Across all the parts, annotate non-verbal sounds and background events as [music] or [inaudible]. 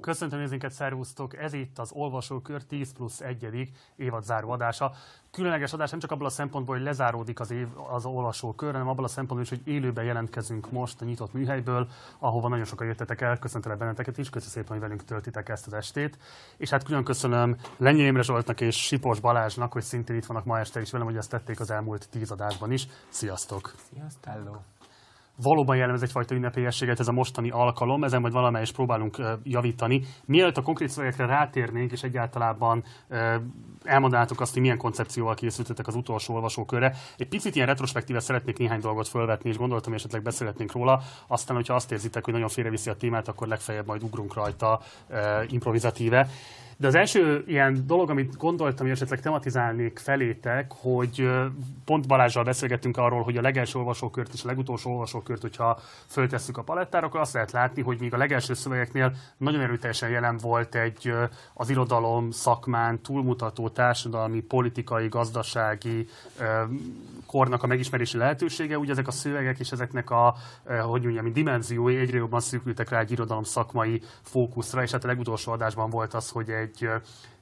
Köszöntöm nézőinket, szervusztok! Ez itt az Olvasókör 10 plusz 1. évadzáró adása. Különleges adás nem csak abból a szempontból, hogy lezáródik az, év, az olvasókör, hanem abból a szempontból is, hogy élőben jelentkezünk most a nyitott műhelyből, ahova nagyon sokan jöttetek el. Köszöntelek benneteket is, köszönöm szépen, hogy velünk töltitek ezt az estét. És hát külön köszönöm Lenyi Imre Zsoltnak és Sipos Balázsnak, hogy szintén itt vannak ma este is velem, hogy ezt tették az elmúlt tíz adásban is. Sziasztok! Sziasztok! Hello valóban jellemez egyfajta ünnepélyességet ez a mostani alkalom, ezen majd valamelyest próbálunk javítani. Mielőtt a konkrét szövegekre rátérnénk, és egyáltalán elmondanátok azt, hogy milyen koncepcióval készültetek az utolsó olvasókörre. Egy picit ilyen retrospektíve szeretnék néhány dolgot felvetni, és gondoltam, hogy esetleg beszélhetnénk róla. Aztán, hogyha azt érzitek, hogy nagyon félreviszi a témát, akkor legfeljebb majd ugrunk rajta improvizatíve. De az első ilyen dolog, amit gondoltam, hogy esetleg tematizálnék felétek, hogy pont Balázsral beszélgettünk arról, hogy a legelső olvasókört és a legutolsó olvasókört, hogyha föltesszük a palettára, akkor azt lehet látni, hogy még a legelső szövegeknél nagyon erőteljesen jelen volt egy az irodalom szakmán túlmutató társadalmi, politikai, gazdasági kornak a megismerési lehetősége. Ugye ezek a szövegek és ezeknek a, hogy mondjam, dimenziói egyre jobban szűkültek rá egy irodalom szakmai fókuszra, és hát a legutolsó adásban volt az, hogy egy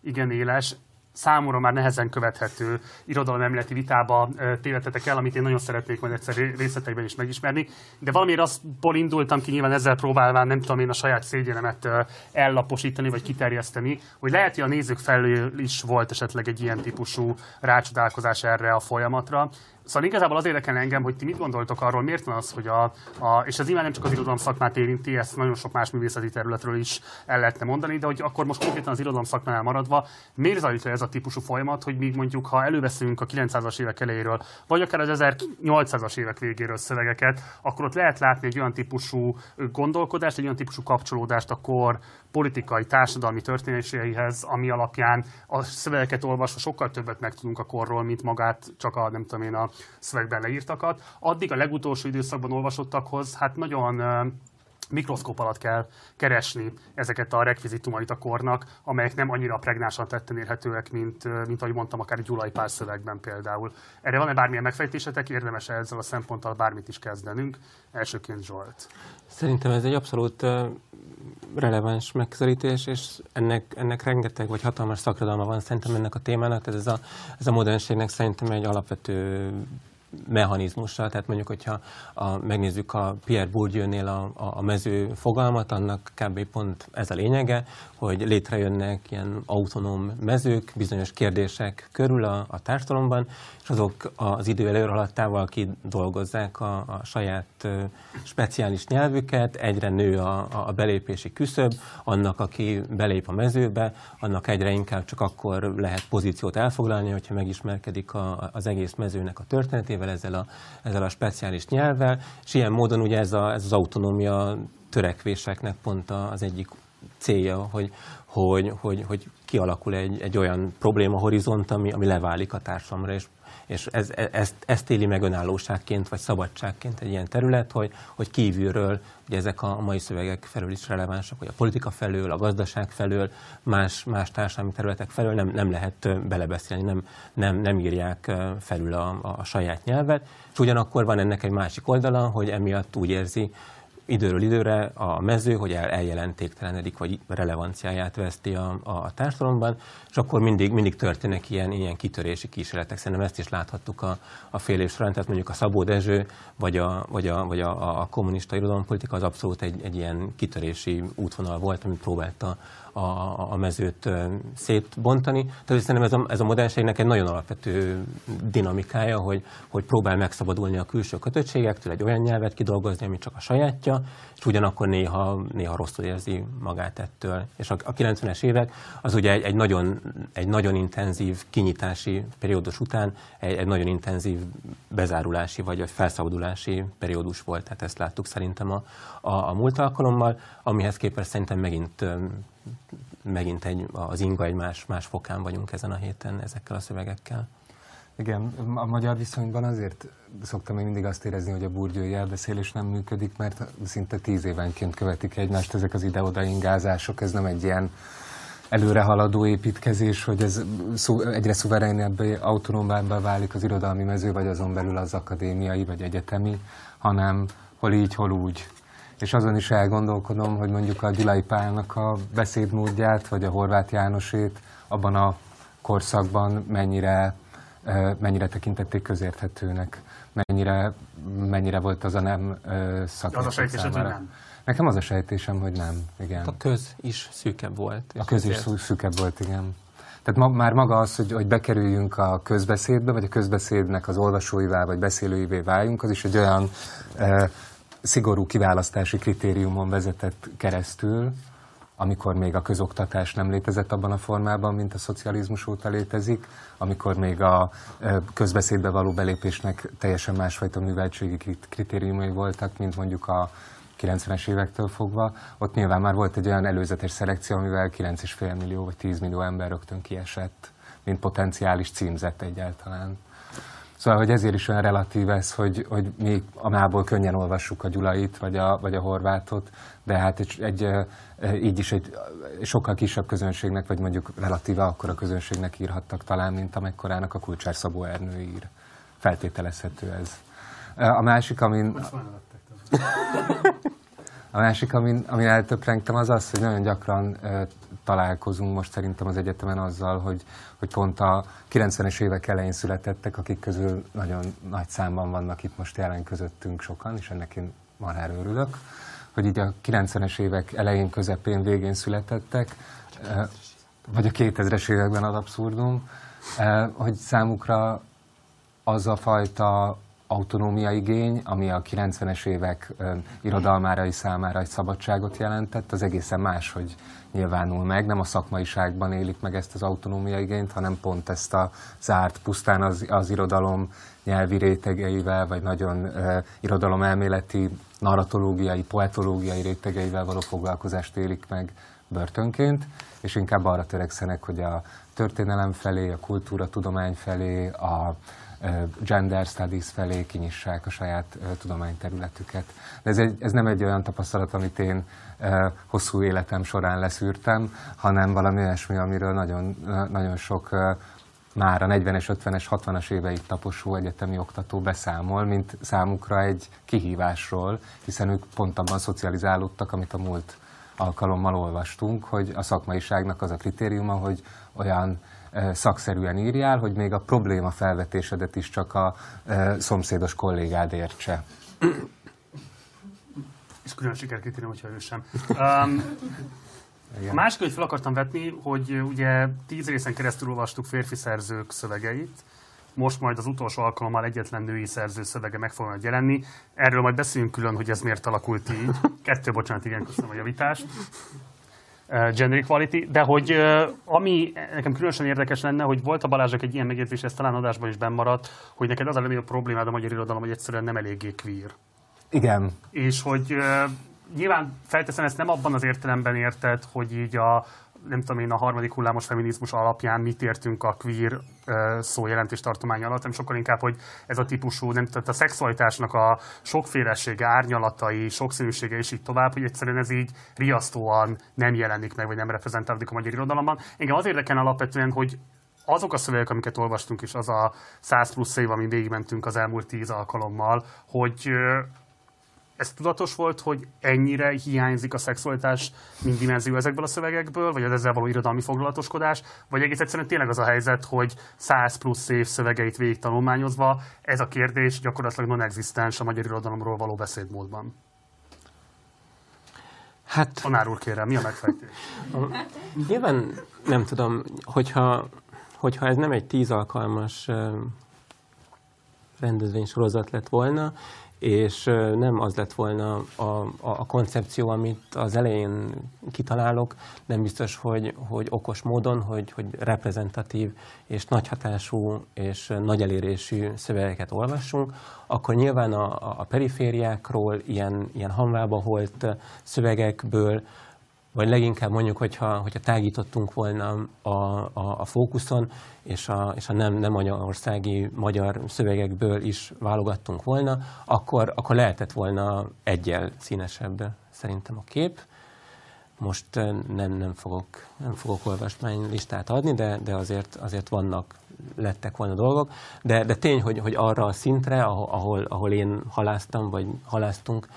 igen éles, számomra már nehezen követhető irodalomemeleti vitába tévedtetek el, amit én nagyon szeretnék majd egyszer részleteiben is megismerni. De valamiért azból indultam ki, nyilván ezzel próbálván nem tudom én a saját szégyenemet ellaposítani vagy kiterjeszteni, hogy lehet, hogy a nézők felől is volt esetleg egy ilyen típusú rácsodálkozás erre a folyamatra. Szóval igazából az érdekel engem, hogy ti mit gondoltok arról, miért van az, hogy a, a és ez nyilván nem csak az irodalom szakmát érinti, ezt nagyon sok más művészeti területről is el lehetne mondani, de hogy akkor most konkrétan az irodalom szakmánál maradva, miért zajlik ez a típusú folyamat, hogy még mondjuk, ha előveszünk a 900-as évek elejéről, vagy akár az 1800-as évek végéről szövegeket, akkor ott lehet látni egy olyan típusú gondolkodást, egy olyan típusú kapcsolódást a kor politikai, társadalmi történéseihez, ami alapján a szövegeket olvasva sokkal többet megtudunk a korról, mint magát csak a, nem tudom én, a szövegben leírtakat. Addig a legutolsó időszakban olvasottakhoz, hát nagyon mikroszkóp alatt kell keresni ezeket a rekvizitumait a kornak, amelyek nem annyira pregnánsan tetten érhetőek, mint, mint ahogy mondtam, akár Gyulai pár szövegben például. Erre van-e bármilyen megfejtésetek? Érdemes ezzel a szemponttal bármit is kezdenünk? Elsőként Zsolt. Szerintem ez egy abszolút releváns megközelítés, és ennek, ennek rengeteg vagy hatalmas szakradalma van szerintem ennek a témának, tehát ez a, ez a modernségnek szerintem egy alapvető mechanizmussal, tehát mondjuk, hogyha a, megnézzük a Pierre Bourdieu-nél a, a, mező fogalmat, annak kb. pont ez a lényege, hogy létrejönnek ilyen autonóm mezők bizonyos kérdések körül a, a társadalomban, és azok az idő előrehaladtával kidolgozzák a, a saját speciális nyelvüket, egyre nő a, a belépési küszöb, annak, aki belép a mezőbe, annak egyre inkább csak akkor lehet pozíciót elfoglalni, hogyha megismerkedik a, az egész mezőnek a történetével, ezzel a, ezzel a speciális nyelvvel, és ilyen módon ugye ez, a, ez az autonómia törekvéseknek pont az egyik célja, hogy, hogy, hogy, hogy kialakul egy, egy olyan probléma horizont, ami, ami leválik a társadalomra, és és ez, ezt, ezt éli meg önállóságként, vagy szabadságként egy ilyen terület, hogy, hogy kívülről, ugye ezek a mai szövegek felül is relevánsak, hogy a politika felől, a gazdaság felől, más, más társadalmi területek felől nem, nem lehet belebeszélni, nem, nem, nem írják felül a, a saját nyelvet, és ugyanakkor van ennek egy másik oldala, hogy emiatt úgy érzi, időről időre a mező, hogy el, eljelentéktelenedik, vagy relevanciáját veszti a, a társadalomban, és akkor mindig, mindig történnek ilyen, ilyen kitörési kísérletek. Szerintem ezt is láthattuk a, a fél év során, tehát mondjuk a Szabó Dezső, vagy a, vagy a, vagy a, a kommunista irodalompolitika az abszolút egy, egy ilyen kitörési útvonal volt, ami próbálta a, a mezőt szétbontani. Tehát szerintem ez a, ez a modernségnek egy nagyon alapvető dinamikája, hogy, hogy próbál megszabadulni a külső kötöttségektől, egy olyan nyelvet kidolgozni, ami csak a sajátja, és ugyanakkor néha, néha rosszul érzi magát ettől. És a, a 90-es évek az ugye egy, egy, nagyon, egy nagyon intenzív kinyitási periódus után egy, egy nagyon intenzív bezárulási vagy felszabadulási periódus volt. Tehát ezt láttuk szerintem a, a, a múlt alkalommal, amihez képest szerintem megint megint egy, az inga egy más, más fokán vagyunk ezen a héten ezekkel a szövegekkel. Igen, a magyar viszonyban azért szoktam még mindig azt érezni, hogy a burgyói elbeszélés nem működik, mert szinte tíz évenként követik egymást ezek az ide-oda ingázások, ez nem egy ilyen előrehaladó építkezés, hogy ez egyre szuverénebb, autonómabbá válik az irodalmi mező, vagy azon belül az akadémiai, vagy egyetemi, hanem hol így, hol úgy és azon is elgondolkodom, hogy mondjuk a Gyulai Pálnak a beszédmódját, vagy a Horváth Jánosét abban a korszakban mennyire, mennyire tekintették közérthetőnek, mennyire, mennyire volt az a nem szakértő Az a sejtésed, hogy nem? Nekem az a sejtésem, hogy nem, igen. A köz is szűkebb volt. A köz is szűkebb volt, igen. Tehát ma, már maga az, hogy, hogy bekerüljünk a közbeszédbe, vagy a közbeszédnek az olvasóivá, vagy beszélőivé váljunk, az is egy olyan e, szigorú kiválasztási kritériumon vezetett keresztül, amikor még a közoktatás nem létezett abban a formában, mint a szocializmus óta létezik, amikor még a közbeszédbe való belépésnek teljesen másfajta műveltségi kritériumai voltak, mint mondjuk a 90-es évektől fogva, ott nyilván már volt egy olyan előzetes szelekció, amivel 9,5 millió vagy 10 millió ember rögtön kiesett, mint potenciális címzett egyáltalán. Szóval, hogy ezért is olyan relatív ez, hogy, hogy mi a mából könnyen olvassuk a Gyulait, vagy a, vagy a Horvátot, de hát egy, egy, így is egy sokkal kisebb közönségnek, vagy mondjuk relatíve akkor a közönségnek írhattak talán, mint amekkorának a Kulcsár Szabó Ernő ír. Feltételezhető ez. A másik, amin... [laughs] A másik, amin, amin eltöprengtem, az az, hogy nagyon gyakran uh, találkozunk most szerintem az egyetemen azzal, hogy, hogy pont a 90-es évek elején születettek, akik közül nagyon nagy számban vannak itt most jelen közöttünk sokan, és ennek én marhára örülök, hogy így a 90-es évek elején, közepén, végén születettek, uh, vagy a 2000-es években az abszurdum, uh, hogy számukra az a fajta autonómia igény, ami a 90-es évek irodalmárai számára egy szabadságot jelentett, az egészen más, hogy nyilvánul meg. Nem a szakmaiságban élik meg ezt az autonómia igényt, hanem pont ezt a zárt, pusztán az, az irodalom nyelvi rétegeivel, vagy nagyon uh, irodalomelméleti, narratológiai, poetológiai rétegeivel való foglalkozást élik meg börtönként, és inkább arra törekszenek, hogy a történelem felé, a kultúra tudomány felé, a gender studies felé kinyissák a saját tudományterületüket. De ez, egy, ez nem egy olyan tapasztalat, amit én hosszú életem során leszűrtem, hanem valami olyasmi, amiről nagyon, nagyon sok már a 40-es, 50-es, 60-as éveig taposó egyetemi oktató beszámol, mint számukra egy kihívásról, hiszen ők pont abban szocializálódtak, amit a múlt alkalommal olvastunk, hogy a szakmaiságnak az a kritériuma, hogy olyan szakszerűen írjál, hogy még a probléma felvetésedet is csak a szomszédos kollégád értse. És külön sikerkritérium, hogyha ő sem. Um, igen. A másik, hogy fel akartam vetni, hogy ugye tíz részen keresztül olvastuk férfi szerzők szövegeit, most majd az utolsó alkalommal egyetlen női szerző szövege meg fog jelenni. Erről majd beszéljünk külön, hogy ez miért alakult így. Kettő, bocsánat, igen, köszönöm a javítást. Uh, gender equality, de hogy uh, ami nekem különösen érdekes lenne, hogy volt a Balázsnak egy ilyen megjegyzés, ez talán adásban is bennmaradt, hogy neked az a legnagyobb problémád a magyar irodalom, hogy egyszerűen nem eléggé queer. Igen. És hogy uh, nyilván felteszem ezt nem abban az értelemben érted, hogy így a, nem tudom én, a harmadik hullámos feminizmus alapján mit értünk a queer szó jelentés tartomány alatt, hanem sokkal inkább, hogy ez a típusú, nem tehát a szexualitásnak a sokfélesége, árnyalatai, sokszínűsége és így tovább, hogy egyszerűen ez így riasztóan nem jelenik meg, vagy nem reprezentálódik a magyar irodalomban. Engem az érdekel alapvetően, hogy azok a szövegek, amiket olvastunk, és az a 100 plusz év, amin végigmentünk az elmúlt 10 alkalommal, hogy ez tudatos volt, hogy ennyire hiányzik a szexualitás mint dimenzió ezekből a szövegekből, vagy az ezzel való irodalmi foglalatoskodás, vagy egész egyszerűen tényleg az a helyzet, hogy 100 plusz év szövegeit végig tanulmányozva ez a kérdés gyakorlatilag non-existens a magyar irodalomról való beszédmódban. Hát... Tanár úr, kérem, mi a megfejtés? [laughs] Nyilván nem tudom, hogyha, hogyha ez nem egy tíz alkalmas rendezvénysorozat lett volna, és nem az lett volna a, a, a koncepció, amit az elején kitalálok, nem biztos, hogy, hogy okos módon, hogy, hogy reprezentatív és nagy hatású és nagy elérésű szövegeket olvassunk, akkor nyilván a, a perifériákról, ilyen, ilyen hamvába holt szövegekből, vagy leginkább mondjuk, hogyha, hogyha tágítottunk volna a, a, a fókuszon, és a, és a nem, nem magyarországi magyar szövegekből is válogattunk volna, akkor, akkor lehetett volna egyel színesebb szerintem a kép. Most nem, nem, fogok, nem fogok olvasmány listát adni, de, de azért, azért vannak, lettek volna dolgok. De, de tény, hogy, hogy arra a szintre, ahol, ahol én haláztam, vagy haláztunk,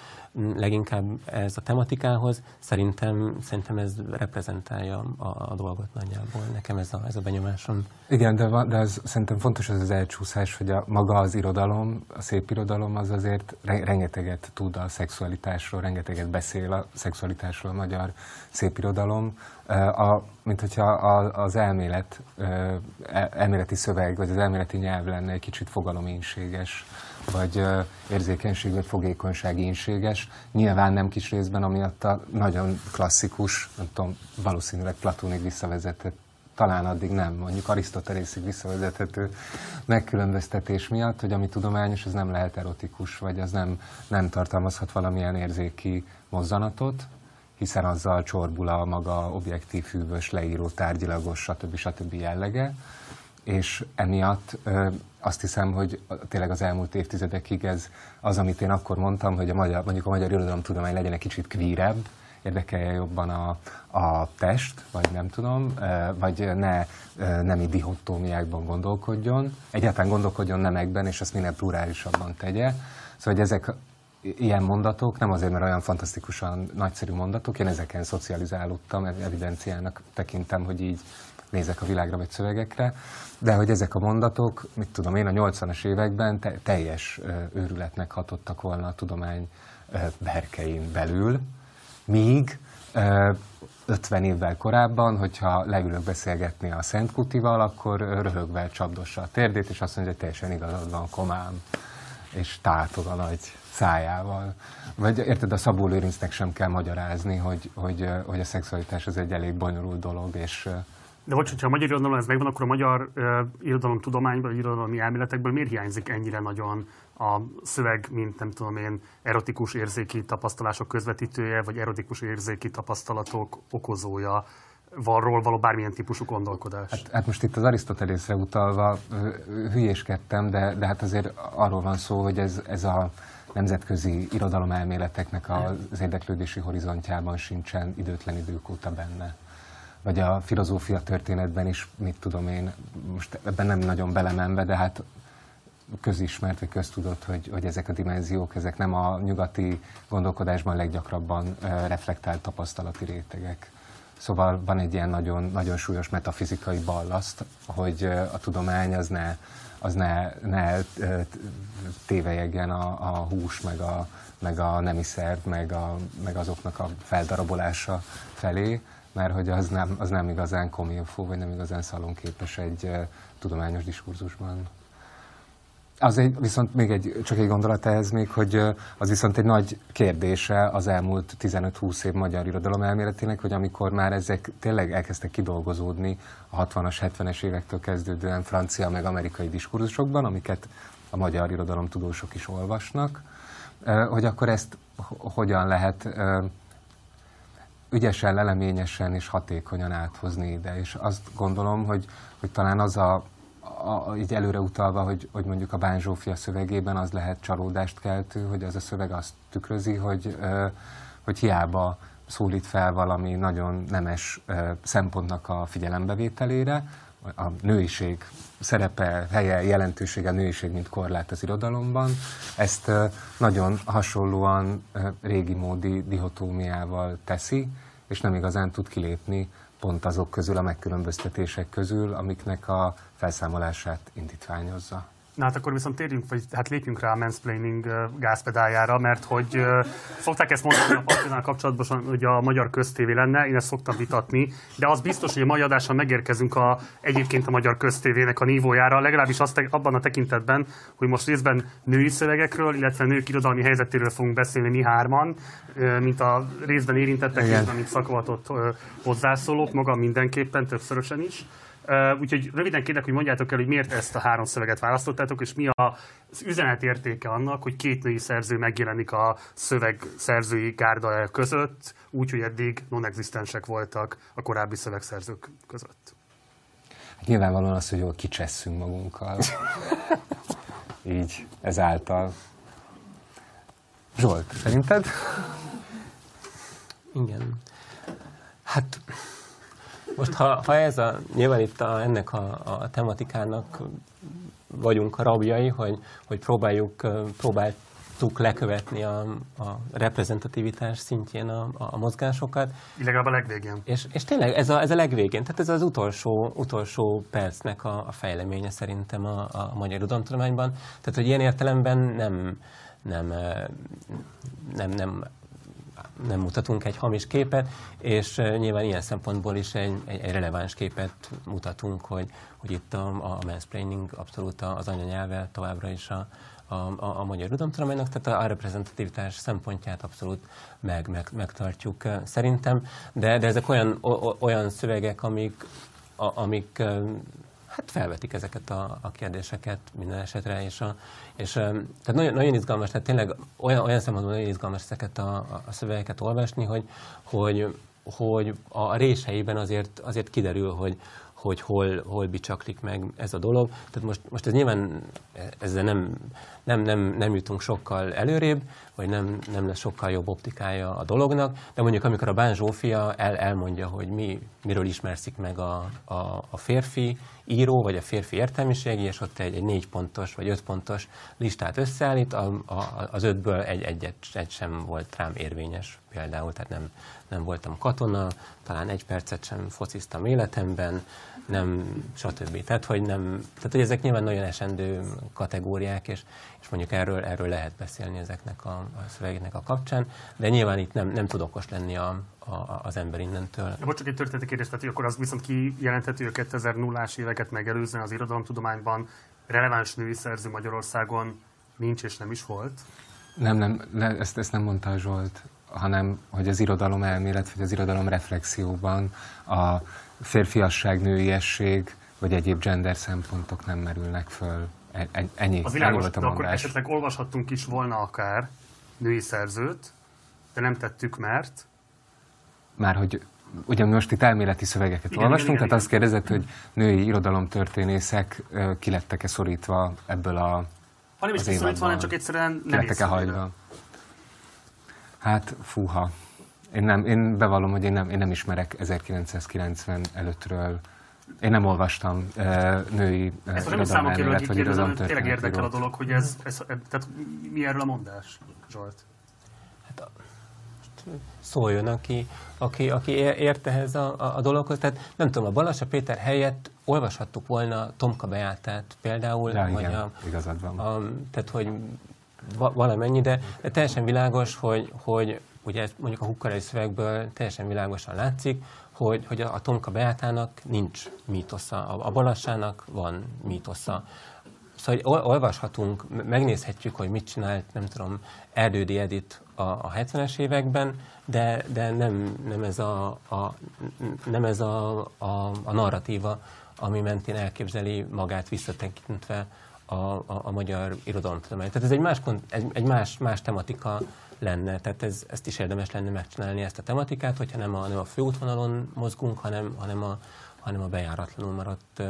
leginkább ez a tematikához. Szerintem, szerintem ez reprezentálja a, a dolgot nagyjából. Nekem ez a, ez a benyomásom. Igen, de, de az, szerintem fontos az az elcsúszás, hogy a, maga az irodalom, a szép irodalom az azért rengeteget tud a szexualitásról, rengeteget beszél a szexualitásról a magyar szép irodalom. A, mint hogyha az elmélet, e, elméleti szöveg, vagy az elméleti nyelv lenne egy kicsit fogalominséges vagy érzékenység, vagy fogékonyság ínséges. Nyilván nem kis részben, amiatt a nagyon klasszikus, nem tudom, valószínűleg Platonig visszavezetett talán addig nem, mondjuk Arisztotelészig visszavezethető megkülönböztetés miatt, hogy ami tudományos, az nem lehet erotikus, vagy az nem, nem tartalmazhat valamilyen érzéki mozzanatot, hiszen azzal csorbul a maga objektív, hűvös, leíró, tárgyilagos, stb. stb. jellege, és emiatt azt hiszem, hogy tényleg az elmúlt évtizedekig ez az, amit én akkor mondtam, hogy a magyar, mondjuk a magyar irodalomtudomány legyen egy kicsit kvírebb, érdekelje jobban a, a test, vagy nem tudom, vagy ne nemi dihottómiákban gondolkodjon, egyáltalán gondolkodjon nemekben, és azt minél plurálisabban tegye. Szóval, hogy ezek ilyen mondatok, nem azért, mert olyan fantasztikusan nagyszerű mondatok, én ezeken szocializálódtam, evidenciának tekintem, hogy így nézek a világra vagy szövegekre, de hogy ezek a mondatok, mit tudom én, a 80-as években te, teljes őrületnek hatottak volna a tudomány berkein belül, míg 50 évvel korábban, hogyha leülök beszélgetni a Szent Kutival, akkor röhögve csapdossa a térdét, és azt mondja, hogy teljesen igazad van, komám, és tátog a nagy szájával. Vagy érted, a Szabó Lőrincnek sem kell magyarázni, hogy, hogy, hogy a szexualitás az egy elég bonyolult dolog, és de hogy, hogyha a magyar irodalom ez megvan, akkor a magyar uh, irodalom tudományban, irodalmi elméletekből miért hiányzik ennyire nagyon a szöveg, mint nem tudom én, erotikus érzéki tapasztalások közvetítője, vagy erotikus érzéki tapasztalatok okozója? valról való bármilyen típusú gondolkodás. Hát, hát most itt az Arisztotelészre utalva hülyéskedtem, de, de hát azért arról van szó, hogy ez, ez a nemzetközi irodalomelméleteknek az érdeklődési horizontjában sincsen időtlen idők óta benne vagy a filozófia történetben is, mit tudom én, most ebben nem nagyon belemenve, de hát közismert, vagy köztudott, hogy, hogy ezek a dimenziók, ezek nem a nyugati gondolkodásban leggyakrabban reflektált tapasztalati rétegek. Szóval van egy ilyen nagyon, nagyon súlyos metafizikai ballaszt, hogy a tudomány az ne, az ne, ne tévejegjen a, a hús, meg a, meg a nemi szerv, meg, a, meg azoknak a feldarabolása felé, mert hogy az nem, az nem igazán komilfó, vagy nem igazán szalonképes egy uh, tudományos diskurzusban. Az egy, viszont még egy, csak egy gondolat ehhez még, hogy az viszont egy nagy kérdése az elmúlt 15-20 év magyar irodalom elméletének, hogy amikor már ezek tényleg elkezdtek kidolgozódni a 60-as, 70-es évektől kezdődően francia meg amerikai diskurzusokban, amiket a magyar irodalom tudósok is olvasnak, hogy akkor ezt hogyan lehet ügyesen, leleményesen és hatékonyan áthozni ide. És azt gondolom, hogy, hogy talán az a, a, így előre utalva, hogy, hogy mondjuk a Bán Zsófia szövegében az lehet csalódást keltő, hogy az a szöveg azt tükrözi, hogy, hogy hiába szólít fel valami nagyon nemes szempontnak a figyelembevételére, a nőiség szerepe, helye, jelentősége a nőiség, mint korlát az irodalomban. Ezt nagyon hasonlóan régi módi dihotómiával teszi, és nem igazán tud kilépni pont azok közül, a megkülönböztetések közül, amiknek a felszámolását indítványozza. Na hát akkor viszont térjünk, vagy hát lépjünk rá a mansplaining gázpedájára, mert hogy szokták ezt mondani a partizán kapcsolatban, hogy a magyar köztévé lenne, én ezt szoktam vitatni, de az biztos, hogy a mai adáson megérkezünk a, egyébként a magyar köztévének a nívójára, legalábbis azt abban a tekintetben, hogy most részben női szövegekről, illetve nők irodalmi helyzetéről fogunk beszélni mi hárman, mint a részben érintettek, részben mint szakavatott hozzászólók, maga mindenképpen, többszörösen is. Uh, úgyhogy röviden kérlek, hogy mondjátok el, hogy miért ezt a három szöveget választottátok, és mi az üzenet értéke annak, hogy két női szerző megjelenik a szöveg szerzői gárda között, úgyhogy eddig non-existensek voltak a korábbi szövegszerzők között. Hát nyilvánvalóan az, hogy jól kicsesszünk magunkkal. [laughs] Így, ezáltal. Zsolt, szerinted? Igen. Hát most ha, ha ez a, nyilván itt a, ennek a, a tematikának vagyunk a rabjai, hogy, hogy próbáljuk, próbál tudtuk lekövetni a, a reprezentativitás szintjén a, a mozgásokat. Legalább a legvégén. És, és tényleg ez a, ez a legvégén, tehát ez az utolsó, utolsó percnek a, a fejleménye szerintem a, a magyar irodalomtudományban. Tehát, hogy ilyen értelemben nem, nem, nem, nem nem mutatunk egy hamis képet, és nyilván ilyen szempontból is egy, egy, egy releváns képet mutatunk, hogy, hogy itt a, a mansplaining abszolút az anyanyelve továbbra is a, a, a, a magyar irodalomtudománynak, tehát a, a reprezentativitás szempontját abszolút meg, meg, megtartjuk szerintem, de, de ezek olyan, o, olyan szövegek, amik, a, amik hát felvetik ezeket a, a kérdéseket minden esetre, és, a, és tehát nagyon, nagyon izgalmas, tehát tényleg olyan, olyan szempontból nagyon izgalmas ezeket a, a szövegeket olvasni, hogy, hogy, hogy a réseiben azért, azért kiderül, hogy, hogy hol, hol bicsaklik meg ez a dolog. Tehát most, most ez nyilván ezzel nem, nem, nem, nem jutunk sokkal előrébb, vagy nem, nem lesz sokkal jobb optikája a dolognak, de mondjuk amikor a Bán Zsófia el, elmondja, hogy mi, miről ismerszik meg a, a, a férfi író, vagy a férfi értelmiségi, és ott egy, egy négy pontos, vagy öt pontos listát összeállít, a, a, az ötből egy, egyet, egy sem volt rám érvényes például, tehát nem, nem voltam katona, talán egy percet sem fociztam életemben, nem, stb. Tehát, hogy, nem, tehát, hogy ezek nyilván nagyon esendő kategóriák, és, és mondjuk erről, erről lehet beszélni ezeknek a, a szövegeknek a kapcsán, de nyilván itt nem, nem tud okos lenni a, a, az ember innentől. De csak egy történeti kérdés, tehát akkor az viszont kijelenthető, hogy a 2000-as éveket megelőzően az irodalomtudományban releváns női szerző Magyarországon nincs és nem is volt? Nem, nem, ne, ezt, ezt nem mondta Zsolt, hanem hogy az irodalom elmélet, vagy az irodalom reflexióban a férfiasság, nőiesség, vagy egyéb gender szempontok nem merülnek föl. E, e, ennyi, az világos, ennyi de akkor esetleg olvashattunk is volna akár női szerzőt, de nem tettük, mert már hogy ugye most itt elméleti szövegeket igen, olvastunk, igen, tehát igen. azt kérdezett, hogy női irodalomtörténészek ki lettek-e szorítva ebből a Ha nem is kiszorítva, hanem csak egyszerűen nem lettek-e hagyva. Hát fúha. Én, nem, én bevallom, hogy én nem, én nem ismerek 1990 előttről én nem olvastam uh, női uh, Ez nem számok vagy irodalom Tényleg érdekel a dolog, hogy ez, ez, ez, tehát mi erről a mondás, Zsolt? Hát szóljon, aki, aki, aki ért ehhez a, a, a dologhoz. Tehát nem tudom, a Balassa Péter helyett olvashattuk volna Tomka Beátát például. Ja, igen, a, igazad van. A, tehát, hogy valamennyi, de, de teljesen világos, hogy, hogy ugye mondjuk a hukkarai szövegből teljesen világosan látszik, hogy, hogy a, a Tomka Beátának nincs mítosza, a, a Balassának van mítosza. Szóval olvashatunk, megnézhetjük, hogy mit csinált, nem tudom, Erdődi Edit a, a 70-es években, de, de nem, nem ez, a, a, nem ez a, a, a narratíva, ami mentén elképzeli magát visszatekintve a, a, a magyar irodalomtudomány. Tehát ez egy más, egy, egy más, más tematika lenne, tehát ez, ezt is érdemes lenne megcsinálni ezt a tematikát, hogyha nem a, nem a főútvonalon mozgunk, hanem, hanem, a, hanem a bejáratlanul maradt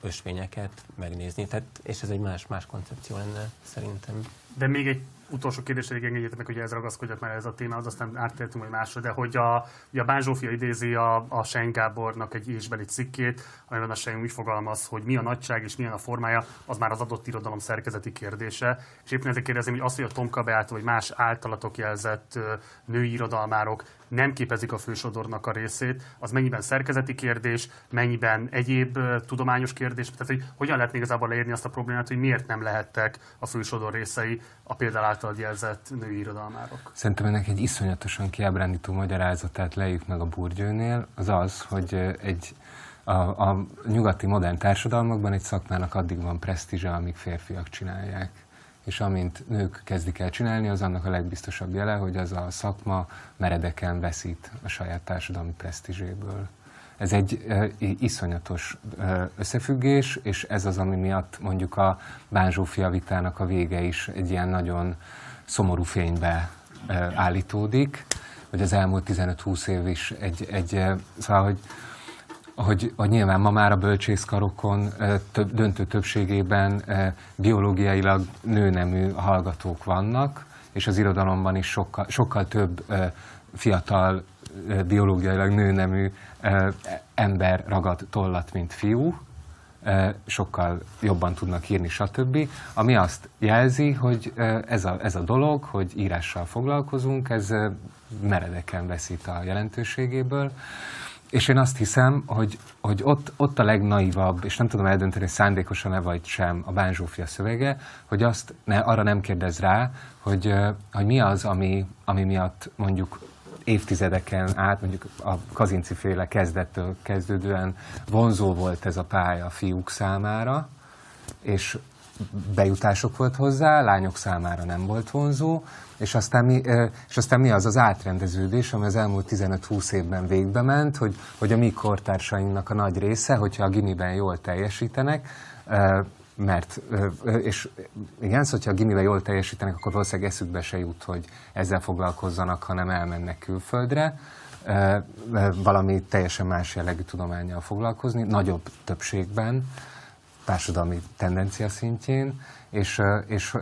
ösvényeket megnézni. Tehát, és ez egy más, más koncepció lenne szerintem. De még egy utolsó kérdés, hogy engedjétek meg, hogy ez ragaszkodjak már ez a téma, az aztán áttértünk majd másra, de hogy a, a Bán Zsófia idézi a, a Sein Gábornak egy írásbeli cikkét, amiben a Sein úgy fogalmaz, hogy mi a nagyság és milyen a formája, az már az adott irodalom szerkezeti kérdése. És éppen ezért kérdezem, hogy az, hogy a Tomka Beáta vagy más általatok jelzett női irodalmárok nem képezik a fősodornak a részét, az mennyiben szerkezeti kérdés, mennyiben egyéb tudományos kérdés, tehát hogy hogyan lehet igazából leírni azt a problémát, hogy miért nem lehettek a fősodor részei a például által jelzett női irodalmárok. Szerintem ennek egy iszonyatosan kiábrándító magyarázatát lejük meg a Burgyőnél, az az, hogy egy a, a nyugati modern társadalmakban egy szakmának addig van presztízse, amíg férfiak csinálják és amint nők kezdik el csinálni, az annak a legbiztosabb jele, hogy az a szakma meredeken veszít a saját társadalmi presztízséből. Ez egy e, iszonyatos összefüggés, és ez az, ami miatt mondjuk a Bánzsófia vitának a vége is egy ilyen nagyon szomorú fénybe állítódik, hogy az elmúlt 15-20 év is egy, egy szóval, hogy hogy, hogy nyilván ma már a bölcsészkarokon több, döntő többségében biológiailag nőnemű hallgatók vannak, és az irodalomban is sokkal, sokkal több fiatal, biológiailag nőnemű ember ragad tollat, mint fiú. sokkal jobban tudnak írni, stb. Ami azt jelzi, hogy ez a, ez a dolog, hogy írással foglalkozunk, ez meredeken veszít a jelentőségéből. És én azt hiszem, hogy, hogy ott, ott a legnaivabb, és nem tudom eldönteni, szándékosan-e vagy sem a Bán szövege, hogy azt ne, arra nem kérdez rá, hogy, hogy mi az, ami, ami miatt mondjuk évtizedeken át, mondjuk a Kazinci féle kezdettől kezdődően vonzó volt ez a pálya a fiúk számára, és bejutások volt hozzá, lányok számára nem volt vonzó, és aztán mi, és aztán mi az az átrendeződés, ami az elmúlt 15-20 évben végbe ment, hogy, hogy a mi kortársainknak a nagy része, hogyha a gimiben jól teljesítenek, mert, és igen, szóval, ha a gimiben jól teljesítenek, akkor valószínűleg eszükbe se jut, hogy ezzel foglalkozzanak, hanem elmennek külföldre, valami teljesen más jellegű tudományjal foglalkozni, nagyobb többségben, társadalmi tendencia szintjén, és, és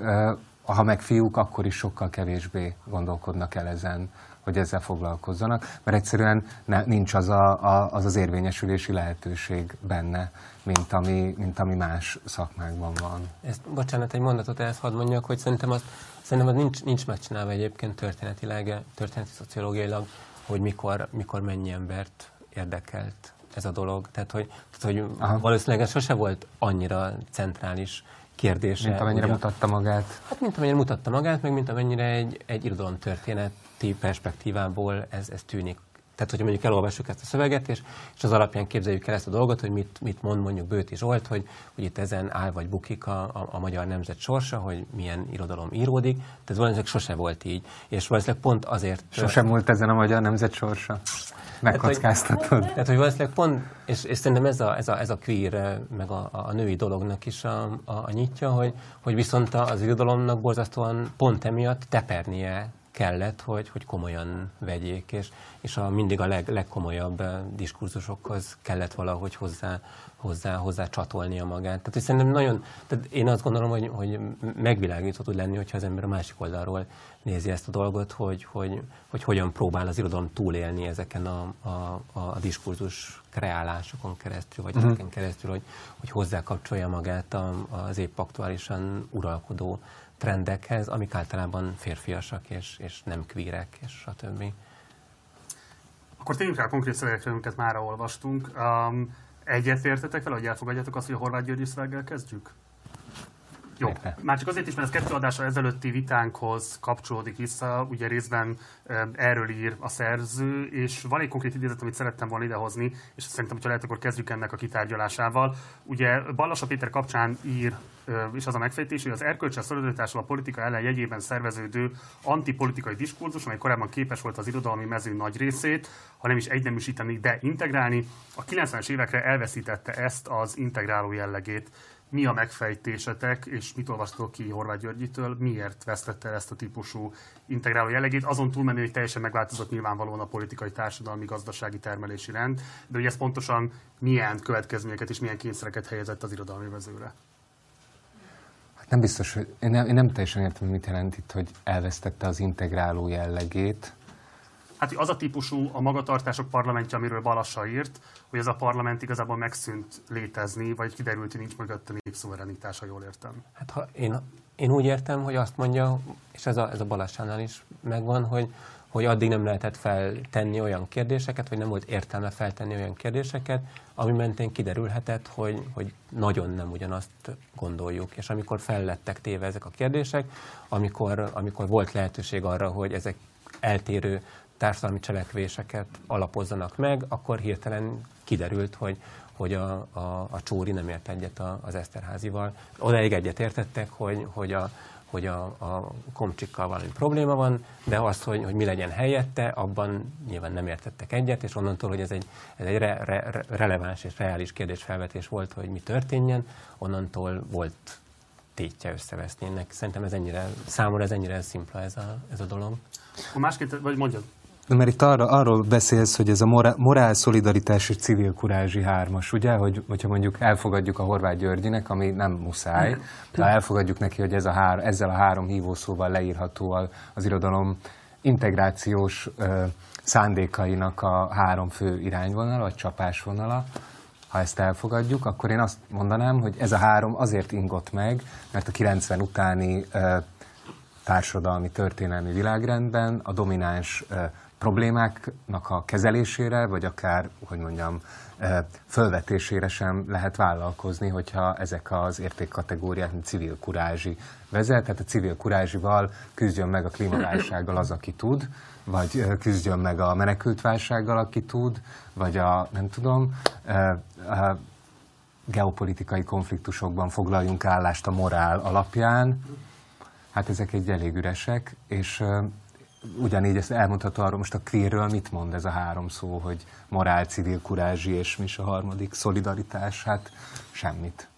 ha meg fiúk, akkor is sokkal kevésbé gondolkodnak el ezen, hogy ezzel foglalkozzanak, mert egyszerűen ne, nincs az, a, a, az az érvényesülési lehetőség benne, mint ami, mint ami más szakmákban van. Ezt, bocsánat, egy mondatot ezt hadd mondjak, hogy szerintem az, szerintem az nincs, nincs megcsinálva egyébként történetileg, történeti szociológiailag, hogy mikor, mikor mennyi embert érdekelt ez a dolog. Tehát, hogy, tehát, hogy valószínűleg ez sose volt annyira centrális kérdése. Mint amennyire ugye, mutatta magát. Hát mint amennyire mutatta magát, meg mint amennyire egy, egy történeti perspektívából ez, ez tűnik. Tehát, hogyha mondjuk elolvassuk ezt a szöveget, és, és az alapján képzeljük el ezt a dolgot, hogy mit, mit mond mondjuk Bőti Zsolt, hogy, hogy itt ezen áll vagy bukik a, a, a magyar nemzet sorsa, hogy milyen irodalom íródik. Tehát valószínűleg sose volt így. És valószínűleg pont azért... Sosem volt ezen a magyar nemzet sorsa? megkockáztatod. Tehát, hogy, tehát, hogy valószínűleg pont, és, és szerintem ez a, ez a, ez a queer, meg a, a női dolognak is a, a, a nyitja, hogy, hogy viszont az irodalomnak borzasztóan pont emiatt tepernie kellett, hogy, hogy komolyan vegyék, és, és a, mindig a leg, legkomolyabb diskurzusokhoz kellett valahogy hozzá, hozzá, hozzá csatolnia magát. Tehát hogy szerintem nagyon, tehát én azt gondolom, hogy, hogy megvilágítható tud lenni, hogyha az ember a másik oldalról nézi ezt a dolgot, hogy, hogy, hogy hogyan próbál az irodalom túlélni ezeken a, a, a diskurzus kreálásokon keresztül, vagy uh-huh. ezeken keresztül, hogy, hogy hozzákapcsolja magát az épp aktuálisan uralkodó trendekhez, amik általában férfiasak, és, és nem kvírek, és stb. Akkor tényleg rá a konkrét szövegekre, amiket már olvastunk. Um, egyetértetek vele, hogy elfogadjátok azt, hogy a Horváth Györgyi szöveggel kezdjük? Jó, [laughs] már csak azért is, mert ez kettő adása ezelőtti vitánkhoz kapcsolódik vissza, ugye részben erről ír a szerző, és van egy konkrét idézet, amit szerettem volna idehozni, és szerintem, hogyha lehet, akkor kezdjük ennek a kitárgyalásával. Ugye Ballasa Péter kapcsán ír és az a megfejtés, hogy az erkölcsel szolidaritásról a politika ellen jegyében szerveződő antipolitikai diskurzus, amely korábban képes volt az irodalmi mező nagy részét, ha nem is egyneműsíteni, de integrálni, a 90-es évekre elveszítette ezt az integráló jellegét mi a megfejtésetek, és mit olvastok ki Horváth Györgyitől, miért vesztette el ezt a típusú integráló jellegét, azon túlmenő, hogy teljesen megváltozott nyilvánvalóan a politikai, társadalmi, gazdasági termelési rend, de hogy ez pontosan milyen következményeket és milyen kényszereket helyezett az irodalmi vezőre? Hát nem biztos, hogy én nem, én nem teljesen értem, mit jelent itt, hogy elvesztette az integráló jellegét. Hát az a típusú a magatartások parlamentje, amiről Balassa írt, hogy ez a parlament igazából megszűnt létezni, vagy kiderült, hogy nincs mögött a népszuverenitása, jól értem. Hát ha én, én úgy értem, hogy azt mondja, és ez a, ez a Balassánál is megvan, hogy, hogy addig nem lehetett feltenni olyan kérdéseket, vagy nem volt értelme feltenni olyan kérdéseket, ami mentén kiderülhetett, hogy, hogy nagyon nem ugyanazt gondoljuk. És amikor fellettek téve ezek a kérdések, amikor, amikor volt lehetőség arra, hogy ezek eltérő társadalmi cselekvéseket alapozzanak meg, akkor hirtelen kiderült, hogy, hogy a, a, a Csóri nem ért egyet a, az Eszterházival. Odaig egyet értettek, hogy, hogy a, hogy a, a komcsikkal valami probléma van, de azt, hogy, hogy mi legyen helyette, abban nyilván nem értettek egyet, és onnantól, hogy ez egy, ez egy re, re, releváns és reális kérdésfelvetés volt, hogy mi történjen, onnantól volt tétje összeveszni ennek. Szerintem ez ennyire, számomra ez ennyire szimpla ez a, ez a dolog. Másként, vagy mondjad. Mert itt arra, arról beszélsz, hogy ez a morál, morál, szolidaritás és civil kurázsi hármas, ugye? Hogy, hogyha mondjuk elfogadjuk a Horváth Györgyinek, ami nem muszáj, de elfogadjuk neki, hogy ez a hár, ezzel a három hívószóval leírható az irodalom integrációs ö, szándékainak a három fő irányvonala, vagy csapásvonala, ha ezt elfogadjuk, akkor én azt mondanám, hogy ez a három azért ingott meg, mert a 90 utáni társadalmi, történelmi világrendben a domináns problémáknak a kezelésére, vagy akár, hogy mondjam, fölvetésére sem lehet vállalkozni, hogyha ezek az értékkategóriák, mint civil kurázsi vezet, tehát a civil kurázsival küzdjön meg a klímaválsággal az, aki tud, vagy küzdjön meg a menekültválsággal, aki tud, vagy a, nem tudom, a geopolitikai konfliktusokban foglaljunk állást a morál alapján. Hát ezek egy elég üresek, és ugyanígy ezt elmondható arról, most a queerről mit mond ez a három szó, hogy morál, civil, kurázsi, és mi is a harmadik, szolidaritás, hát semmit.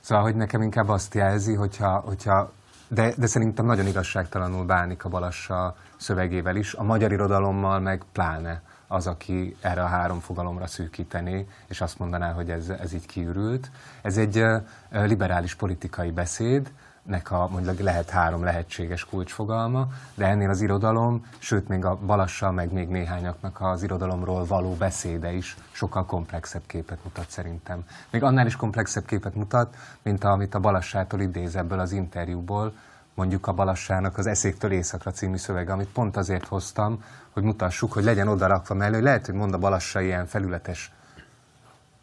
Szóval, hogy nekem inkább azt jelzi, hogyha, hogyha de, de szerintem nagyon igazságtalanul bánik a Balassa szövegével is, a magyar irodalommal meg pláne az, aki erre a három fogalomra szűkítené, és azt mondaná, hogy ez, ez így kiürült. Ez egy liberális politikai beszéd, nek a mondjuk lehet három lehetséges kulcsfogalma, de ennél az irodalom, sőt még a Balassa, meg még néhányaknak az irodalomról való beszéde is sokkal komplexebb képet mutat szerintem. Még annál is komplexebb képet mutat, mint amit a Balassától idéz ebből az interjúból, mondjuk a Balassának az Eszéktől éjszakra című szövege, amit pont azért hoztam, hogy mutassuk, hogy legyen odarakva mellé, hogy lehet, hogy mond a Balassa ilyen felületes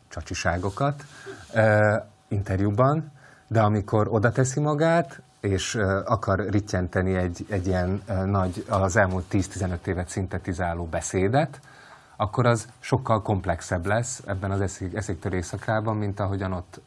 csacsiságokat uh, interjúban, de amikor oda teszi magát, és akar rittyenteni egy, egy ilyen nagy, az elmúlt 10-15 évet szintetizáló beszédet, akkor az sokkal komplexebb lesz ebben az eszék, eszéktől éjszakában, mint ahogyan ott.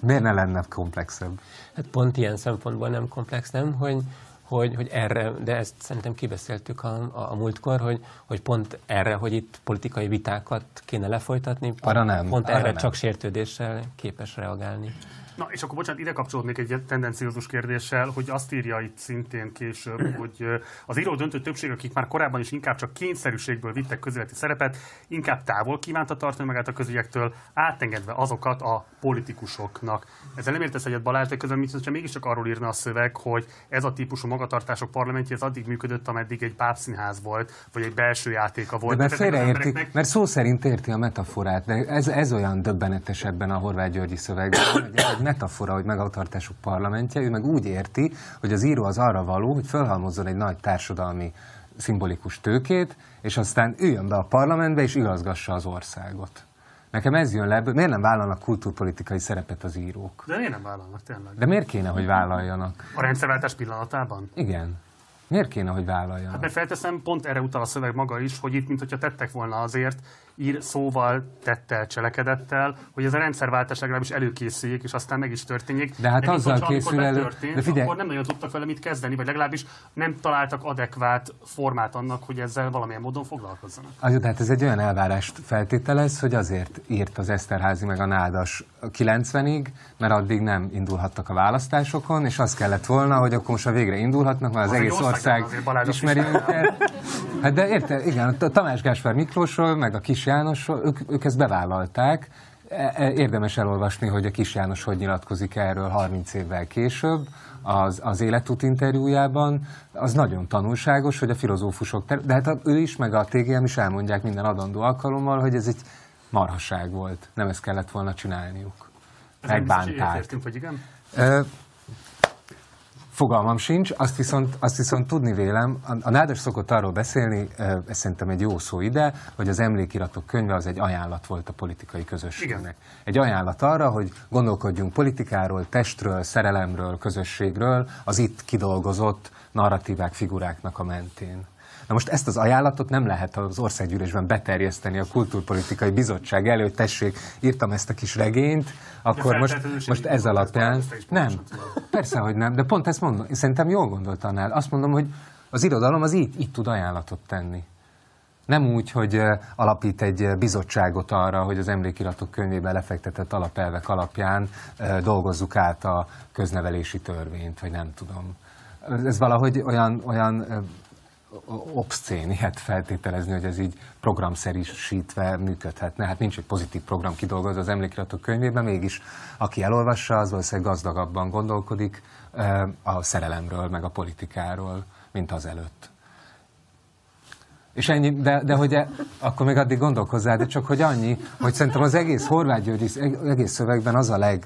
Miért ne lenne komplexebb? Hát pont ilyen szempontból nem komplex, nem? Hogy, hogy, hogy erre, de ezt szerintem kibeszéltük a, a, a múltkor, hogy, hogy pont erre, hogy itt politikai vitákat kéne lefolytatni, pont, arra nem, pont arra erre nem. csak sértődéssel képes reagálni. Na, és akkor bocsánat, ide kapcsolódnék egy tendenciózus kérdéssel, hogy azt írja itt szintén később, [clears throat] hogy az író döntő többség, akik már korábban is inkább csak kényszerűségből vittek közéleti szerepet, inkább távol kívánta tartani magát a közügyektől, átengedve azokat a politikusoknak. Ezzel nem értesz egyet Balázs, de közben mintha mégiscsak arról írna a szöveg, hogy ez a típusú magatartások parlamentje ez addig működött, ameddig egy pápszínház volt, vagy egy belső játéka volt. De mert Ezeknek az félreérti, embereknek- mert szó szerint érti a metaforát, de ez, ez olyan döbbenetes ebben a Horváth Györgyi szövegben, hogy metafora, hogy megatartásuk parlamentje, ő meg úgy érti, hogy az író az arra való, hogy fölhalmozzon egy nagy társadalmi szimbolikus tőkét, és aztán üljön be a parlamentbe, és igazgassa az országot. Nekem ez jön le, miért nem vállalnak kultúrpolitikai szerepet az írók? De miért nem vállalnak tényleg? De miért kéne, hogy vállaljanak? A rendszerváltás pillanatában? Igen. Miért kéne, hogy vállaljanak? Hát mert felteszem, pont erre utal a szöveg maga is, hogy itt, mint hogyha tettek volna azért, ír szóval, tettel, cselekedettel, hogy ez a rendszerváltás legalábbis előkészüljék, és aztán meg is történjék. De hát mint azzal készül elő- de figyelj- akkor nem nagyon tudtak vele mit kezdeni, vagy legalábbis nem találtak adekvát formát annak, hogy ezzel valamilyen módon foglalkozzanak. Az, tehát ez egy olyan elvárást feltételez, hogy azért írt az Eszterházi meg a Nádas 90-ig, mert addig nem indulhattak a választásokon, és az kellett volna, hogy akkor most a végre indulhatnak, mert az, Az egész ország, ismeri is őket. Hát de érted, igen, a Tamás Gáspár Miklósról, meg a Kis Jánosról, ők, ők ezt bevállalták. E- e- Érdemes elolvasni, hogy a Kis János hogy nyilatkozik erről 30 évvel később az, az életút interjújában. Az nagyon tanulságos, hogy a filozófusok, ter- de hát ő is, meg a TGM is elmondják minden adandó alkalommal, hogy ez egy marhasság volt. Nem ezt kellett volna csinálniuk. Hogy Megbánták. egyetértünk, vagy igen? Ö, Fogalmam sincs, azt viszont, azt viszont tudni vélem, a, a Nádas szokott arról beszélni, ez szerintem egy jó szó ide, hogy az emlékiratok könyve az egy ajánlat volt a politikai közösségnek. Igen. Egy ajánlat arra, hogy gondolkodjunk politikáról, testről, szerelemről, közösségről, az itt kidolgozott narratívák, figuráknak a mentén. Na most ezt az ajánlatot nem lehet az országgyűlésben beterjeszteni a kultúrpolitikai bizottság elő, hogy tessék, írtam ezt a kis regényt, akkor most, most ez alapján... Nem, persze, hogy nem, de pont ezt mondom, én szerintem jól gondoltanál. Azt mondom, hogy az irodalom az így, így tud ajánlatot tenni. Nem úgy, hogy alapít egy bizottságot arra, hogy az emlékiratok könyvében lefektetett alapelvek alapján dolgozzuk át a köznevelési törvényt, vagy nem tudom. Ez valahogy olyan, olyan obszcén ilyet feltételezni, hogy ez így programszerűsítve működhetne. Hát nincs egy pozitív program kidolgozva az emlékiratok könyvében, mégis aki elolvassa, az valószínűleg gazdagabban gondolkodik eh, a szerelemről, meg a politikáról, mint az előtt. És ennyi, de, de hogy e, akkor még addig gondolkozzál, de csak hogy annyi, hogy szerintem az egész Horváth György, egész szövegben az a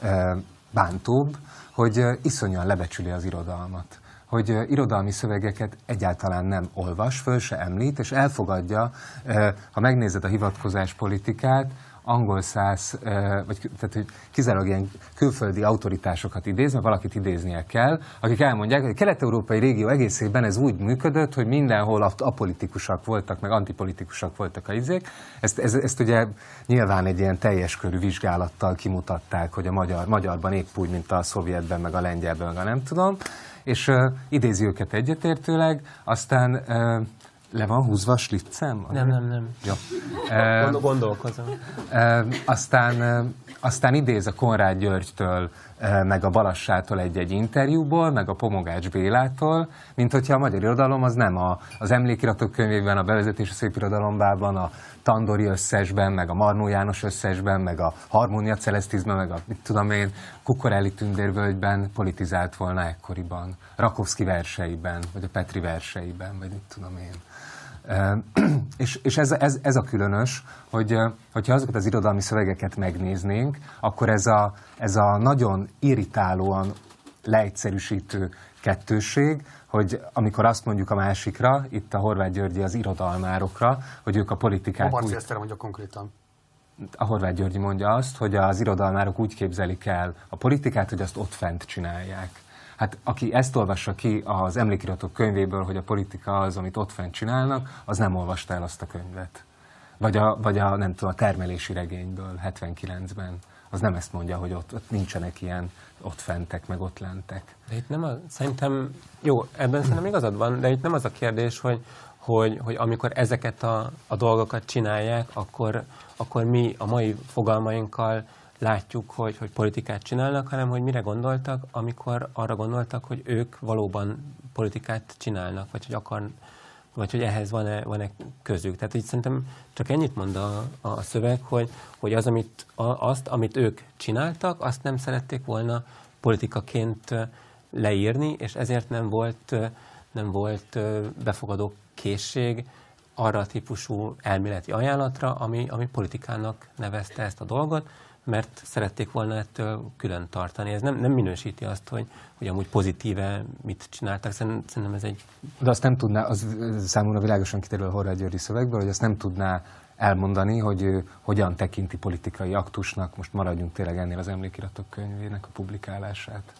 legbántóbb, hogy iszonyan lebecsüli az irodalmat hogy irodalmi szövegeket egyáltalán nem olvas, föl se említ, és elfogadja, ha megnézed a hivatkozás politikát, angol száz, vagy tehát, hogy kizárólag ilyen külföldi autoritásokat idéz, mert valakit idéznie kell, akik elmondják, hogy a kelet-európai régió egészében ez úgy működött, hogy mindenhol apolitikusak voltak, meg antipolitikusak voltak a izék. Ezt, ezt, ezt ugye nyilván egy ilyen teljes körű vizsgálattal kimutatták, hogy a magyar, magyarban épp úgy, mint a szovjetben, meg a lengyelben, meg a nem tudom és uh, idézi őket egyetértőleg, aztán uh, le van húzva a slitzem? Nem, nem, nem. Jó. Uh, Gondolkozom. Uh, aztán, uh, aztán idéz a Konrád Györgytől, uh, meg a Balassától egy-egy interjúból, meg a Pomogács Bélától, mint hogyha a magyar irodalom az nem a, az emlékiratok könyvében, a bevezetési szépirodalombában, a Tandori összesben, meg a Marnó János összesben, meg a Harmónia Celestizben, meg a, mit tudom én, Kukorelli tündérvölgyben politizált volna ekkoriban, Rakowski verseiben, vagy a Petri verseiben, vagy mit tudom én. [clears throat] és, és ez, ez, ez a különös, hogy hogyha azokat az irodalmi szövegeket megnéznénk, akkor ez a, ez a nagyon irritálóan leegyszerűsítő kettőség, hogy amikor azt mondjuk a másikra, itt a Horváth Györgyi az irodalmárokra, hogy ők a politikát... A úgy... mondja konkrétan. A Horváth Györgyi mondja azt, hogy az irodalmárok úgy képzelik el a politikát, hogy azt ott fent csinálják. Hát aki ezt olvassa ki az emlékiratok könyvéből, hogy a politika az, amit ott fent csinálnak, az nem olvasta el azt a könyvet. Vagy a, vagy a nem tudom, a termelési regényből 79-ben. Az nem ezt mondja, hogy ott, ott nincsenek ilyen ott fentek, meg ott lentek. De itt nem a, szerintem, jó, ebben szerintem igazad van, de itt nem az a kérdés, hogy, hogy, hogy amikor ezeket a, a dolgokat csinálják, akkor, akkor mi a mai fogalmainkkal látjuk, hogy, hogy politikát csinálnak, hanem hogy mire gondoltak, amikor arra gondoltak, hogy ők valóban politikát csinálnak, vagy hogy akar, vagy hogy ehhez van-e, van-e közük. Tehát így szerintem csak ennyit mond a, a szöveg, hogy, hogy az, amit, a, azt, amit ők csináltak, azt nem szerették volna politikaként leírni, és ezért nem volt, nem volt befogadó készség arra a típusú elméleti ajánlatra, ami, ami politikának nevezte ezt a dolgot, mert szerették volna ettől külön tartani. Ez nem, nem minősíti azt, hogy, hogy amúgy pozitíve mit csináltak. Szerintem ez egy... De azt nem tudná, az számomra világosan kiderül a Horváth Györgyi szövegből, hogy azt nem tudná elmondani, hogy ő hogyan tekinti politikai aktusnak, most maradjunk tényleg ennél az emlékiratok könyvének a publikálását.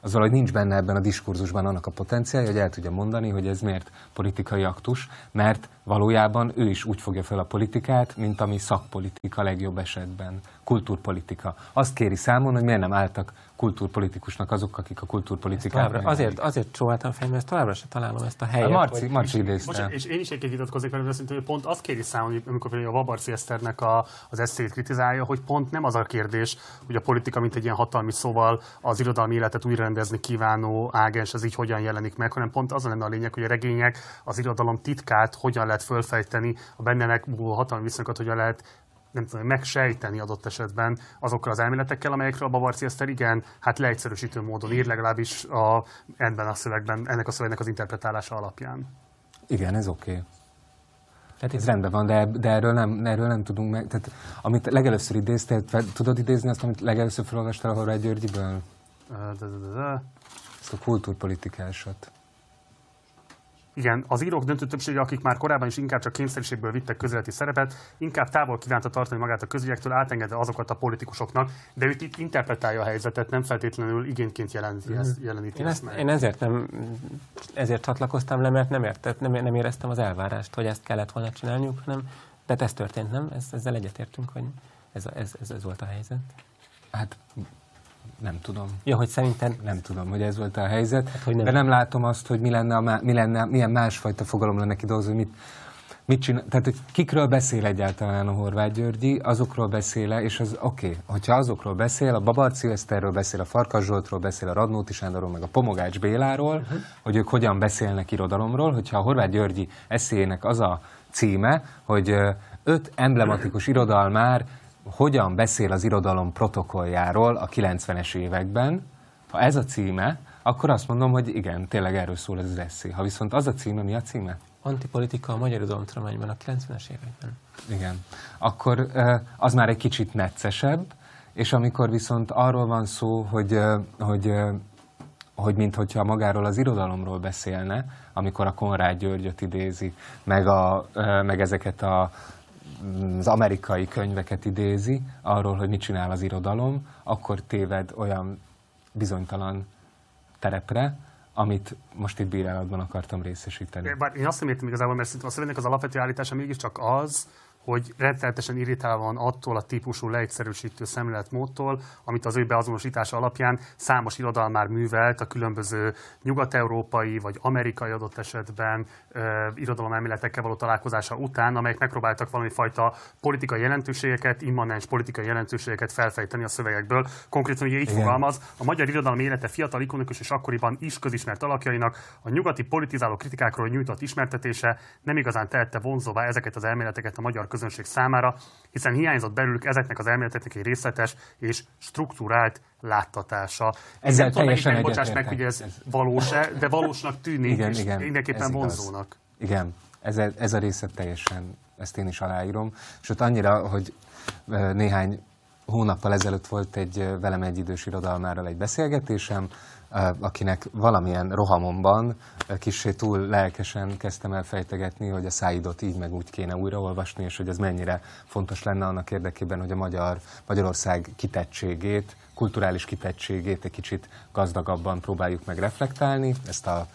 Az valahogy nincs benne ebben a diskurzusban annak a potenciálja, hogy el tudja mondani, hogy ez miért politikai aktus, mert valójában ő is úgy fogja fel a politikát, mint ami szakpolitika legjobb esetben, kultúrpolitika. Azt kéri számon, hogy miért nem álltak kultúrpolitikusnak azok, akik a kultúrpolitikát Azért, azért csóváltam fel, mert ezt továbbra sem találom ezt a helyet. A Marci, hogy... Marci idézte. És én is egy vitatkozik velem, hogy pont azt kéri számon, amikor a Vabarci Eszternek a, az eszét kritizálja, hogy pont nem az a kérdés, hogy a politika, mint egy ilyen hatalmi szóval az irodalmi életet újrarendezni kívánó ágens, ez így hogyan jelenik meg, hanem pont az lenne a lényeg, hogy a regények az irodalom titkát hogyan lehet fölfejteni, a benne megmúló hatalmi viszonyokat hogyan lehet nem tudom, megsejteni adott esetben azokkal az elméletekkel, amelyekről a Bavarci Eszter igen, hát leegyszerűsítő módon ír, legalábbis a, ebben a szövegben, ennek a szövegnek az interpretálása alapján. Igen, ez oké. Okay. Tehát ez rendben van, de, de erről, nem, erről nem tudunk meg. Tehát, amit legelőször idéztél, tudod idézni azt, amit legelőször felolvastál a Horváth Györgyiből? Ezt a kultúrpolitikásat. Igen, az írók döntő többsége, akik már korábban is inkább csak kényszerűségből vittek közéleti szerepet, inkább távol kívánta tartani magát a közügyektől, átengedve azokat a politikusoknak, de ő itt interpretálja a helyzetet, nem feltétlenül igényként jelenti mm. ezt, jeleníti én, ezt, meg. én ezért nem, ezért csatlakoztam le, mert nem, értett, nem, nem éreztem az elvárást, hogy ezt kellett volna csinálniuk, hanem, de ez történt, nem? Ez, ezzel egyetértünk, hogy ez, ez, ez, ez volt a helyzet. Hát nem tudom. Ja, hogy szerinted... Nem tudom, hogy ez volt a helyzet, hát, hogy nem. de nem látom azt, hogy mi lenne, a, mi lenne milyen másfajta fogalom lenne kidolgozva, mit, mit csinál, tehát hogy kikről beszél egyáltalán a Horváth Györgyi, azokról beszél -e, és az oké, okay, hogyha azokról beszél, a Babarci Eszterről beszél, a Farkas Zsoltról beszél, a Radnóti Sándorról, meg a Pomogács Béláról, uh-huh. hogy ők hogyan beszélnek irodalomról, hogyha a Horváth Györgyi eszélyének az a címe, hogy öt emblematikus irodalmár hogyan beszél az irodalom protokolljáról a 90-es években, ha ez a címe, akkor azt mondom, hogy igen, tényleg erről szól ez az eszé. Ha viszont az a címe, mi a címe? antipolitika a magyar irodalomtudományban a 90-es években. Igen. Akkor az már egy kicsit neccesebb, és amikor viszont arról van szó, hogy, hogy, hogy minthogyha magáról az irodalomról beszélne, amikor a Konrád Györgyöt idézi, meg, a, meg ezeket a, az amerikai könyveket idézi, arról, hogy mit csinál az irodalom, akkor téved olyan bizonytalan terepre, amit most itt bírálatban akartam részesíteni. Bár én azt nem értem igazából, mert szerintem a szövegnek az alapvető állítása mégiscsak az, hogy rettenetesen irritálva van attól a típusú leegyszerűsítő szemléletmódtól, amit az ő beazonosítása alapján számos irodalmár már művelt a különböző nyugat-európai vagy amerikai adott esetben uh, elméletekkel való találkozása után, amelyek megpróbáltak valami fajta politikai jelentőségeket, immanens politikai jelentőségeket felfejteni a szövegekből. Konkrétan ugye így Igen. fogalmaz, a magyar irodalom élete fiatal, ikonikus és akkoriban is közismert alakjainak a nyugati politizáló kritikákról nyújtott ismertetése nem igazán tehette vonzóvá ezeket az elméleteket a magyar közönség számára, hiszen hiányzott belőlük ezeknek az elméleteknek egy részletes és struktúrált láttatása. Ezzel tudom, teljesen bocsáss meg, hogy ez, ez valós-e, de valósnak tűnik, igen, és igen, mindenképpen vonzónak. Igen, ez, ez a része teljesen, ezt én is aláírom. Sőt, annyira, hogy néhány hónappal ezelőtt volt egy velem egy idős irodalmárral egy beszélgetésem, akinek valamilyen rohamomban kicsi túl lelkesen kezdtem el fejtegetni, hogy a száidot így meg úgy kéne újraolvasni, és hogy ez mennyire fontos lenne annak érdekében, hogy a magyar, Magyarország kitettségét, kulturális kitettségét egy kicsit gazdagabban próbáljuk meg reflektálni, ezt a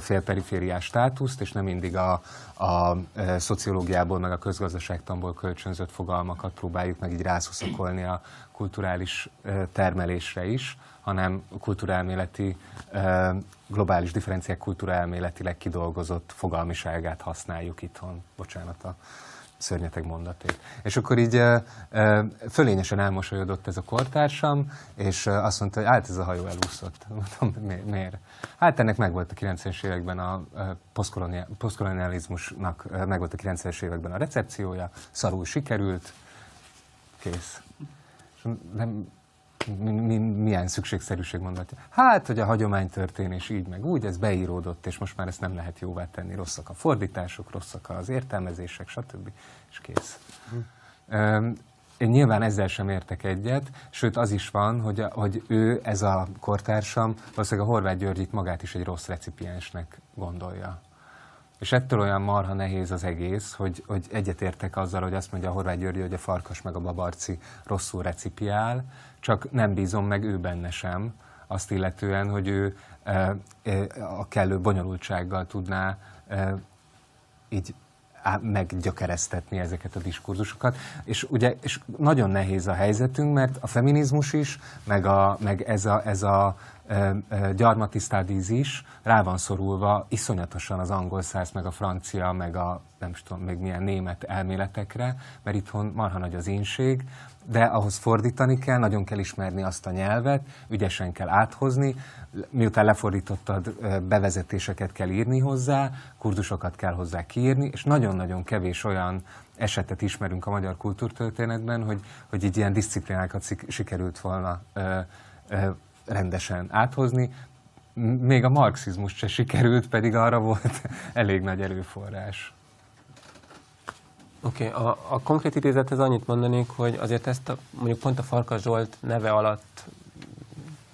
félperifériás státuszt, és nem mindig a, a szociológiából, meg a közgazdaságtamból kölcsönzött fogalmakat próbáljuk meg így rászuszakolni a kulturális termelésre is, hanem kulturálméleti, globális differenciák kulturálméletileg kidolgozott fogalmiságát használjuk itthon. Bocsánat a szörnyeteg mondatét. És akkor így fölényesen elmosolyodott ez a kortársam, és azt mondta, hogy hát ez a hajó elúszott. [laughs] Mondtam, miért? Hát ennek megvolt a 90-es években a posztkolonializmusnak megvolt a 90-es években a recepciója, szarul sikerült, kész. És nem, mi, milyen szükségszerűség mondatja. Hát, hogy a hagyománytörténés így meg úgy, ez beíródott, és most már ezt nem lehet jóvá tenni. Rosszak a fordítások, rosszak az értelmezések, stb. És kész. Hm. Én nyilván ezzel sem értek egyet, sőt az is van, hogy, hogy ő, ez a kortársam, valószínűleg a Horváth Györgyit magát is egy rossz recipiensnek gondolja. És ettől olyan marha nehéz az egész, hogy, hogy egyetértek azzal, hogy azt mondja a Horváth György, hogy a Farkas meg a Babarci rosszul recipiál, csak nem bízom meg ő benne sem, azt illetően, hogy ő e, e, a kellő bonyolultsággal tudná e, így meggyökeresztetni ezeket a diskurzusokat. És ugye és nagyon nehéz a helyzetünk, mert a feminizmus is, meg, a, meg ez a, ez a gyarmatisztádíz is rá van szorulva iszonyatosan az angol száz, meg a francia, meg a nem tudom, még milyen német elméletekre, mert itthon marha nagy az énség, de ahhoz fordítani kell, nagyon kell ismerni azt a nyelvet, ügyesen kell áthozni, miután lefordítottad, bevezetéseket kell írni hozzá, kurdusokat kell hozzá kiírni, és nagyon-nagyon kevés olyan esetet ismerünk a magyar kultúrtörténetben, hogy, hogy így ilyen disziplinákat sikerült volna ö, ö, rendesen áthozni. Még a marxizmus se sikerült, pedig arra volt [laughs] elég nagy erőforrás. Oké, okay, a, a konkrét idézethez annyit mondanék, hogy azért ezt a, mondjuk pont a Farkas Zsolt neve alatt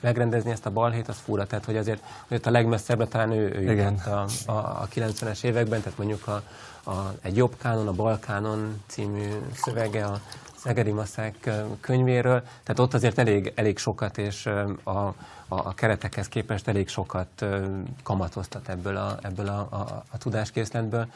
megrendezni ezt a balhét, az fura. Tehát, hogy azért, azért a legmesszebbre talán ő, ő jutott a, a, a 90-es években, tehát mondjuk a, a, egy jobb kánon, a Balkánon című szövege a Szegedi Maszák könyvéről, tehát ott azért elég, elég sokat, és a, a, a keretekhez képest elég sokat kamatoztat ebből a, ebből a, a, a tudáskészletből.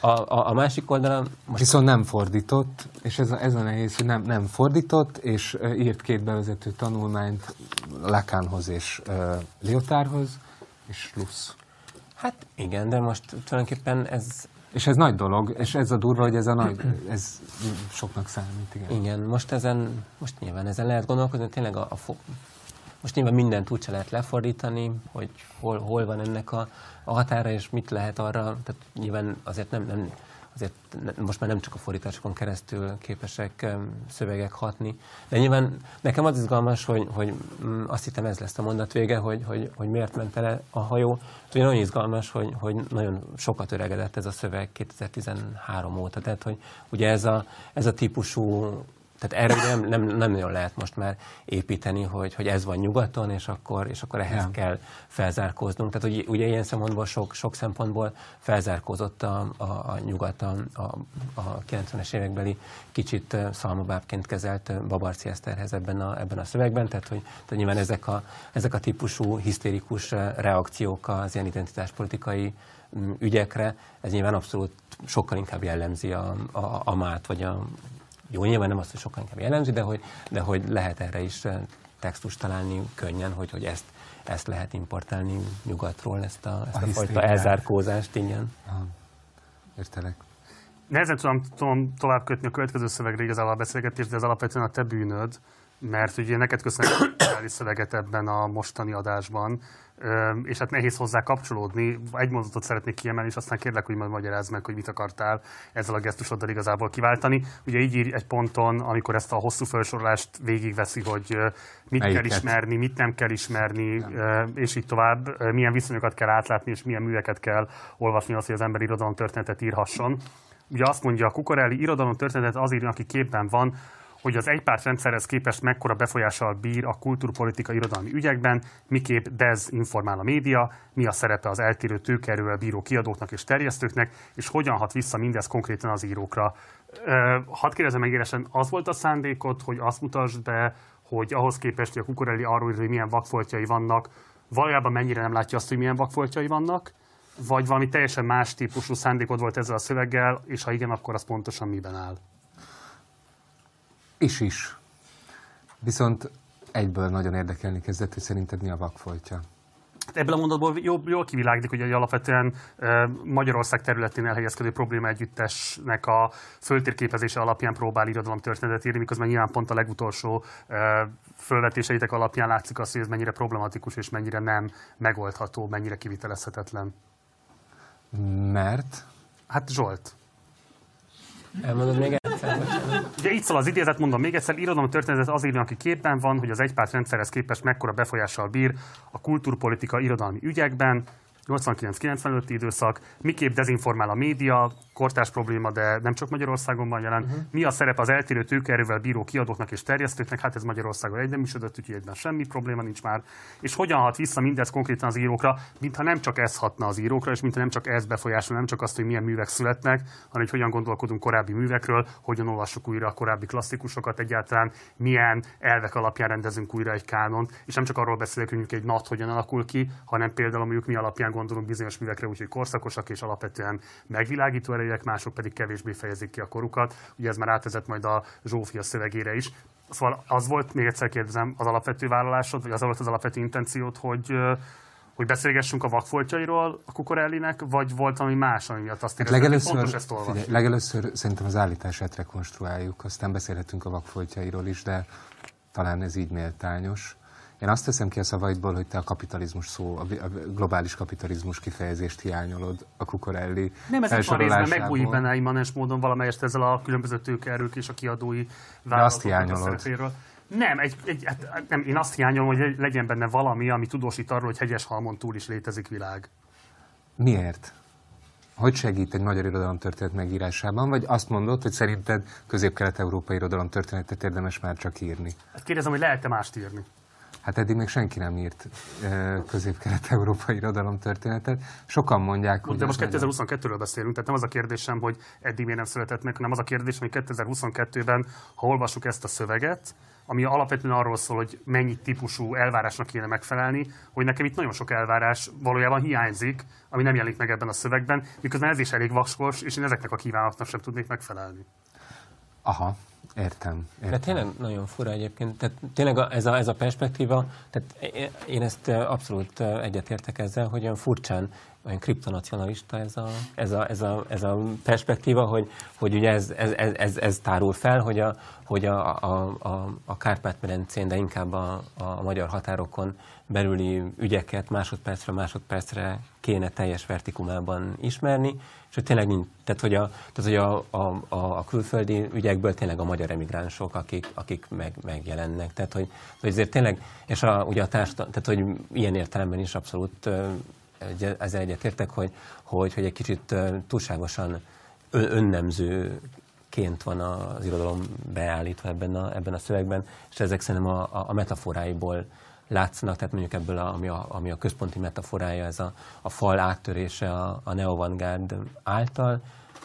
A, a, a másik oldalon... Most... Viszont nem fordított, és ez a, ez a nehéz, hogy nem, nem fordított, és írt két bevezető tanulmányt Lakánhoz és uh, Liotárhoz, és Slusz. Hát igen, de most tulajdonképpen ez... És ez nagy dolog, és ez a durva, hogy ez a nagy, ez soknak számít, igen. Igen, most ezen, most nyilván ezen lehet gondolkozni, tényleg a, a fo- most nyilván mindent úgy se lehet lefordítani, hogy hol, hol van ennek a, a határa, és mit lehet arra, tehát nyilván azért nem, nem azért most már nem csak a fordításokon keresztül képesek szövegek hatni. De nyilván nekem az izgalmas, hogy, hogy mm, azt hittem ez lesz a mondat vége, hogy, hogy, hogy miért ment el a hajó. Ugye nagyon izgalmas, hogy, hogy nagyon sokat öregedett ez a szöveg 2013 óta. Tehát, hogy ugye ez a, ez a típusú tehát erre nem, nem, nem nagyon lehet most már építeni, hogy, hogy ez van nyugaton, és akkor, és akkor ehhez ja. kell felzárkóznunk. Tehát ugye, ugye ilyen szempontból sok, sok szempontból felzárkózott a, a, a nyugat a, a, a 90-es évekbeli kicsit szalmabábként kezelt Babarci Eszterhez ebben a, ebben a szövegben, tehát hogy tehát nyilván ezek a, ezek a típusú hisztérikus reakciók az ilyen identitáspolitikai ügyekre, ez nyilván abszolút sokkal inkább jellemzi a, a, a mát, vagy a, jó, nyilván nem azt, hogy sokkal inkább jellemzi, de hogy, de hogy lehet erre is eh, textust találni könnyen, hogy, hogy ezt, ezt lehet importálni nyugatról, ezt a, ezt a, a fajta elzárkózást, igen. Aha. Értelek. Nehezen tudom, tudom tovább kötni a következő szövegre igazából a beszélgetést, de ez alapvetően a te bűnöd, mert ugye neked köszönhető szöveget ebben a mostani adásban, és hát nehéz hozzá kapcsolódni. Egy mondatot szeretnék kiemelni, és aztán kérlek, hogy majd magyarázd meg, hogy mit akartál ezzel a gesztusoddal igazából kiváltani. Ugye így ír egy ponton, amikor ezt a hosszú felsorolást végigveszi, hogy mit Melyiket? kell ismerni, mit nem kell ismerni, nem. és így tovább, milyen viszonyokat kell átlátni, és milyen műveket kell olvasni az, hogy az ember irodalom történetet írhasson. Ugye azt mondja, a Kukorelli irodalom történetet az írja, aki képben van, hogy az egypártrendszerhez képest mekkora befolyással bír a kulturpolitika irodalmi ügyekben, miképp dezinformál a média, mi a szerepe az eltérő tőkerővel bíró kiadóknak és terjesztőknek, és hogyan hat vissza mindez konkrétan az írókra. Hadd kérdezem meg élesen, az volt a szándékod, hogy azt mutasd be, hogy ahhoz képest, hogy a Kukorelli arról hogy milyen vakfoltjai vannak, valójában mennyire nem látja azt, hogy milyen vakfoltjai vannak, vagy valami teljesen más típusú szándékod volt ezzel a szöveggel, és ha igen, akkor az pontosan miben áll? Is is. Viszont egyből nagyon érdekelni kezdett, hogy szerinted mi a vakfoltja. Ebből a mondatból jól, jól kiviláglik, hogy alapvetően e, Magyarország területén elhelyezkedő probléma együttesnek a föltérképezése alapján próbál irodalom történetet írni, miközben nyilván pont a legutolsó fölvetéseitek alapján látszik azt, hogy ez mennyire problematikus és mennyire nem megoldható, mennyire kivitelezhetetlen. Mert? Hát Zsolt. Elmondod még egyszer? Ugye itt szól az idézet, mondom még egyszer, irodalom történetet az írja, aki képen van, hogy az egypárt rendszerhez képest mekkora befolyással bír a kulturpolitika irodalmi ügyekben, 89-95 időszak, miképp dezinformál a média, kortás probléma, de nem csak Magyarországon van jelen. Uh-huh. Mi a szerep az eltérő tőkeerővel bíró kiadóknak és terjesztőknek? Hát ez Magyarországon egy nem működött, úgyhogy egyben semmi probléma nincs már. És hogyan hat vissza mindez konkrétan az írókra, mintha nem csak ez hatna az írókra, és mintha nem csak ez befolyásol, nem csak azt, hogy milyen művek születnek, hanem hogy hogyan gondolkodunk korábbi művekről, hogyan olvassuk újra a korábbi klasszikusokat egyáltalán, milyen elvek alapján rendezünk újra egy kánon, és nem csak arról beszélünk, hogy egy nat hogyan alakul ki, hanem például mondjuk mi alapján gondolunk bizonyos művekre, úgyhogy korszakosak és alapvetően megvilágító erejek, mások pedig kevésbé fejezik ki a korukat. Ugye ez már átvezet majd a Zsófia szövegére is. Szóval az volt, még egyszer kérdezem, az alapvető vállalásod, vagy az volt az alapvető intenciót, hogy hogy beszélgessünk a vakfoltjairól a Kukorellinek, vagy volt valami más, ami miatt azt hát éreztem, legelőször, fontos ezt figyelj, legelőször szerintem az állítását rekonstruáljuk, aztán beszélhetünk a vakfoltjairól is, de talán ez így méltányos. Én azt teszem ki a szavaidból, hogy te a kapitalizmus szó, a globális kapitalizmus kifejezést hiányolod a Kukorelli Nem, ez a részben megújít benne immanens módon valamelyest ezzel a különböző tőkerők és a kiadói vállalatok Nem, egy, egy, hát, nem, én azt hiányolom, hogy legyen benne valami, ami tudósít arról, hogy hegyes halmon túl is létezik világ. Miért? Hogy segít egy magyar irodalom történet megírásában, vagy azt mondod, hogy szerinted közép-kelet-európai irodalom történetet érdemes már csak írni? Hát kérdezem, hogy lehet-e mást írni? Hát eddig még senki nem írt közép-kelet-európai irodalom történetet. Sokan mondják, hogy... De most 2022-ről beszélünk, tehát nem az a kérdésem, hogy eddig miért nem született meg, hanem az a kérdésem, hogy 2022-ben, ha olvasjuk ezt a szöveget, ami alapvetően arról szól, hogy mennyi típusú elvárásnak kéne megfelelni, hogy nekem itt nagyon sok elvárás valójában hiányzik, ami nem jelenik meg ebben a szövegben, miközben ez is elég vaskos, és én ezeknek a kívánatnak sem tudnék megfelelni. Aha, Értem, értem. De tényleg nagyon fura egyébként. Tehát tényleg ez, a, ez a perspektíva, tehát én ezt abszolút egyetértek ezzel, hogy olyan furcsán, olyan kriptonacionalista ez a, ez a, ez a, ez a perspektíva, hogy, hogy ugye ez, ez, ez, ez tárul fel, hogy a, hogy a, a, a, a Kárpát-medencén, de inkább a, a magyar határokon belüli ügyeket másodpercre másodpercre kéne teljes vertikumában ismerni, és hogy tényleg nincs, tehát hogy a, tehát, hogy a, a, a, külföldi ügyekből tényleg a magyar emigránsok, akik, akik meg, megjelennek. Tehát, hogy, hogy ezért tényleg, és a, ugye a társadalom, tehát, hogy ilyen értelemben is abszolút ezzel egyetértek, hogy, hogy, hogy egy kicsit túlságosan önnemző ként van az irodalom beállítva ebben a, ebben a szövegben, és ezek szerintem a, a metaforáiból látszanak, tehát mondjuk ebből, a, ami, a, ami a központi metaforája, ez a, a fal áttörése a, a neovangárd által,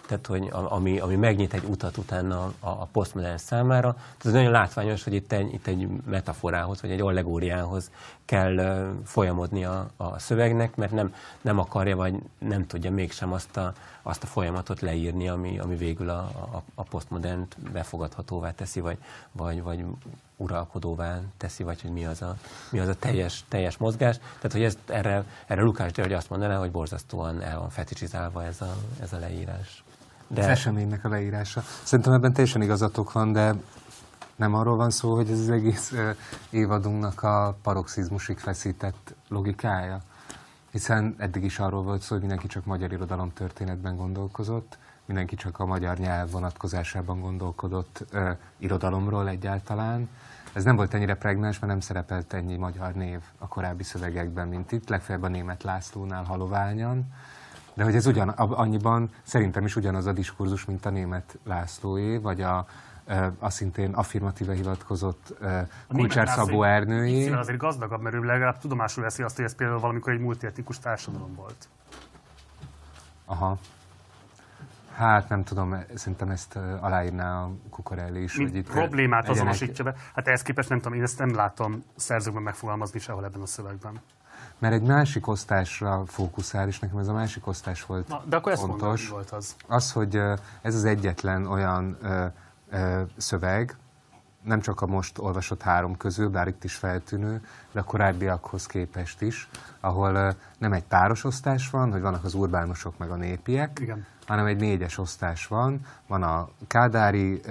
tehát hogy ami, ami megnyit egy utat utána a, a posztmodern számára. Tehát ez nagyon látványos, hogy itt egy, itt egy metaforához, vagy egy allegóriához kell uh, folyamodni a, szövegnek, mert nem, nem akarja, vagy nem tudja mégsem azt a, azt a folyamatot leírni, ami, ami végül a, a, a posztmodernt befogadhatóvá teszi, vagy, vagy, vagy uralkodóvá teszi, vagy hogy mi az a, mi az a teljes, teljes mozgás. Tehát, hogy ezt, erre, erre Lukás György azt mondaná, hogy borzasztóan el van feticsizálva ez a, ez a leírás. De... Az eseménynek a leírása. Szerintem ebben teljesen igazatok van, de nem arról van szó, hogy ez az egész évadunknak a paroxizmusig feszített logikája. Hiszen eddig is arról volt szó, hogy mindenki csak magyar irodalom történetben gondolkozott, mindenki csak a magyar nyelv vonatkozásában gondolkodott ö, irodalomról egyáltalán. Ez nem volt ennyire pregnáns, mert nem szerepelt ennyi magyar név a korábbi szövegekben, mint itt, legfeljebb a német Lászlónál haloványan. De hogy ez ugyan, annyiban szerintem is ugyanaz a diskurzus, mint a német Lászlóé, vagy a, a szintén affirmatíve hivatkozott Kulcsár Szabó Ernői. azért gazdagabb, mert ő legalább tudomásul veszi azt, hogy ez például valamikor egy multietikus társadalom volt. Aha. Hát nem tudom, szerintem ezt aláírná a Kukorelli is. Mint hogy itt problémát azonosítja be. Hát ehhez képest nem tudom, én ezt nem látom szerzőkben megfogalmazni sehol ebben a szövegben mert egy másik osztásra fókuszál, és nekem ez a másik osztás volt Na, de akkor ezt fontos. Mondom, volt az? Az, hogy ez az egyetlen olyan szöveg, nem csak a most olvasott három közül, bár itt is feltűnő, de a korábbiakhoz képest is, ahol nem egy páros osztás van, hogy vannak az urbánusok meg a népiek, Igen. hanem egy négyes osztás van. Van a kádári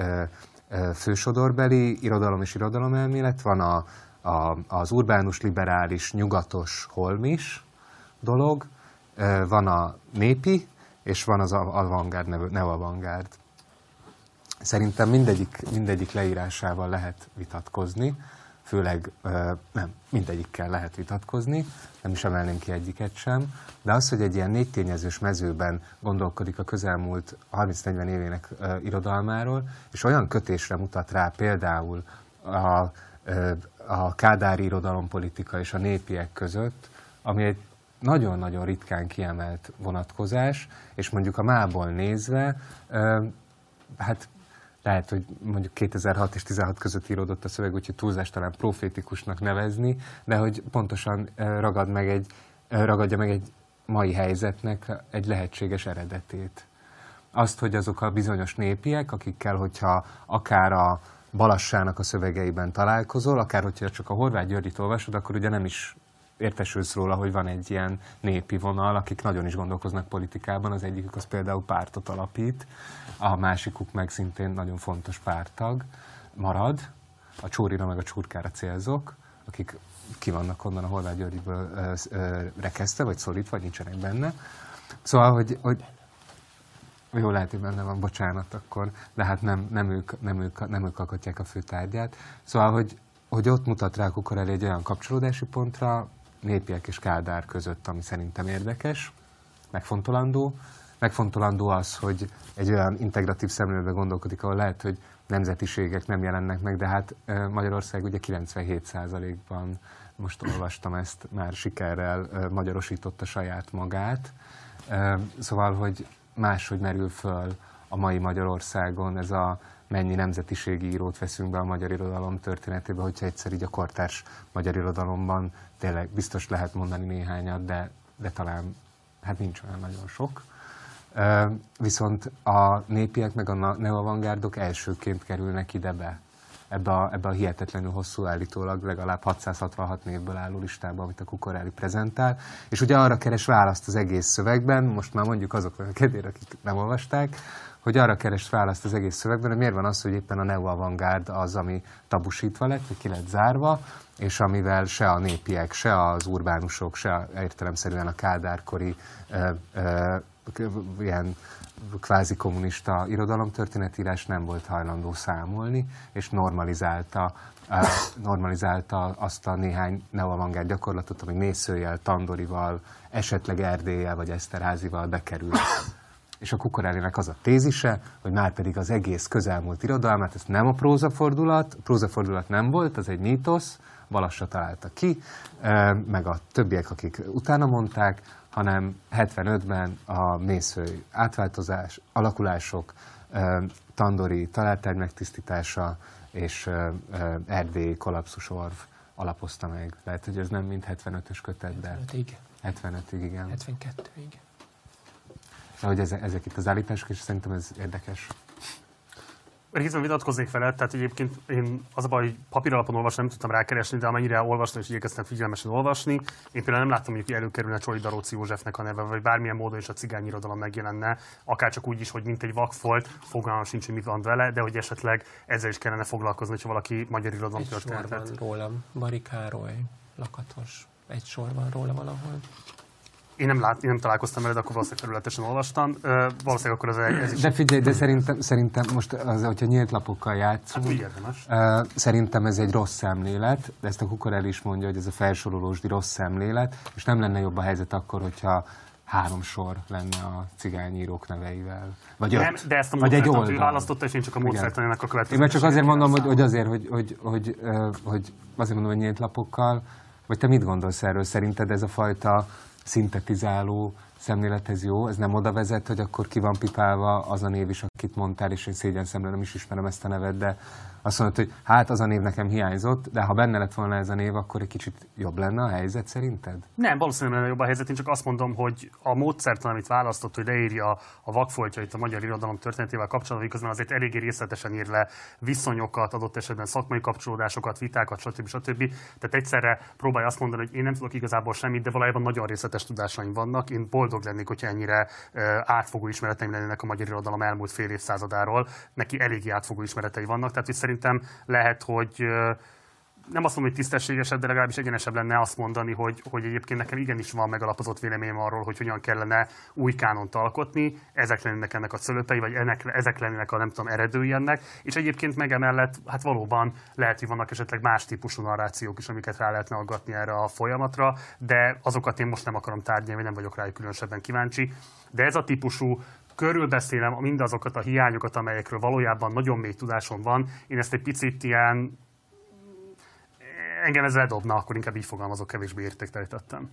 fősodorbeli irodalom és irodalomelmélet, van a a, az urbánus, liberális, nyugatos, holmis dolog, van a népi, és van az avantgárd, neoavantgárd. Szerintem mindegyik, mindegyik leírásával lehet vitatkozni, főleg nem, mindegyikkel lehet vitatkozni, nem is emelném ki egyiket sem, de az, hogy egy ilyen négy tényezős mezőben gondolkodik a közelmúlt 30-40 évének irodalmáról, és olyan kötésre mutat rá például a a kádári irodalompolitika és a népiek között, ami egy nagyon-nagyon ritkán kiemelt vonatkozás, és mondjuk a mából nézve, hát lehet, hogy mondjuk 2006 és 16 között íródott a szöveg, úgyhogy túlzás talán profétikusnak nevezni, de hogy pontosan ragad meg egy, ragadja meg egy mai helyzetnek egy lehetséges eredetét. Azt, hogy azok a bizonyos népiek, akikkel, hogyha akár a Balassának a szövegeiben találkozol, akár hogyha csak a Horváth Györgyit olvasod, akkor ugye nem is értesülsz róla, hogy van egy ilyen népi vonal, akik nagyon is gondolkoznak politikában. Az egyikük az például pártot alapít, a másikuk meg szintén nagyon fontos pártag marad. A csórira meg a csurkára célzok, akik ki vannak onnan a Horváth Györgyből rekeszte, vagy szorítva, vagy nincsenek benne. Szóval, hogy, hogy jó, lehet, hogy benne van, bocsánat akkor, de hát nem, nem, ők, nem, ők, nem ők alkotják a fő tárgyát. Szóval, hogy, hogy ott mutat rá Kukorelli egy olyan kapcsolódási pontra, népiek és Kádár között, ami szerintem érdekes, megfontolandó. Megfontolandó az, hogy egy olyan integratív szemlélőbe gondolkodik, ahol lehet, hogy nemzetiségek nem jelennek meg, de hát Magyarország ugye 97%-ban, most olvastam ezt, már sikerrel magyarosította saját magát. Szóval, hogy máshogy merül föl a mai Magyarországon ez a mennyi nemzetiségi írót veszünk be a magyar irodalom történetébe, hogyha egyszer így a kortárs magyar irodalomban tényleg biztos lehet mondani néhányat, de, de talán hát nincs olyan nagyon sok. Viszont a népiek meg a neoavangardok elsőként kerülnek ide be ebbe a, ebbe a hihetetlenül hosszú állítólag legalább 666 névből álló listába, amit a Kukorelli prezentál. És ugye arra keres választ az egész szövegben, most már mondjuk azok a kedvére, akik nem olvasták, hogy arra keres választ az egész szövegben, hogy miért van az, hogy éppen a neo-avantgárd az, ami tabusítva lett, vagy ki lett zárva, és amivel se a népiek, se az urbánusok, se értelemszerűen a kádárkori ö, ö, ilyen kvázi kommunista irodalomtörténetírás nem volt hajlandó számolni, és normalizálta, normalizálta azt a néhány neoavangárd gyakorlatot, ami Mészőjel, Tandorival, esetleg Erdéllyel vagy Eszterházival bekerült. És a Kukorellinek az a tézise, hogy már pedig az egész közelmúlt irodalmát, ez nem a prózafordulat, a prózafordulat nem volt, az egy mítosz, Balassa találta ki, meg a többiek, akik utána mondták, hanem 75-ben a mészői átváltozás, alakulások, tandori találtárgy megtisztítása és erdélyi kollapszusorv alapozta meg. Lehet, hogy ez nem mind 75-ös kötet, de... 75-ig. 75-ig, igen. 72-ig. De hogy ezek, ezek itt az állítások, és szerintem ez érdekes. Részben vitatkoznék vele, tehát egyébként én az a baj, hogy papír alapon olvasni nem tudtam rákeresni, de amennyire olvastam és igyekeztem figyelmesen olvasni, én például nem láttam, hogy előkerülne Csoli Daróci Józsefnek a neve, vagy bármilyen módon is a cigány irodalom megjelenne, akár csak úgy is, hogy mint egy vakfolt, fogalmam sincs, hogy mi van vele, de hogy esetleg ezzel is kellene foglalkozni, hogyha valaki magyar irodalom történetet. rólam, Bari Károly, Lakatos, egy sor van róla valahol. Én nem, lát, én nem találkoztam vele, de akkor valószínűleg területesen olvastam. Uh, valószínűleg akkor az ez is... De figyelj, de szerintem, szerintem most, az, hogyha nyílt lapokkal játszunk, hát, érdemes. Szerintem ez egy rossz szemlélet, de ezt a Kukorel is mondja, hogy ez a felsorolósdi rossz szemlélet, és nem lenne jobb a helyzet akkor, hogyha három sor lenne a cigányírók neveivel. Vagy nem, öt. de ezt a vagy egy oldal. választotta, és én csak a módszertanának a következő. Én csak azért mondom, hogy, hogy azért, hogy, hogy, hogy, hogy, azért mondom, hogy nyílt lapokkal, vagy te mit gondolsz erről? Szerinted ez a fajta szintetizáló szemlélethez jó, ez nem oda vezet, hogy akkor ki van pipálva az a név is, akit mondtál, és én szégyen szemre nem is ismerem ezt a nevet, de azt mondod, hogy hát az a név nekem hiányzott, de ha benne lett volna ez a név, akkor egy kicsit jobb lenne a helyzet szerinted? Nem, valószínűleg lenne jobb a helyzet. Én csak azt mondom, hogy a módszertan, amit választott, hogy leírja a vakfoltjait a magyar irodalom történetével kapcsolatban, közben azért eléggé részletesen ír le viszonyokat, adott esetben szakmai kapcsolódásokat, vitákat, stb. stb. Tehát egyszerre próbálja azt mondani, hogy én nem tudok igazából semmit, de valójában nagyon részletes tudásaim vannak. Én boldog lennék, hogyha ennyire átfogó ismereteim lennének a magyar irodalom elmúlt fél évszázadáról. Neki eléggé átfogó ismeretei vannak. Tehát, hogy szerintem lehet, hogy nem azt mondom, hogy tisztességesebb, de legalábbis egyenesebb lenne azt mondani, hogy, hogy egyébként nekem igenis van megalapozott véleményem arról, hogy hogyan kellene új kánont alkotni, ezek lennének ennek a szölöpei, vagy ennek, ezek lennének a nem tudom, eredői ennek, és egyébként meg emellett, hát valóban lehet, hogy vannak esetleg más típusú narrációk is, amiket rá lehetne aggatni erre a folyamatra, de azokat én most nem akarom tárgyalni, nem vagyok rájuk különösebben kíváncsi. De ez a típusú körülbeszélem mindazokat a hiányokat, amelyekről valójában nagyon mély tudásom van. Én ezt egy picit ilyen engem ez ledobna, akkor inkább így fogalmazok, kevésbé értéktelítettem.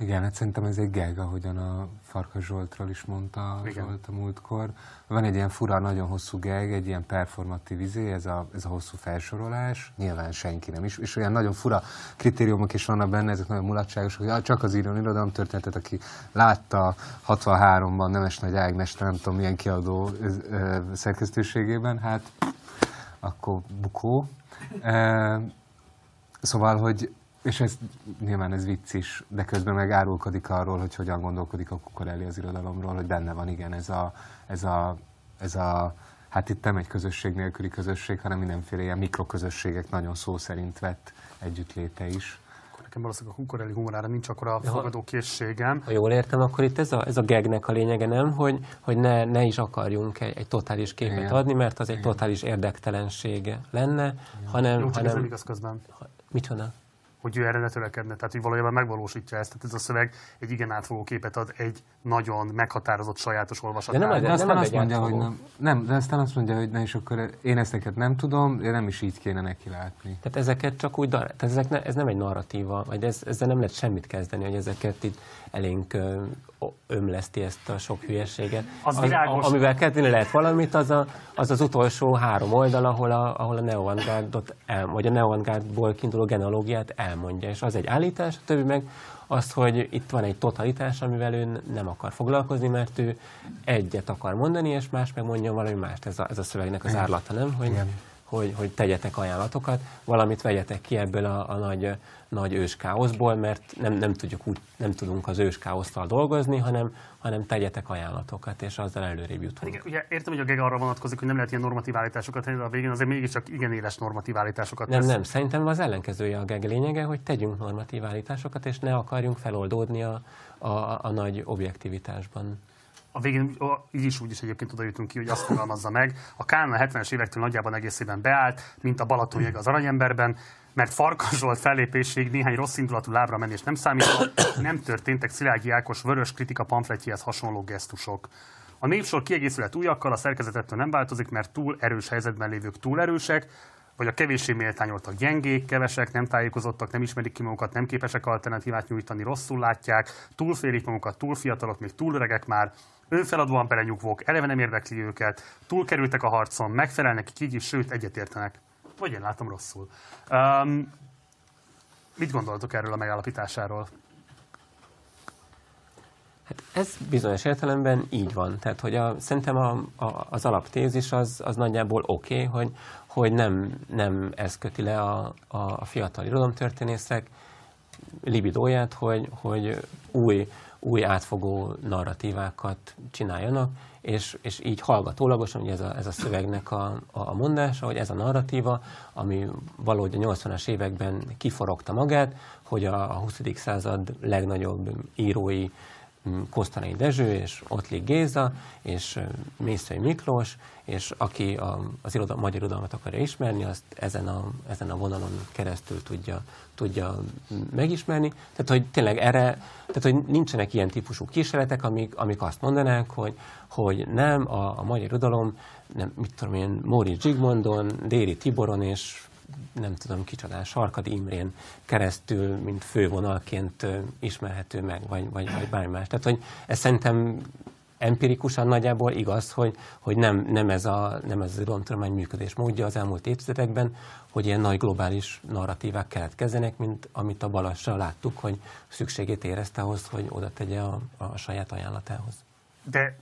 Igen, hát szerintem ez egy geg, ahogyan a Farkas Zsoltról is mondta Igen. Zsolt a múltkor. Van egy ilyen fura, nagyon hosszú geg, egy ilyen performatív izé, ez a, ez a hosszú felsorolás, nyilván senki nem is, és olyan nagyon fura kritériumok is vannak benne, ezek nagyon mulatságosok, hogy csak az író irodalom történetet, aki látta 63-ban Nemes Nagy Ágnes, nem tudom milyen kiadó ö, ö, szerkesztőségében, hát akkor bukó. E, szóval, hogy és ez nyilván ez vicc is, de közben meg árulkodik arról, hogy hogyan gondolkodik a Kukorelli az irodalomról, hogy benne van igen ez a, ez a, ez a hát itt nem egy közösség nélküli közösség, hanem mindenféle ilyen mikroközösségek nagyon szó szerint vett együttléte is. Nekem valószínűleg a kukorelli humorára nincs akkor a fogadó készségem. Ha jól értem, akkor itt ez a, ez a gegnek a lényege nem, hogy, hogy ne, ne is akarjunk egy, egy totális képet Igen. adni, mert az egy Igen. totális érdektelensége lenne, Igen. hanem... Jó, csak hanem, ez nem igaz közben. Micsoda? Hogy ő erre ne törekedne. Tehát, hogy valójában megvalósítja ezt. Tehát ez a szöveg egy igen átfogó képet ad egy nagyon meghatározott sajátos olvasatára. De nem, de aztán nem azt mondja, hogy nem, nem, de aztán azt mondja, hogy ne, és akkor én ezeket nem tudom, én nem is így kéne neki látni. Tehát ezeket csak úgy, tehát ezek ne, ez nem egy narratíva, vagy ez, ezzel nem lehet semmit kezdeni, hogy ezeket itt elénk ömleszti ezt a sok hülyeséget. Az világos. a, amivel kezdeni lehet valamit, az, a, az az utolsó három oldal, ahol a, ahol a neoavantgárdot el, vagy a neoavantgárdból kiinduló genealógiát elmondja, és az egy állítás, a többi meg az, hogy itt van egy totalitás, amivel ő nem akar foglalkozni, mert ő egyet akar mondani, és más meg mondja valami mást. Ez a, ez a szövegnek az árlata, nem? Hogy, Igen. hogy, hogy tegyetek ajánlatokat, valamit vegyetek ki ebből a, a nagy, nagy őskáoszból, mert nem, nem, tudjuk úgy, nem tudunk az őskáosztal dolgozni, hanem, hanem tegyetek ajánlatokat, és azzal előrébb jutunk. Igen, ugye értem, hogy a geg arra vonatkozik, hogy nem lehet ilyen normatív állításokat tenni, de a végén azért mégiscsak igen éles normatív állításokat Nem, tesz. nem, szerintem az ellenkezője a geg lényege, hogy tegyünk normatív állításokat, és ne akarjunk feloldódni a, a, a nagy objektivitásban. A végén így is úgy is egyébként oda jutunk ki, hogy azt fogalmazza meg. A Kán a 70-es évektől nagyjában egészében beállt, mint a Balatonjeg az aranyemberben, mert Farkas Zsolt néhány rossz indulatú lábra menés nem számított, nem történtek Szilágyi Ákos vörös kritika pamfletjéhez hasonló gesztusok. A népsor kiegészülhet újakkal, a szerkezetettől nem változik, mert túl erős helyzetben lévők túl erősek, vagy a kevéssé méltányoltak gyengék, kevesek, nem tájékozottak, nem ismerik ki magukat, nem képesek alternatívát nyújtani, rosszul látják, túlfélik magukat, túl fiatalok, még túl öregek már, önfeladóan belenyugvók, eleve nem érdekli őket, túlkerültek a harcon, megfelelnek így is, sőt egyetértenek. Vagy én látom rosszul. Um, mit gondoltok erről a megállapításáról? Hát ez bizonyos értelemben így van. Tehát, hogy a, szerintem a, a, az alaptézis az, az nagyjából oké, okay, hogy, hogy nem, nem ez köti le a, a, a fiatal irodalomtörténészek libidóját, hogy, hogy új, új átfogó narratívákat csináljanak, és, és így hallgatólagosan, ugye ez a, ez a szövegnek a, a, a mondása, hogy ez a narratíva, ami valahogy a 80-as években kiforogta magát, hogy a, a 20. század legnagyobb írói Kosztanai Dezső, és Ottlik Géza, és Mészői Miklós, és aki a, az iroda, magyar irodalmat akarja ismerni, azt ezen a, ezen a vonalon keresztül tudja, tudja megismerni. Tehát, hogy tényleg erre, tehát, hogy nincsenek ilyen típusú kísérletek, amik, amik azt mondanák, hogy, hogy nem, a, a magyar irodalom, nem, mit tudom én, Móricz Zsigmondon, Déri Tiboron és nem tudom kicsodán, Sarkadi Imrén keresztül, mint fővonalként ismerhető meg, vagy, vagy, vagy bármi más. Tehát, hogy ez szerintem empirikusan nagyjából igaz, hogy, hogy nem, nem, ez a, nem ez az irodalomtudomány működés módja az elmúlt évtizedekben, hogy ilyen nagy globális narratívák keletkezzenek, mint amit a Balassal láttuk, hogy szükségét érezte ahhoz, hogy oda tegye a, a saját ajánlatához. De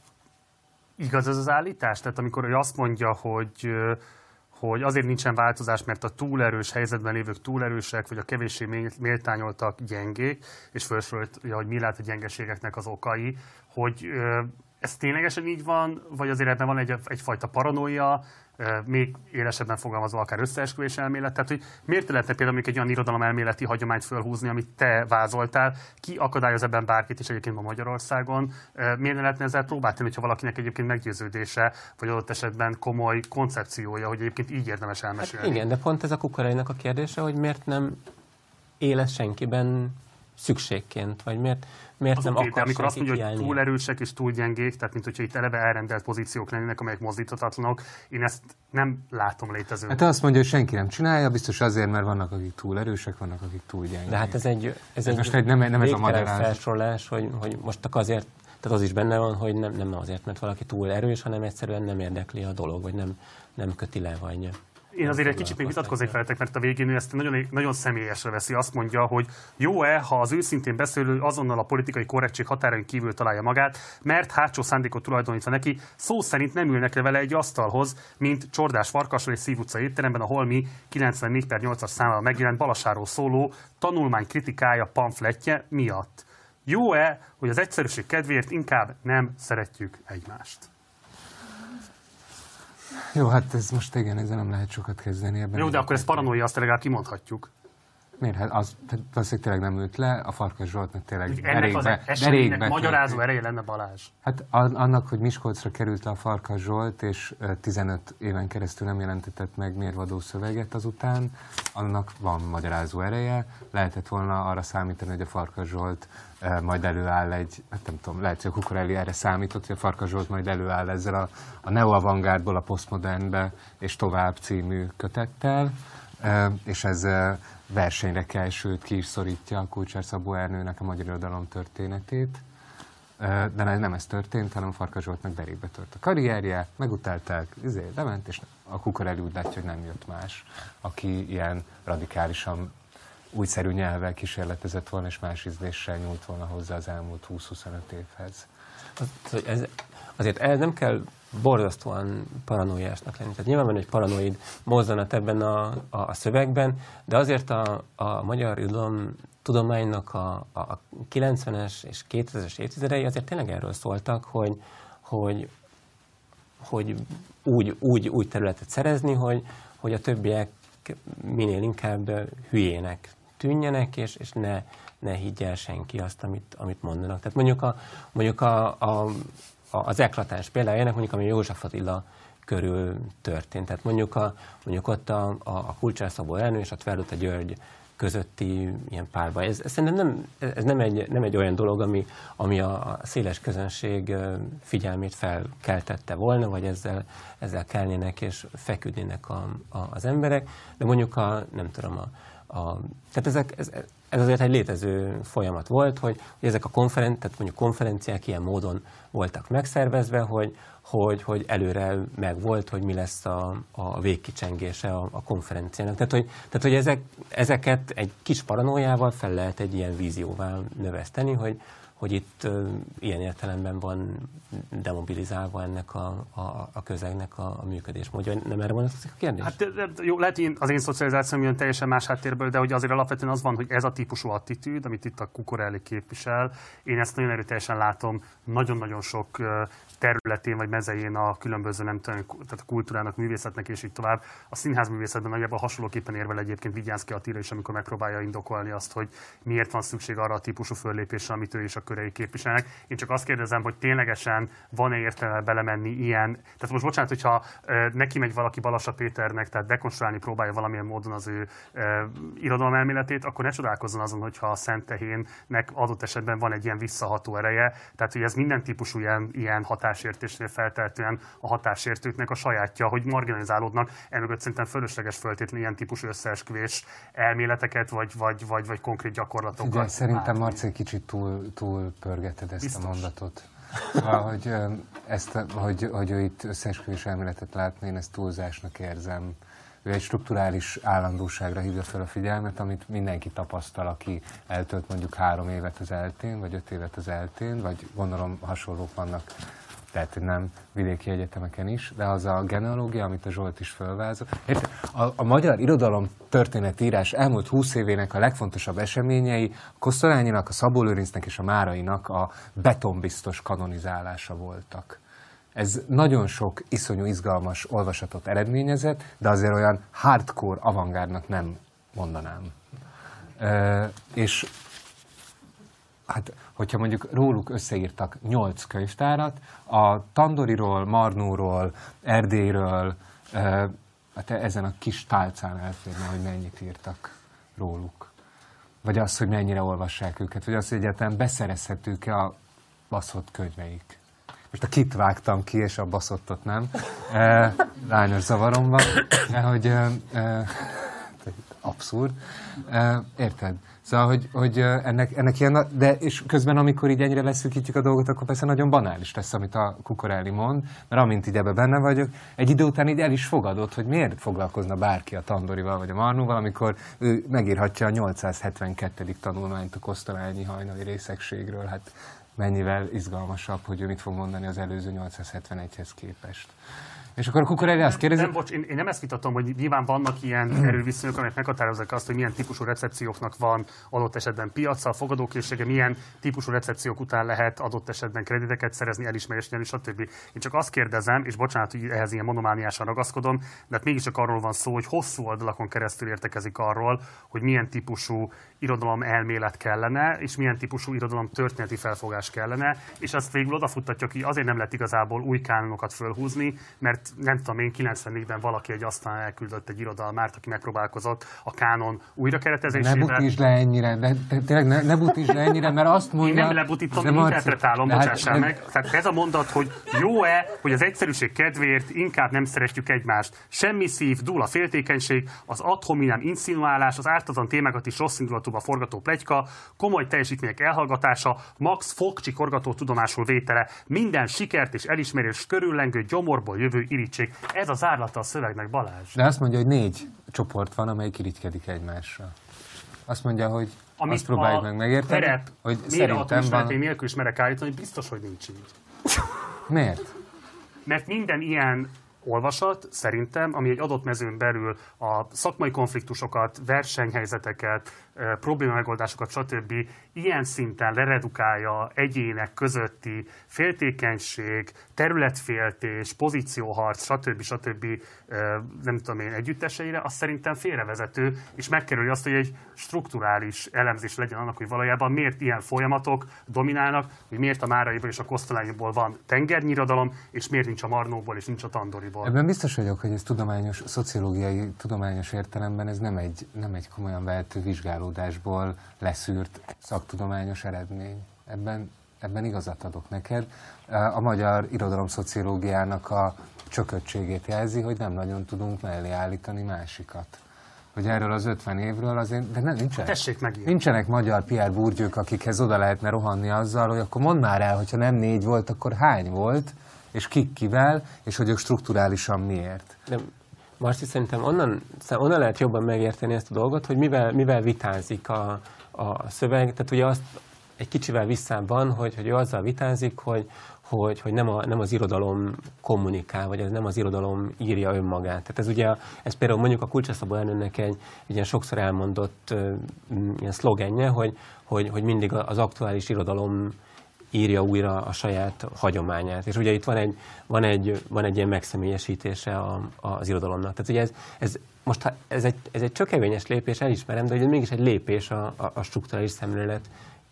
igaz ez az állítás? Tehát amikor ő azt mondja, hogy hogy azért nincsen változás, mert a túlerős helyzetben lévők túlerősek, vagy a kevéssé mél- méltányoltak gyengék, és felsorolja, hogy mi lehet a gyengeségeknek az okai, hogy ez ténylegesen így van, vagy azért ebben van egy, egyfajta paranoia, még élesebben fogalmazva akár összeesküvés elmélet, tehát hogy miért lehetne például egy olyan irodalom elméleti hagyományt fölhúzni, amit te vázoltál, ki akadályoz ebben bárkit is egyébként ma Magyarországon, miért ne lehetne ezzel próbálni, hogyha valakinek egyébként meggyőződése, vagy adott esetben komoly koncepciója, hogy egyébként így érdemes Hát elmesélni. igen, de pont ez a kukorainak a kérdése, hogy miért nem él ez senkiben szükségként, vagy miért, miért Az nem oké, de amikor azt mondja, hogy túl erősek és túl gyengék, tehát mint hogyha itt eleve elrendelt pozíciók lennének, amelyek mozdíthatatlanok, én ezt nem látom létező. Hát azt mondja, hogy senki nem csinálja, biztos azért, mert vannak, akik túl erősek, vannak, akik túl gyengék. De hát ez egy, ez egy most egy- nem- nem ez a magyarázat. felsorolás, hogy, hogy most csak azért, tehát az is benne van, hogy nem, nem azért, mert valaki túl erős, hanem egyszerűen nem érdekli a dolog, vagy nem, nem köti le, vagy Én azért egy kicsit még vitatkoznék veletek, mert a végén ő ezt nagyon, nagyon személyesre veszi. Azt mondja, hogy jó-e, ha az őszintén beszélő azonnal a politikai korrektség határain kívül találja magát, mert hátsó szándékot tulajdonítva neki, szó szerint nem ülnek le vele egy asztalhoz, mint Csordás Farkasról és Szív utca étteremben a Holmi 94 per 8-as számával megjelent Balasáról szóló tanulmány kritikája pamfletje miatt. Jó-e, hogy az egyszerűség kedvéért inkább nem szeretjük egymást? Jó, hát ez most igen, ezzel nem lehet sokat kezdeni. Ebben Jó, de akkor ez paranoia, azt legalább kimondhatjuk. Miért? Hát az valószínűleg tényleg nem ült le, a Farkas Zsoltnak tényleg Ennek derékbe, az derékbe magyarázó ereje lenne Balázs. Hát an- annak, hogy Miskolcra került le a Farkas Zsolt, és ö, 15 éven keresztül nem jelentetett meg mérvadó szöveget azután, annak van magyarázó ereje. Lehetett volna arra számítani, hogy a Farkas Zsolt majd előáll egy, hát nem tudom, lehet, hogy a Kukorelli erre számított, hogy a Farkas Zsolt majd előáll ezzel a, a neoavantgárdból a posztmodernbe és tovább című kötettel, és ez versenyre kell, sőt ki is szorítja a Kulcsár Szabó Ernőnek a magyar irodalom történetét. De nem ez történt, hanem Farkas Zsoltnak derékbe tört a karrierje, megutálták, izé, lement, és a Kukorelli úgy látja, hogy nem jött más, aki ilyen radikálisan újszerű nyelvvel kísérletezett volna, és más ízléssel nyúlt volna hozzá az elmúlt 20-25 évhez. Az, ez, azért ez nem kell borzasztóan paranoiásnak lenni. Tehát nyilván van egy paranoid mozzanat ebben a, a, a szövegben, de azért a, a magyar irodalom tudománynak a, a 90-es és 2000-es évtizedei azért tényleg erről szóltak, hogy, hogy, hogy úgy, úgy, úgy területet szerezni, hogy, hogy a többiek minél inkább hülyének tűnjenek, és, és ne, ne higgye senki azt, amit, amit mondanak. Tehát mondjuk, a, mondjuk a, a, a, az eklatás példájának, mondjuk ami József Attila körül történt. Tehát mondjuk, a, mondjuk ott a, a, a Kulcsár Ernő és a Tverluta György közötti ilyen párba. Ez, ez szerintem nem, ez nem egy, nem egy olyan dolog, ami, ami a széles közönség figyelmét felkeltette volna, vagy ezzel, ezzel kelnének és feküdnének a, a, az emberek, de mondjuk a, nem tudom, a, a, tehát ezek, ez, ez azért egy létező folyamat volt, hogy, hogy ezek a konferen, tehát mondjuk konferenciák ilyen módon voltak megszervezve, hogy, hogy, hogy előre meg volt, hogy mi lesz a, a végkicsengése a, a konferenciának. Tehát, hogy, tehát, hogy ezek, ezeket egy kis paranójával fel lehet egy ilyen vízióval növeszteni, hogy, hogy itt uh, ilyen értelemben van demobilizálva ennek a, a, a közegnek a, a működésmódja. Nem erre vonatkozik a kérdés? Hát jó, lehet, hogy az én szocializációm jön teljesen más háttérből, de hogy azért alapvetően az van, hogy ez a típusú attitűd, amit itt a Kukorelli képvisel, én ezt nagyon erőteljesen látom nagyon-nagyon sok területén vagy mezején a különböző, nem tudom, tehát a kultúrának, művészetnek és így tovább. A színház művészetben nagyjából hasonlóképpen érvel egyébként Vigyánszki Attila is, amikor megpróbálja indokolni azt, hogy miért van szükség arra a típusú föllépésre, amit ő és a körei képviselnek. Én csak azt kérdezem, hogy ténylegesen van-e értelme belemenni ilyen. Tehát most bocsánat, hogyha neki megy valaki Balassa Péternek, tehát dekonstruálni próbálja valamilyen módon az ő irodalomelméletét, akkor ne csodálkozzon azon, hogyha a Szent Tehénnek adott esetben van egy ilyen visszaható ereje. Tehát, hogy ez minden típusú ilyen, ilyen hatás hatásértésnél feltehetően a hatásértőknek a sajátja, hogy marginalizálódnak. Emögött szerintem fölösleges föltétlenül ilyen típusú összeesküvés elméleteket, vagy, vagy, vagy, vagy konkrét gyakorlatokat. Ugye, szerintem Marci kicsit túl, túl pörgeted ezt Biztos. a mondatot. Szóval, hogy, ezt, hogy, hogy ő itt összeesküvés elméletet látni, én ezt túlzásnak érzem. Ő egy strukturális állandóságra hívja fel a figyelmet, amit mindenki tapasztal, aki eltölt mondjuk három évet az eltén, vagy öt évet az eltén, vagy gondolom hasonlók vannak nem vidéki egyetemeken is, de az a genealógia, amit a Zsolt is fölvázol. A, a magyar irodalom történetírás elmúlt húsz évének a legfontosabb eseményei Kosztolányinak, a Szabó Lőrincnek és a Márainak a betonbiztos kanonizálása voltak. Ez nagyon sok iszonyú izgalmas olvasatot eredményezett, de azért olyan hardcore avantgárdnak nem mondanám. E, és hát hogyha mondjuk róluk összeírtak nyolc könyvtárat, a Tandoriról, Marnóról, Erdélyről, hát ezen a kis tálcán elférne, hogy mennyit írtak róluk. Vagy az, hogy mennyire olvassák őket, vagy az, hogy egyáltalán beszerezhetők-e a baszott könyveik. Most a kit vágtam ki, és a baszottot nem. Lányos zavarom van, hogy abszurd. Érted? Szóval, hogy, hogy ennek, ennek ilyen, de és közben, amikor így ennyire leszűkítjük a dolgot, akkor persze nagyon banális lesz, amit a Kukorelli mond, mert amint így ebbe benne vagyok, egy idő után így el is fogadott, hogy miért foglalkozna bárki a Tandorival vagy a Marnóval, amikor ő megírhatja a 872. tanulmányt a Kosztolányi hajnali részegségről, hát mennyivel izgalmasabb, hogy ő mit fog mondani az előző 871-hez képest. És akkor Kukorelli azt kérdezi... Nem, bocs, én, én, nem ezt vitatom, hogy nyilván vannak ilyen erőviszonyok, amelyek meghatározzák azt, hogy milyen típusú recepcióknak van adott esetben piaca, fogadókészsége, milyen típusú recepciók után lehet adott esetben krediteket szerezni, elismerést nyerni, stb. Én csak azt kérdezem, és bocsánat, hogy ehhez ilyen monomániásan ragaszkodom, de hát mégiscsak arról van szó, hogy hosszú oldalakon keresztül értekezik arról, hogy milyen típusú irodalom elmélet kellene, és milyen típusú irodalom történeti felfogás kellene, és azt végül odafuttatja ki, azért nem lehet igazából új kánonokat fölhúzni, mert mert nem tudom én, 94-ben valaki egy asztalán elküldött egy irodalmárt, aki megpróbálkozott a kánon újrakeretezésével. Ne butítsd le ennyire, de, tényleg ne, ne butítsd le ennyire, mert azt mondja... Én nem lebutítom, én interpretálom, hát, bocsássál meg. Tehát ez a mondat, hogy jó-e, hogy az egyszerűség kedvéért inkább nem szerestjük egymást. Semmi szív, dúl a féltékenység, az ad hominem insinuálás, az ártatlan témákat is rossz indulatúba forgató plegyka, komoly teljesítmények elhallgatása, max fogcsi korgató tudomásul vétele, minden sikert és elismerés körüllengő gyomorból jövő irítség. Ez az árlata a szövegnek, Balázs. De azt mondja, hogy négy csoport van, amelyik irigykedik egymásra. Azt mondja, hogy Amit azt próbáljuk meg megérteni, terep, hogy szerintem van... nélkül is merek állítani, biztos, hogy nincs így. Miért? Mert minden ilyen olvasat szerintem, ami egy adott mezőn belül a szakmai konfliktusokat, versenyhelyzeteket, probléma megoldásokat, stb. ilyen szinten leredukálja egyének közötti féltékenység, területféltés, pozícióharc, stb. stb. nem tudom én együtteseire, az szerintem félrevezető, és megkerüli azt, hogy egy strukturális elemzés legyen annak, hogy valójában miért ilyen folyamatok dominálnak, hogy miért a Máraiból és a Kosztolányiból van tengernyiradalom, és miért nincs a Marnóból és nincs a Tandoriból. Ebben biztos vagyok, hogy ez tudományos, szociológiai, tudományos értelemben ez nem egy, nem egy komolyan vehető vizsgáló vizsgálódásból leszűrt szaktudományos eredmény. Ebben, ebben igazat adok neked. A magyar irodalomszociológiának a csököttségét jelzi, hogy nem nagyon tudunk mellé állítani másikat. Hogy erről az 50 évről azért, de nem, nincsenek, Tessék meg nincsenek magyar PR burgyők, akikhez oda lehetne rohanni azzal, hogy akkor mondd már el, hogyha nem négy volt, akkor hány volt, és kik kivel, és hogy ők strukturálisan miért. De Marci, szerintem onnan, onnan lehet jobban megérteni ezt a dolgot, hogy mivel, mivel vitázik a, a szöveg. Tehát ugye azt egy kicsivel visszában, hogy, hogy ő azzal vitázik, hogy, hogy, hogy nem, a, nem az irodalom kommunikál, vagy ez nem az irodalom írja önmagát. Tehát ez ugye, ez például mondjuk a Kulcsaszabó elnőnek egy, egy ilyen sokszor elmondott ilyen szlogenje, hogy, hogy, hogy mindig az aktuális irodalom írja újra a saját hagyományát. És ugye itt van egy, van egy, van egy ilyen megszemélyesítése a, az irodalomnak. Tehát ugye ez, ez most ez egy, ez egy csökevényes lépés, elismerem, de ugye mégis egy lépés a, a, a strukturális szemlélet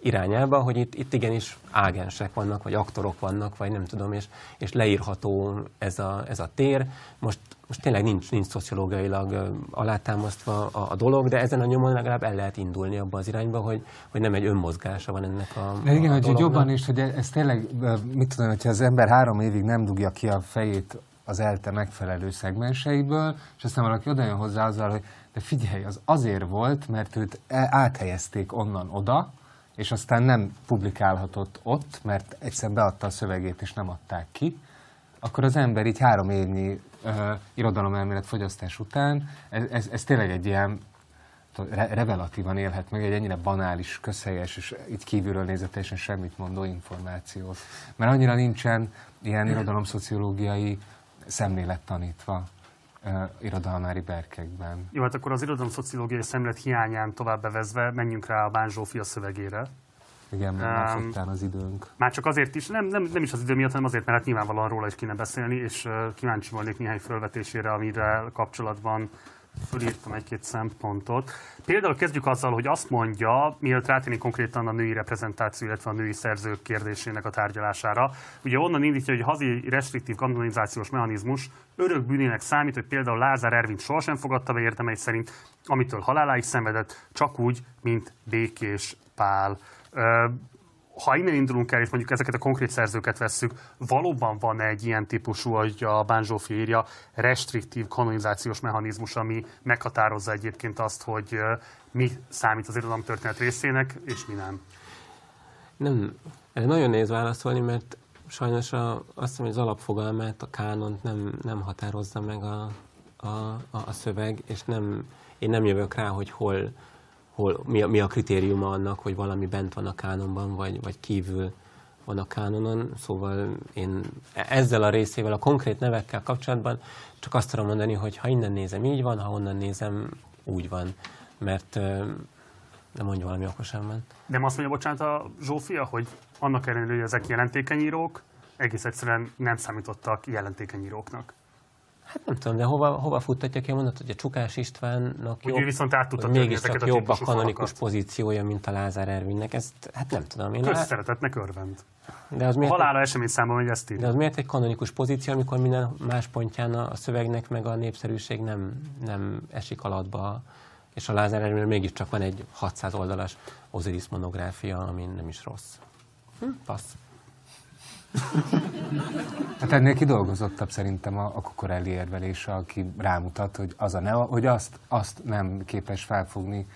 irányába, hogy itt, itt igenis ágensek vannak, vagy aktorok vannak, vagy nem tudom, és, és leírható ez a, ez a tér. Most, most tényleg nincs, nincs szociológiailag alátámasztva a, a dolog, de ezen a nyomon legalább el lehet indulni abba az irányba, hogy, hogy nem egy önmozgása van ennek a, de igen, a hogy jobban is, hogy ez tényleg, mit tudom, hogyha az ember három évig nem dugja ki a fejét az ELTE megfelelő szegmenseiből, és aztán valaki oda jön hozzá azzal, hogy de figyelj, az azért volt, mert őt e, áthelyezték onnan oda, és aztán nem publikálhatott ott, mert egyszer beadta a szövegét, és nem adták ki, akkor az ember így három évnyi uh, irodalomelmélet fogyasztás után, ez, ez, ez tényleg egy ilyen re, revelatívan élhet meg egy ennyire banális, közhelyes és így kívülről nézve teljesen semmit mondó információt. Mert annyira nincsen ilyen irodalomszociológiai szemlélet tanítva uh, irodalmári berkekben. Jó, hát akkor az irodalom-szociológiai szemlélet hiányán tovább bevezve menjünk rá a Bán Zsófia szövegére. Igen, mert um, az időnk. Már csak azért is, nem, nem, nem is az idő miatt, hanem azért, mert hát nyilvánvalóan róla is kéne beszélni, és uh, kíváncsi volnék néhány felvetésére, amire kapcsolatban fölírtam egy-két szempontot. Például kezdjük azzal, hogy azt mondja, mielőtt rátérni konkrétan a női reprezentáció, illetve a női szerzők kérdésének a tárgyalására. Ugye onnan indítja, hogy a hazi restriktív kanonizációs mechanizmus örök bűnének számít, hogy például Lázár Ervint sohasem fogadta be érdemei szerint, amitől haláláig szenvedett, csak úgy, mint Békés Pál ha innen indulunk el, és mondjuk ezeket a konkrét szerzőket vesszük, valóban van egy ilyen típusú, hogy a Banjo írja, restriktív kanonizációs mechanizmus, ami meghatározza egyébként azt, hogy mi számít az történet részének, és mi nem? Nem, nagyon nehéz válaszolni, mert sajnos a, azt hiszem, hogy az alapfogalmát, a kánont nem, nem határozza meg a, a, a, a szöveg, és nem, én nem jövök rá, hogy hol, hol, mi, a, mi a kritériuma annak, hogy valami bent van a kánonban, vagy, vagy kívül van a kánonon. Szóval én ezzel a részével, a konkrét nevekkel kapcsolatban csak azt tudom mondani, hogy ha innen nézem, így van, ha onnan nézem, úgy van. Mert nem mondja valami okosan Nem azt mondja, bocsánat, a Zsófia, hogy annak ellenére, hogy ezek jelentékenyírók, egész egyszerűen nem számítottak jelentékenyíróknak. Hát nem tudom, de hova, hova futtatja ki a mondat, hogy a Csukás Istvánnak Úgy jobb, viszont át tudta mégiscsak ezeket a jobb a kanonikus falakat. pozíciója, mint a Lázár Ervinnek. Ezt hát nem tudom. Én Közszeretetnek örvend. de, az A miért, halála esemény számban, hogy ezt de írja. az miért egy kanonikus pozíció, amikor minden más pontján a, a szövegnek meg a népszerűség nem, nem esik alatba, és a Lázár Ervinről mégiscsak van egy 600 oldalas Osiris monográfia, ami nem is rossz. Hm, passz. [laughs] Hát ennél kidolgozottabb szerintem a, a Kokorelli érvelése, aki rámutat, hogy, az a neo, hogy azt, azt nem képes felfogni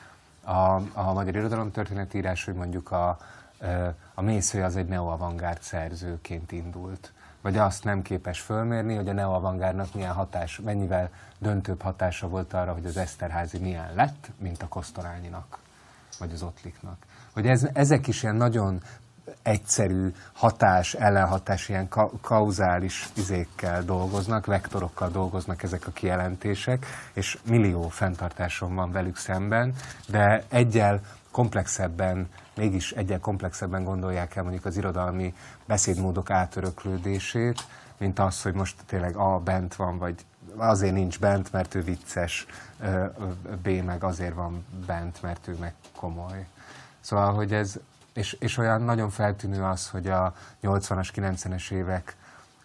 a, a magyar irodalomtörténetírás, hogy mondjuk a, a Mésző az egy neoavangárd szerzőként indult. Vagy azt nem képes fölmérni, hogy a neoavangárnak milyen hatás, mennyivel döntőbb hatása volt arra, hogy az Eszterházi milyen lett, mint a Kosztolányinak, vagy az Ottliknak. Hogy ez, ezek is ilyen nagyon egyszerű hatás, ellenhatás, ilyen ka- kauzális izékkel dolgoznak, vektorokkal dolgoznak ezek a kijelentések, és millió fenntartásom van velük szemben, de egyel komplexebben, mégis egyel komplexebben gondolják el mondjuk az irodalmi beszédmódok átöröklődését, mint az, hogy most tényleg A bent van, vagy azért nincs bent, mert ő vicces, B meg azért van bent, mert ő meg komoly. Szóval, hogy ez, és, és olyan nagyon feltűnő az, hogy a 80-as, 90-es évek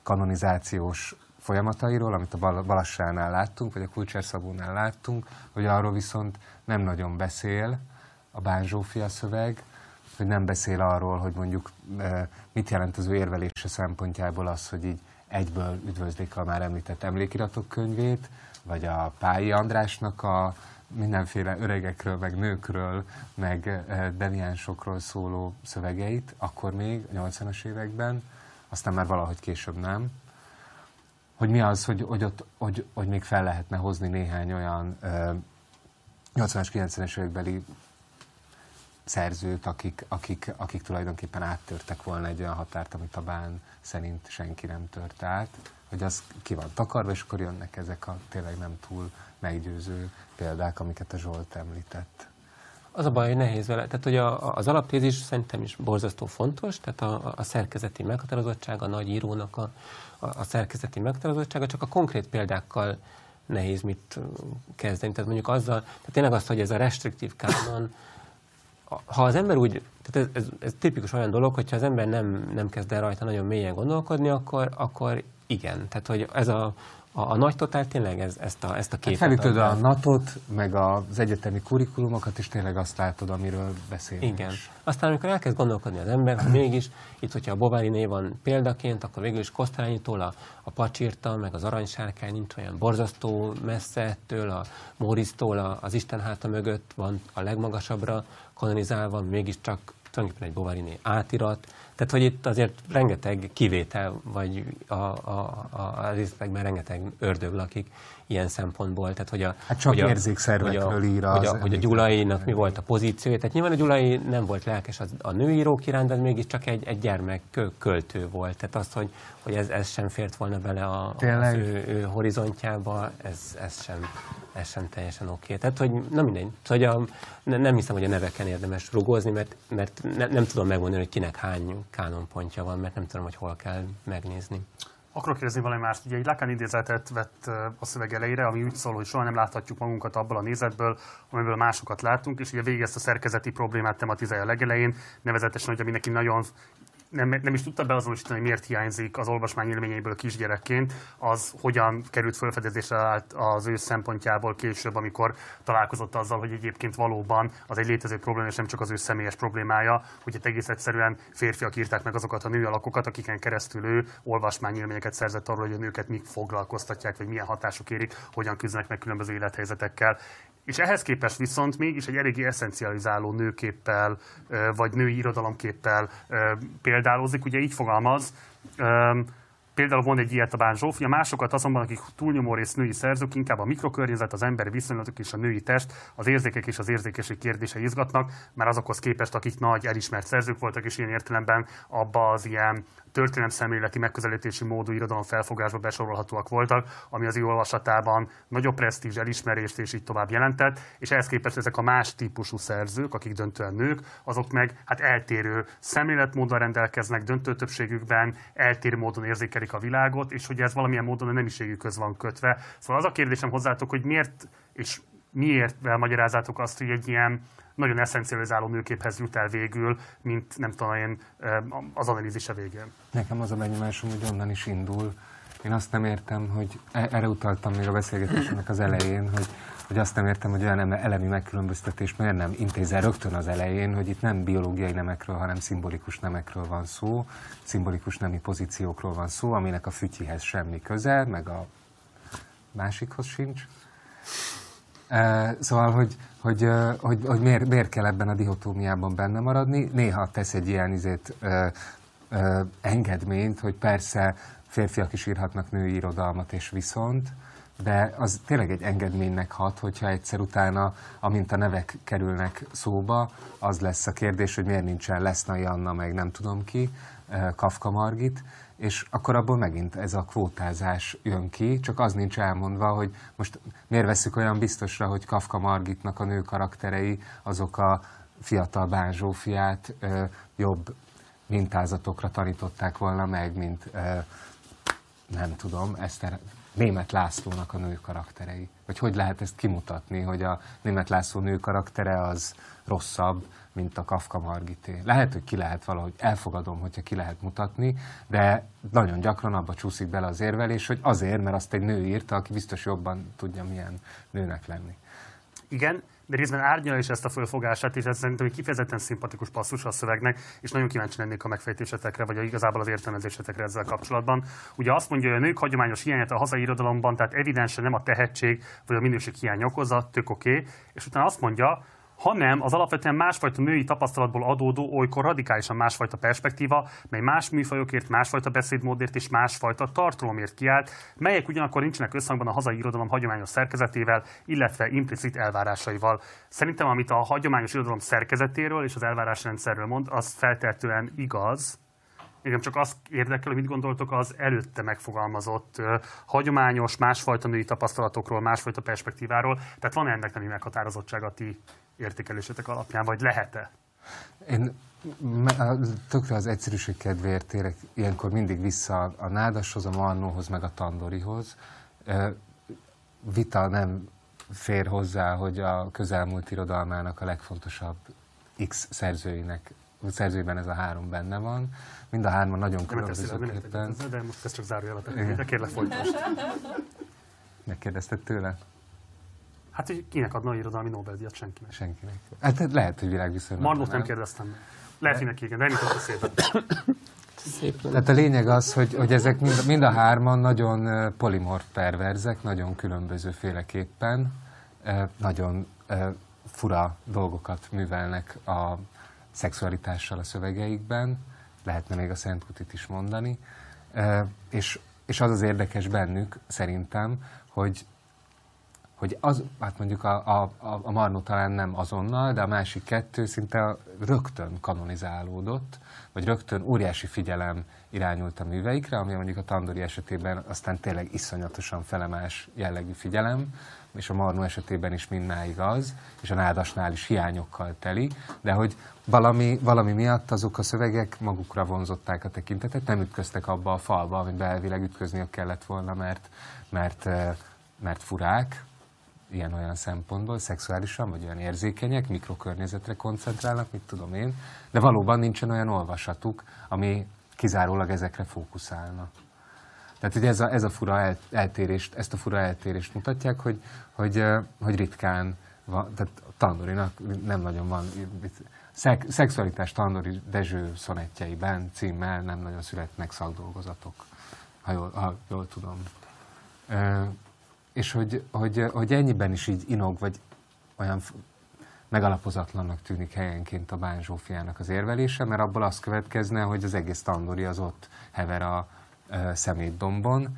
kanonizációs folyamatairól, amit a Bal- Balassánál láttunk, vagy a Kulcsár Szabónál láttunk, hogy arról viszont nem nagyon beszél a Bán Zsófia szöveg, hogy nem beszél arról, hogy mondjuk mit jelent az ő érvelése szempontjából az, hogy így egyből üdvözlik a már említett emlékiratok könyvét, vagy a Pályi Andrásnak a mindenféle öregekről, meg nőkről, meg eh, deviánsokról szóló szövegeit, akkor még a 80-as években, aztán már valahogy később nem. Hogy mi az, hogy, hogy, ott, hogy, hogy még fel lehetne hozni néhány olyan eh, 80-as, 90-es évekbeli szerzőt, akik, akik, akik tulajdonképpen áttörtek volna egy olyan határt, amit a bán szerint senki nem tört át, hogy az ki van takarva, és akkor jönnek ezek a tényleg nem túl meggyőző példák, amiket a Zsolt említett. Az a baj, hogy nehéz vele. Tehát, hogy a, az alaptézis szerintem is borzasztó fontos, tehát a, a szerkezeti meghatározottság, a nagy írónak a, a, a szerkezeti meghatározottsága, csak a konkrét példákkal nehéz mit kezdeni. Tehát mondjuk azzal, tehát tényleg az, hogy ez a restriktív kánon, ha az ember úgy, tehát ez, ez, ez tipikus olyan dolog, hogyha az ember nem, nem kezd el rajta nagyon mélyen gondolkodni, akkor, akkor igen. Tehát, hogy ez a, a, a nagy totál tényleg ez, ezt a, ezt a Hát képet felütöd adja. a natot, meg az egyetemi kurikulumokat, és tényleg azt látod, amiről beszélünk. Igen. Aztán, amikor elkezd gondolkodni az ember, hogy mégis, itt, hogyha a Bovári név van példaként, akkor végül is Kosztolányitól a, a pacsirta, meg az aranysárkány nincs olyan borzasztó messze ettől, a Mórisztól a, az Isten háta mögött van a legmagasabbra kanonizálva, mégiscsak tulajdonképpen egy Bovári név átirat. Tehát, hogy itt azért rengeteg kivétel, vagy a, a, a, részletekben rengeteg ördög lakik ilyen szempontból. Tehát, hogy a, Hát csak hogy a, érzékszervekről hogy a, ír az hogy a, hogy a Gyulainak mi volt a pozíciója. Tehát nyilván a Gyulai nem volt lelkes az, a nőírók iránt, de mégiscsak egy, egy gyermek kö- költő volt. Tehát az, hogy, hogy ez, ez sem fért volna bele a, az ő, ő horizontjába, ez, ez, sem, ez sem teljesen oké. Tehát, hogy na mindegy. Szóval, hogy a, ne, nem hiszem, hogy a neveken érdemes rugózni, mert, mert ne, nem tudom megmondani, hogy kinek hány kánonpontja van, mert nem tudom, hogy hol kell megnézni. Akarok kérdezni valami mást. Ugye egy Lacan idézetet vett a szöveg elejére, ami úgy szól, hogy soha nem láthatjuk magunkat abból a nézetből, amiből másokat látunk, és ugye végig ezt a szerkezeti problémát tematizálja a legelején, nevezetesen, hogy ami neki nagyon nem, nem is tudta beazonosítani, hogy miért hiányzik az olvasmány élményeiből kisgyerekként, az hogyan került felfedezésre az ő szempontjából később, amikor találkozott azzal, hogy egyébként valóban az egy létező probléma, és nem csak az ő személyes problémája, hogy itt egész egyszerűen férfiak írták meg azokat a nő alakokat, akiken keresztül ő olvasmányélményeket szerzett arról, hogy a nőket mik foglalkoztatják, vagy milyen hatások érik, hogyan küzdenek meg különböző élethelyzetekkel. És ehhez képest viszont mégis egy eléggé eszencializáló nőképpel, vagy női irodalomképpel ö, példálózik. Ugye így fogalmaz, Például von egy ilyet a Bán Zsófia, másokat azonban, akik túlnyomó rész női szerzők, inkább a mikrokörnyezet, az emberi viszonylatok és a női test, az érzékek és az érzékesség kérdése izgatnak, mert azokhoz képest, akik nagy elismert szerzők voltak, és ilyen értelemben abba az ilyen történelem szemléleti megközelítési módú irodalom felfogásba besorolhatóak voltak, ami az ő olvasatában nagyobb presztízs, elismerést és így tovább jelentett, és ehhez képest ezek a más típusú szerzők, akik döntően nők, azok meg hát eltérő szemléletmóddal rendelkeznek, döntő többségükben eltérő módon érzékelik a világot, és hogy ez valamilyen módon a nemiségükhöz van kötve. Szóval az a kérdésem hozzátok, hogy miért és miért magyarázátok azt, hogy egy ilyen nagyon eszencializáló nőképhez jut el végül, mint nem tudom én az analízise végén. Nekem az a benyomásom, hogy onnan is indul. Én azt nem értem, hogy e- erre utaltam még a beszélgetésnek az elején, hogy, hogy azt nem értem, hogy olyan elemi megkülönböztetés miért nem intézel rögtön az elején, hogy itt nem biológiai nemekről, hanem szimbolikus nemekről van szó, szimbolikus nemi pozíciókról van szó, aminek a fütyihez semmi köze, meg a másikhoz sincs. Szóval, hogy, hogy, hogy, hogy miért, miért kell ebben a dihotómiában benne maradni. Néha tesz egy ilyen izét, ö, ö, engedményt, hogy persze férfiak is írhatnak női irodalmat, és viszont, de az tényleg egy engedménynek hat, hogyha egyszer utána, amint a nevek kerülnek szóba, az lesz a kérdés, hogy miért nincsen Lesznai Anna, meg nem tudom ki, Kafka Margit, és akkor abból megint ez a kvótázás jön ki, csak az nincs elmondva, hogy most miért veszük olyan biztosra, hogy Kafka Margitnak a nő karakterei, azok a fiatal Bán Zsófiát ö, jobb mintázatokra tanították volna meg, mint ö, nem tudom, Eszter, Német Lászlónak a nő karakterei. Vagy hogy lehet ezt kimutatni, hogy a Német László nő karaktere az rosszabb, mint a Kafka Margité. Lehet, hogy ki lehet valahogy, elfogadom, hogyha ki lehet mutatni, de nagyon gyakran abba csúszik bele az érvelés, hogy azért, mert azt egy nő írta, aki biztos jobban tudja, milyen nőnek lenni. Igen, de részben árnyalja is ezt a fölfogását, és ez szerintem egy kifejezetten szimpatikus passzus a szövegnek, és nagyon kíváncsi lennék a megfejtésetekre, vagy igazából az értelmezésetekre ezzel kapcsolatban. Ugye azt mondja, hogy a nők hagyományos hiányát a hazai irodalomban, tehát evidensen nem a tehetség vagy a minőség hiány okozza, tök oké, okay, és utána azt mondja, hanem az alapvetően másfajta női tapasztalatból adódó, olykor radikálisan másfajta perspektíva, mely más műfajokért, másfajta beszédmódért és másfajta tartalomért kiállt, melyek ugyanakkor nincsenek összhangban a hazai irodalom hagyományos szerkezetével, illetve implicit elvárásaival. Szerintem, amit a hagyományos irodalom szerkezetéről és az elvárásrendszerről mond, az feltehetően igaz, Engem csak azt érdekel, hogy mit gondoltok az előtte megfogalmazott hagyományos, másfajta női tapasztalatokról, másfajta perspektíváról. Tehát van ennek nemi meghatározottsága ti értékelésetek alapján, vagy lehet-e? Én tökre az egyszerűség kedvéért térek ilyenkor mindig vissza a nádashoz, a marnóhoz, meg a tandorihoz. Vita nem fér hozzá, hogy a közelmúlt irodalmának a legfontosabb X szerzőinek, szerzőiben ez a három benne van. Mind a hárman nagyon különbözőképpen. De most ez csak zárójelet, de kérlek folytasd. [laughs] Megkérdezted tőle? Hát, hogy kinek adna a irodalmi Nobel-díjat senkinek. Senkinek. Hát lehet, hogy világviszonylag. Marnót nem kérdeztem Lehet, hogy neki igen, de a szépen. Szépen. Tehát a lényeg az, hogy, hogy ezek mind, mind a hárman nagyon polimorf perverzek, nagyon különbözőféleképpen, nagyon fura dolgokat művelnek a szexualitással a szövegeikben, lehetne még a Szent Kutit is mondani, és, és az az érdekes bennük szerintem, hogy hogy az, hát mondjuk a, a, a Marnó talán nem azonnal, de a másik kettő szinte rögtön kanonizálódott, vagy rögtön óriási figyelem irányult a műveikre, ami mondjuk a Tandori esetében aztán tényleg iszonyatosan felemás jellegű figyelem, és a Marnó esetében is mindmáig az, és a Nádasnál is hiányokkal teli, de hogy valami, valami miatt azok a szövegek magukra vonzották a tekintetet, nem ütköztek abba a falba, amiben elvileg ütközniük kellett volna, mert, mert, mert furák, ilyen-olyan szempontból, szexuálisan, vagy olyan érzékenyek, mikrokörnyezetre koncentrálnak, mit tudom én, de valóban nincsen olyan olvasatuk, ami kizárólag ezekre fókuszálna. Tehát ugye ez a, ez a fura el, eltérést, ezt a fura eltérést mutatják, hogy, hogy, hogy ritkán van, tehát Tandorinak nem nagyon van, szek, szexualitás Tandori Dezső szonettjeiben címmel nem nagyon születnek szakdolgozatok, ha jól, ha jól tudom és hogy, hogy, hogy ennyiben is így inog, vagy olyan megalapozatlannak tűnik helyenként a Bán Zsófiának az érvelése, mert abból az következne, hogy az egész tandori az ott hever a e, szemétdombon,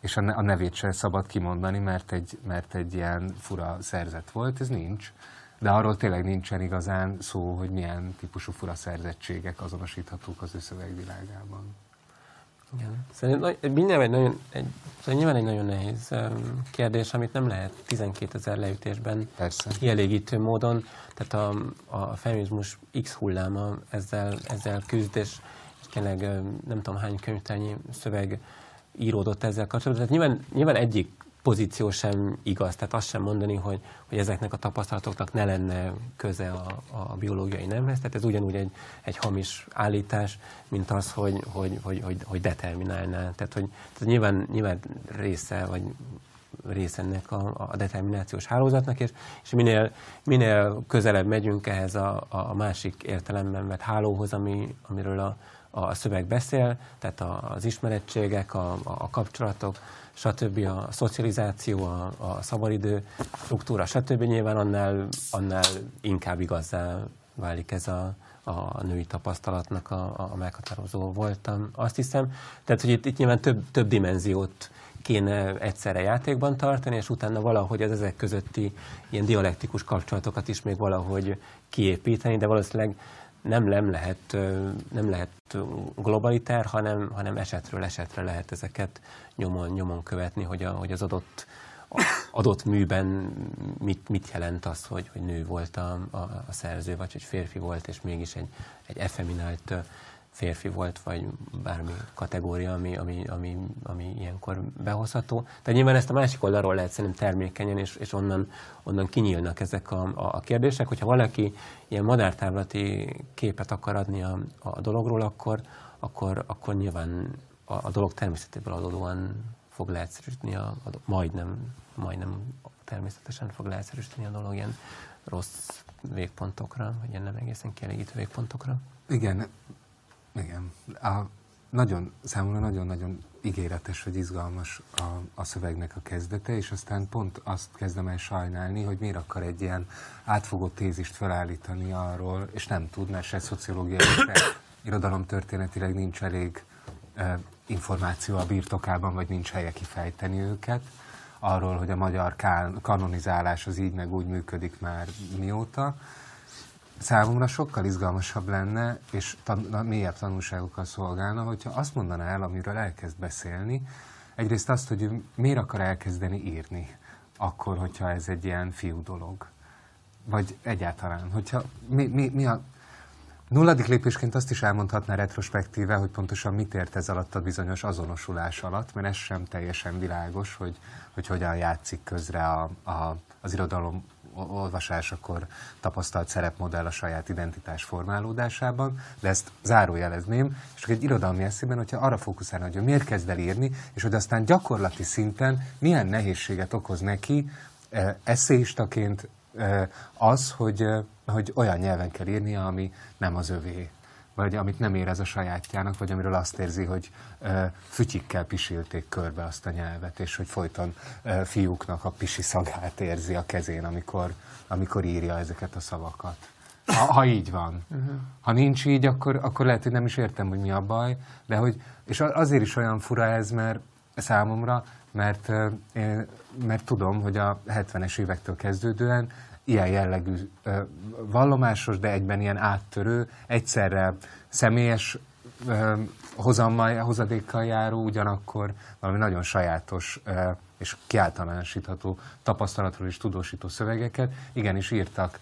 és a, a nevét sem szabad kimondani, mert egy, mert egy ilyen fura szerzet volt, ez nincs. De arról tényleg nincsen igazán szó, hogy milyen típusú fura szerzettségek azonosíthatók az ő szövegvilágában. Igen. Szerintem nyilván egy nagyon, egy, szóval nyilván egy nagyon nehéz kérdés, amit nem lehet 12 ezer leütésben Persze. kielégítő módon. Tehát a, a feminizmus X hulláma ezzel, ezzel küzd, és, és tényleg nem tudom hány könyvtárnyi szöveg íródott ezzel kapcsolatban. Tehát nyilván, nyilván egyik pozíció sem igaz, tehát azt sem mondani, hogy, hogy ezeknek a tapasztalatoknak ne lenne köze a, a biológiai nemhez, tehát ez ugyanúgy egy, egy hamis állítás, mint az, hogy, hogy, hogy, hogy, hogy determinálná. Tehát, hogy tehát nyilván, nyilván része, vagy része ennek a, a determinációs hálózatnak, és, és minél, minél közelebb megyünk ehhez a, a másik értelemben vett hálóhoz, ami, amiről a, a szöveg beszél, tehát az ismerettségek, a, a kapcsolatok, stb. a szocializáció, a, a szabadidő struktúra, stb. nyilván annál, annál inkább igazá válik ez a, a női tapasztalatnak a, a meghatározó voltam. Azt hiszem, tehát, hogy itt, itt nyilván több, több dimenziót kéne egyszerre játékban tartani, és utána valahogy az ezek közötti ilyen dialektikus kapcsolatokat is még valahogy kiépíteni, de valószínűleg nem, nem, lehet, nem lehet globalitár, hanem, hanem esetről esetre lehet ezeket nyomon, nyomon követni, hogy, a, hogy az adott, adott műben mit, mit jelent az, hogy, hogy nő volt a, a, a szerző, vagy hogy férfi volt, és mégis egy, egy effeminált férfi volt, vagy bármi kategória, ami, ami, ami, ami ilyenkor behozható. Tehát nyilván ezt a másik oldalról lehet szerintem termékenyen, és, és onnan, onnan kinyílnak ezek a, a, a kérdések. Hogyha valaki ilyen madártávlati képet akar adni a, a dologról, akkor, akkor, akkor nyilván a, a dolog természetéből adódóan fog leegyszerűsíteni, a, a, majdnem, majdnem természetesen fog leegyszerűsíteni a dolog ilyen rossz végpontokra, vagy ilyen nem egészen kielégítő végpontokra. Igen, igen. A, nagyon, számomra nagyon-nagyon ígéretes vagy izgalmas a, a szövegnek a kezdete, és aztán pont azt kezdem el sajnálni, hogy miért akar egy ilyen átfogó tézist felállítani arról, és nem tud, mert se szociológiai, se irodalomtörténetileg nincs elég e, információ a birtokában, vagy nincs helye kifejteni őket, arról, hogy a magyar kanonizálás az így meg úgy működik már mióta, számomra sokkal izgalmasabb lenne, és tan- mélyebb tanulságokkal szolgálna, hogyha azt mondaná el, amiről elkezd beszélni, egyrészt azt, hogy ő miért akar elkezdeni írni, akkor, hogyha ez egy ilyen fiú dolog. Vagy egyáltalán, hogyha mi, mi, mi a Nulladik lépésként azt is elmondhatná retrospektíve, hogy pontosan mit ért ez alatt a bizonyos azonosulás alatt, mert ez sem teljesen világos, hogy, hogy hogyan játszik közre a, a, az irodalom olvasásakor tapasztalt szerepmodell a saját identitás formálódásában, de ezt zárójelezném, és egy irodalmi eszében, hogyha arra fókuszálna, hogy miért kezd el írni, és hogy aztán gyakorlati szinten milyen nehézséget okoz neki e, eszéistaként e, az, hogy, e, hogy olyan nyelven kell írnia, ami nem az övé vagy amit nem érez a sajátjának, vagy amiről azt érzi, hogy e, fütyikkel pisilték körbe azt a nyelvet, és hogy folyton e, fiúknak a pisi szagát érzi a kezén, amikor, amikor írja ezeket a szavakat. Ha, ha így van. Uh-huh. Ha nincs így, akkor, akkor lehet, hogy nem is értem, hogy mi a baj, de hogy, és azért is olyan fura ez, mert számomra, mert, mert tudom, hogy a 70-es évektől kezdődően ilyen jellegű vallomásos, de egyben ilyen áttörő, egyszerre személyes hozammal, hozadékkal járó, ugyanakkor valami nagyon sajátos és kiáltalánosítható tapasztalatról is tudósító szövegeket. Igenis írtak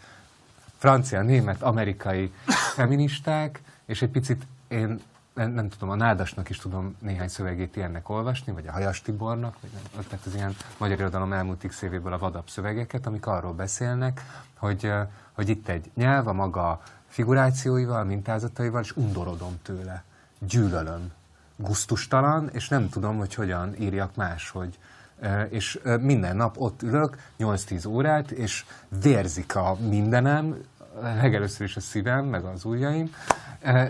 francia, német, amerikai feministák, és egy picit én nem, nem tudom, a Nádasnak is tudom néhány szövegét ilyennek olvasni, vagy a Hajas Tibornak, vagy nem, tehát az ilyen magyar irodalom elmúlt x évéből a vadabb szövegeket, amik arról beszélnek, hogy, hogy itt egy nyelv a maga figurációival, mintázataival, és undorodom tőle, gyűlölöm, guztustalan, és nem tudom, hogy hogyan írjak máshogy. És minden nap ott ülök 8-10 órát, és vérzik a mindenem, legelőször is a szívem, meg az ujjaim,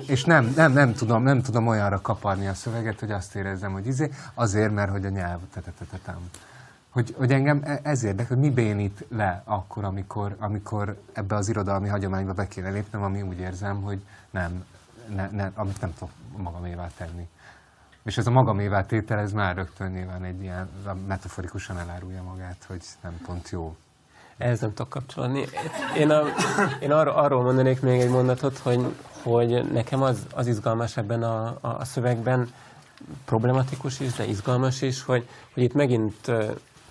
és nem, nem, nem, tudom, nem tudom olyanra kaparni a szöveget, hogy azt érezzem, hogy izé, azért, mert hogy a nyelv, tetetetetem. Hogy, hogy engem e, ez érdekel, hogy mi bénít le akkor, amikor, amikor ebbe az irodalmi hagyományba be kéne lépnem, ami úgy érzem, hogy nem, ne, ne, amit nem tudok magamévá tenni. És ez a magamévá tétel, ez már rögtön nyilván egy ilyen, metaforikusan elárulja magát, hogy nem pont jó. Ehhez nem tudok kapcsolni. Én, a, én arról, arról mondanék még egy mondatot, hogy, hogy nekem az, az izgalmas ebben a, a, a szövegben, problematikus is, de izgalmas is, hogy, hogy itt megint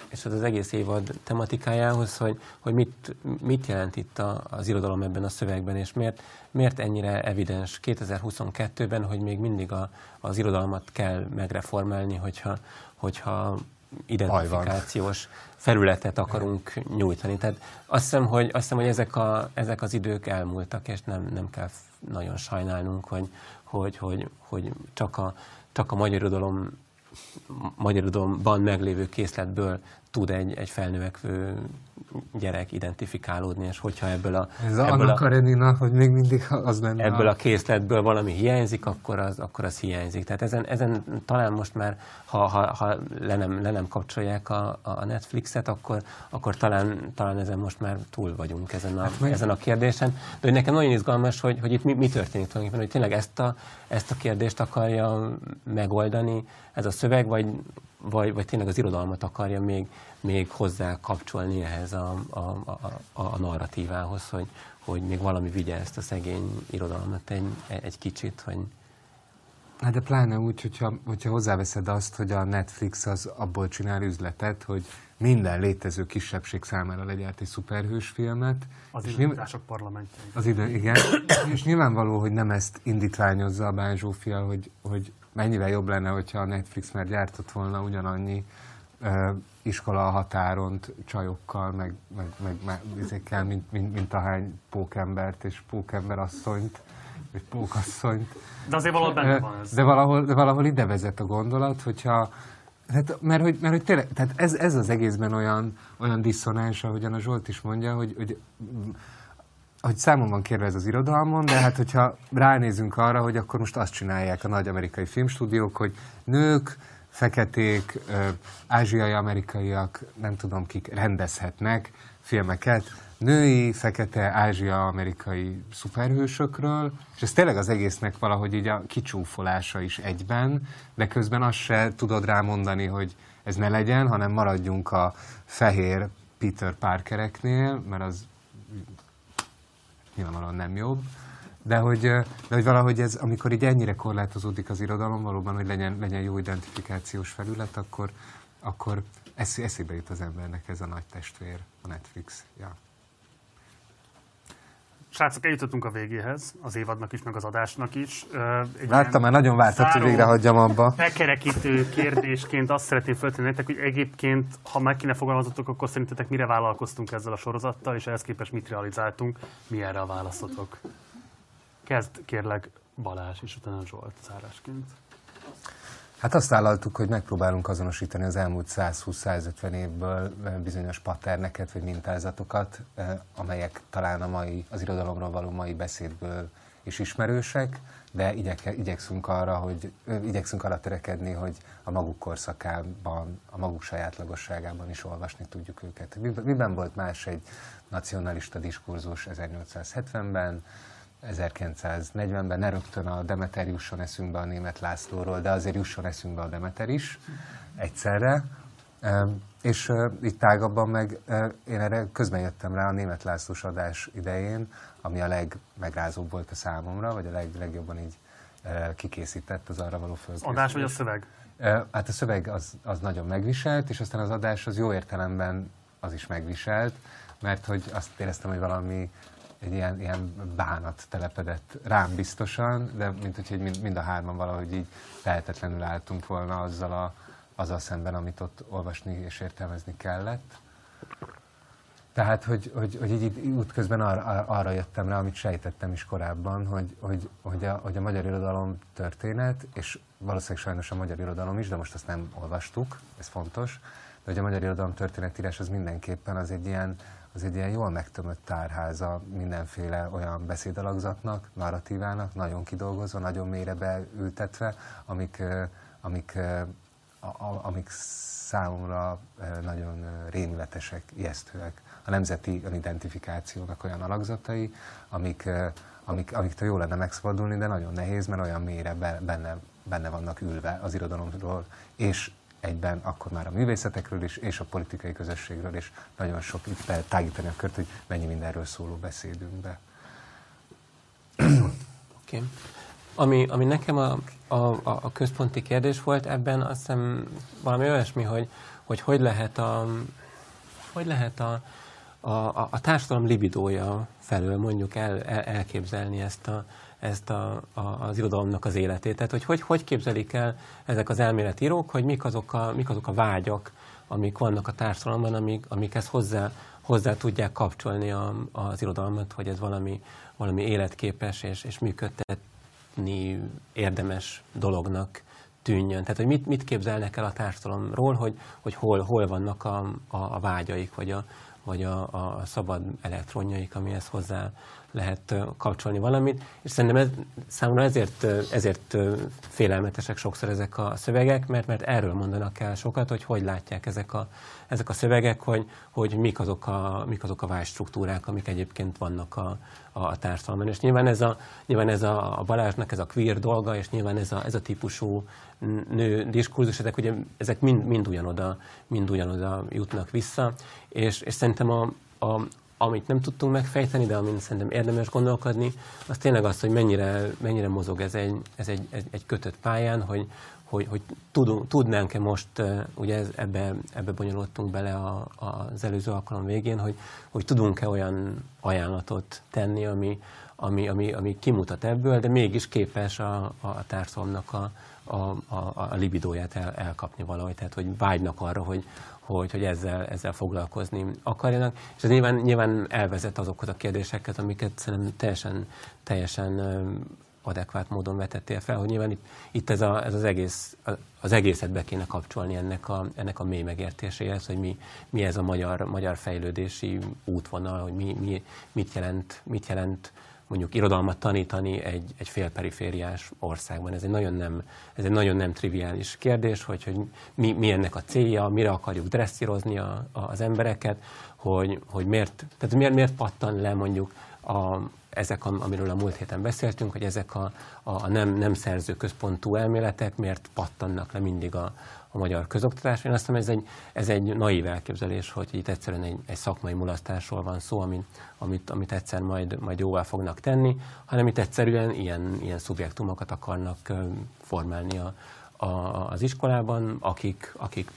és az az egész évad tematikájához, hogy, hogy mit, mit jelent itt a, az irodalom ebben a szövegben, és miért, miért ennyire evidens 2022-ben, hogy még mindig a, az irodalmat kell megreformálni, hogyha, hogyha identifikációs felületet akarunk nyújtani. Tehát azt hiszem, hogy, azt hiszem, hogy ezek, a, ezek az idők elmúltak, és nem, nem kell nagyon sajnálnunk, hogy, hogy, hogy, hogy csak, a, csak a magyar irodalom magyar irodalomban meglévő készletből tud egy, egy felnövekvő gyerek identifikálódni, és hogyha ebből a... Ez ebből Anna Karenina, hogy még mindig az lenne. Ebből a készletből valami hiányzik, akkor az, akkor az hiányzik. Tehát ezen, ezen talán most már, ha, ha, ha le, nem, le nem kapcsolják a, a Netflixet, akkor, akkor talán, talán ezen most már túl vagyunk ezen a, hát meg... ezen a kérdésen. De hogy nekem nagyon izgalmas, hogy, hogy itt mi, mi történik tulajdonképpen, hogy tényleg ezt a, ezt a kérdést akarja megoldani ez a szöveg, vagy, vagy, vagy tényleg az irodalmat akarja még, még hozzá kapcsolni ehhez a, a, a, a narratívához, hogy, hogy még valami vigye ezt a szegény irodalmat egy, egy kicsit, hogy... Hát de pláne úgy, hogyha, hogyha hozzáveszed azt, hogy a Netflix az abból csinál üzletet, hogy minden létező kisebbség számára legyárt egy szuperhős filmet. Az időzások parlamentje. Az idő, igen. és nyilvánvaló, hogy nem ezt indítványozza a Bán Zsófia, hogy, hogy mennyivel jobb lenne, hogyha a Netflix már gyártott volna ugyanannyi iskola határon csajokkal, meg, meg, meg, meg ezekkel, mint, mint, mint ahány pókembert és pókember asszonyt, vagy pókasszonyt. De azért valahol benne van ez. De valahol, de valahol ide vezet a gondolat, hogyha Hát, mert hogy, mert hogy tényleg, tehát ez, ez az egészben olyan, olyan diszonás, ahogyan a Zsolt is mondja, hogy, hogy hogy számon van kérve ez az irodalmon, de hát hogyha ránézünk arra, hogy akkor most azt csinálják a nagy amerikai filmstúdiók, hogy nők, feketék, ázsiai amerikaiak, nem tudom kik rendezhetnek filmeket, női, fekete, ázsia-amerikai szuperhősökről, és ez tényleg az egésznek valahogy így a kicsúfolása is egyben, de közben azt se tudod rámondani, hogy ez ne legyen, hanem maradjunk a fehér Peter Parkereknél, mert az nyilvánvalóan nem jobb, de hogy, de hogy valahogy ez, amikor így ennyire korlátozódik az irodalom, valóban, hogy legyen, legyen jó identifikációs felület, akkor, akkor esz, eszébe jut az embernek ez a nagy testvér, a Netflix. Ja. Srácok, eljutottunk a végéhez, az évadnak is, meg az adásnak is. Egy Láttam, már nagyon vártad, hogy végre hagyjam abba. Megkerekítő kérdésként azt szeretném föltenni nektek, hogy egyébként, ha meg kéne fogalmazotok, akkor szerintetek mire vállalkoztunk ezzel a sorozattal, és ehhez képest mit realizáltunk, mi erre a válaszotok? Kezd kérlek Balázs, és utána Zsolt zárásként. Hát azt vállaltuk, hogy megpróbálunk azonosítani az elmúlt 120-150 évből bizonyos patterneket vagy mintázatokat, amelyek talán a mai, az irodalomról való mai beszédből is ismerősek, de igyek, igyekszünk arra, hogy igyekszünk arra törekedni, hogy a maguk korszakában, a maguk sajátlagosságában is olvasni tudjuk őket. Miben volt más egy nacionalista diskurzus 1870-ben, 1940-ben ne rögtön a Demeter jusson eszünkbe a német Lászlóról, de azért jusson eszünkbe a Demeter is egyszerre. És itt tágabban meg én erre közben jöttem rá a német Lászlós adás idején, ami a legmegrázóbb volt a számomra, vagy a leg, legjobban így kikészített az arra való fölkészítés. Adás vagy a szöveg? Hát a szöveg az, az nagyon megviselt, és aztán az adás az jó értelemben az is megviselt, mert hogy azt éreztem, hogy valami egy ilyen, ilyen bánat telepedett rám biztosan, de mint hogy mind, mind a hárman valahogy így lehetetlenül álltunk volna azzal, a, azzal szemben, amit ott olvasni és értelmezni kellett. Tehát, hogy, hogy, hogy így, útközben arra, arra jöttem rá, amit sejtettem is korábban, hogy, hogy, hogy, a, hogy a magyar irodalom történet, és valószínűleg sajnos a magyar irodalom is, de most azt nem olvastuk, ez fontos, de hogy a magyar irodalom történetírás az mindenképpen az egy ilyen, az egy ilyen jól megtömött tárháza mindenféle olyan beszédalakzatnak, narratívának, nagyon kidolgozva, nagyon mélyre beültetve, amik, amik, amik számomra nagyon rémületesek, ijesztőek. A nemzeti önidentifikációnak olyan alakzatai, amik, amik, amiktől jó lenne megszabadulni, de nagyon nehéz, mert olyan mélyre benne, benne vannak ülve az irodalomról, és egyben akkor már a művészetekről is, és a politikai közösségről is nagyon sok itt tágítani a kört, hogy mennyi mindenről szóló beszédünkbe. Oké. Okay. Ami, ami nekem a, a, a központi kérdés volt ebben, azt hiszem valami olyasmi, hogy hogy, hogy lehet a, hogy lehet a, a, a társadalom libidója felől mondjuk el, el, elképzelni ezt, a, ezt a, a, az irodalomnak az életét. Tehát, hogy, hogy hogy képzelik el ezek az elméletírók, hogy mik azok a, mik azok a vágyak, amik vannak a társadalomban, amik, amik ezt hozzá, hozzá tudják kapcsolni a, az irodalmat, hogy ez valami, valami életképes és, és működtetni érdemes dolognak tűnjön. Tehát, hogy mit, mit képzelnek el a társadalomról, hogy, hogy hol, hol vannak a, a, a vágyaik, vagy a, vagy a, a szabad elektronjaik, amihez hozzá lehet kapcsolni valamit, és szerintem ez, számomra ezért, ezért félelmetesek sokszor ezek a szövegek, mert, mert erről mondanak el sokat, hogy hogy látják ezek a, ezek a szövegek, hogy, hogy mik, azok a, mik azok a vágystruktúrák, amik egyébként vannak a, a, a társadalomban. És nyilván ez a, nyilván ez a, a Balázsnak ez a queer dolga, és nyilván ez a, ez a típusú nő diskurzus, ezek, ugye, ezek mind, mind, ugyanoda, mind ugyanoda jutnak vissza, és, és szerintem a, a, amit nem tudtunk megfejteni, de amin szerintem érdemes gondolkodni, az tényleg az, hogy mennyire, mennyire mozog ez egy, ez egy, egy, egy kötött pályán, hogy, hogy, hogy tudunk, tudnánk-e most, ugye ez, ebbe, ebbe bonyolultunk bele a, az előző alkalom végén, hogy, hogy tudunk-e olyan ajánlatot tenni, ami, ami, ami, ami kimutat ebből, de mégis képes a, a társadalomnak a, a, a, a libidóját el, elkapni valahogy, tehát hogy vágynak arra, hogy, hogy, hogy ezzel, ezzel foglalkozni akarjanak. És ez nyilván, nyilván elvezet azokhoz a kérdéseket, amiket szerintem teljesen, teljesen adekvát módon vetettél fel, hogy nyilván itt, itt ez, a, ez az, egész, az egészet be kéne kapcsolni ennek a, ennek a mély megértéséhez, hogy mi, mi ez a magyar, magyar fejlődési útvonal, hogy mi, mi, mit, jelent, mit jelent mondjuk irodalmat tanítani egy, egy félperifériás országban. Ez egy nagyon nem, ez egy nagyon nem triviális kérdés, hogy, hogy mi, mi ennek a célja, mire akarjuk dresszírozni a, a, az embereket, hogy, hogy miért, tehát miért, miért pattan le mondjuk a, ezek, amiről a múlt héten beszéltünk, hogy ezek a, a nem, nem szerző központú elméletek miért pattannak le mindig a, a magyar közoktatás. Én azt hiszem, ez egy, ez egy naív elképzelés, hogy itt egyszerűen egy, egy szakmai mulasztásról van szó, amit, amit, amit egyszer majd, majd jóvá fognak tenni, hanem itt egyszerűen ilyen, ilyen szubjektumokat akarnak formálni a, a, az iskolában, akik, akik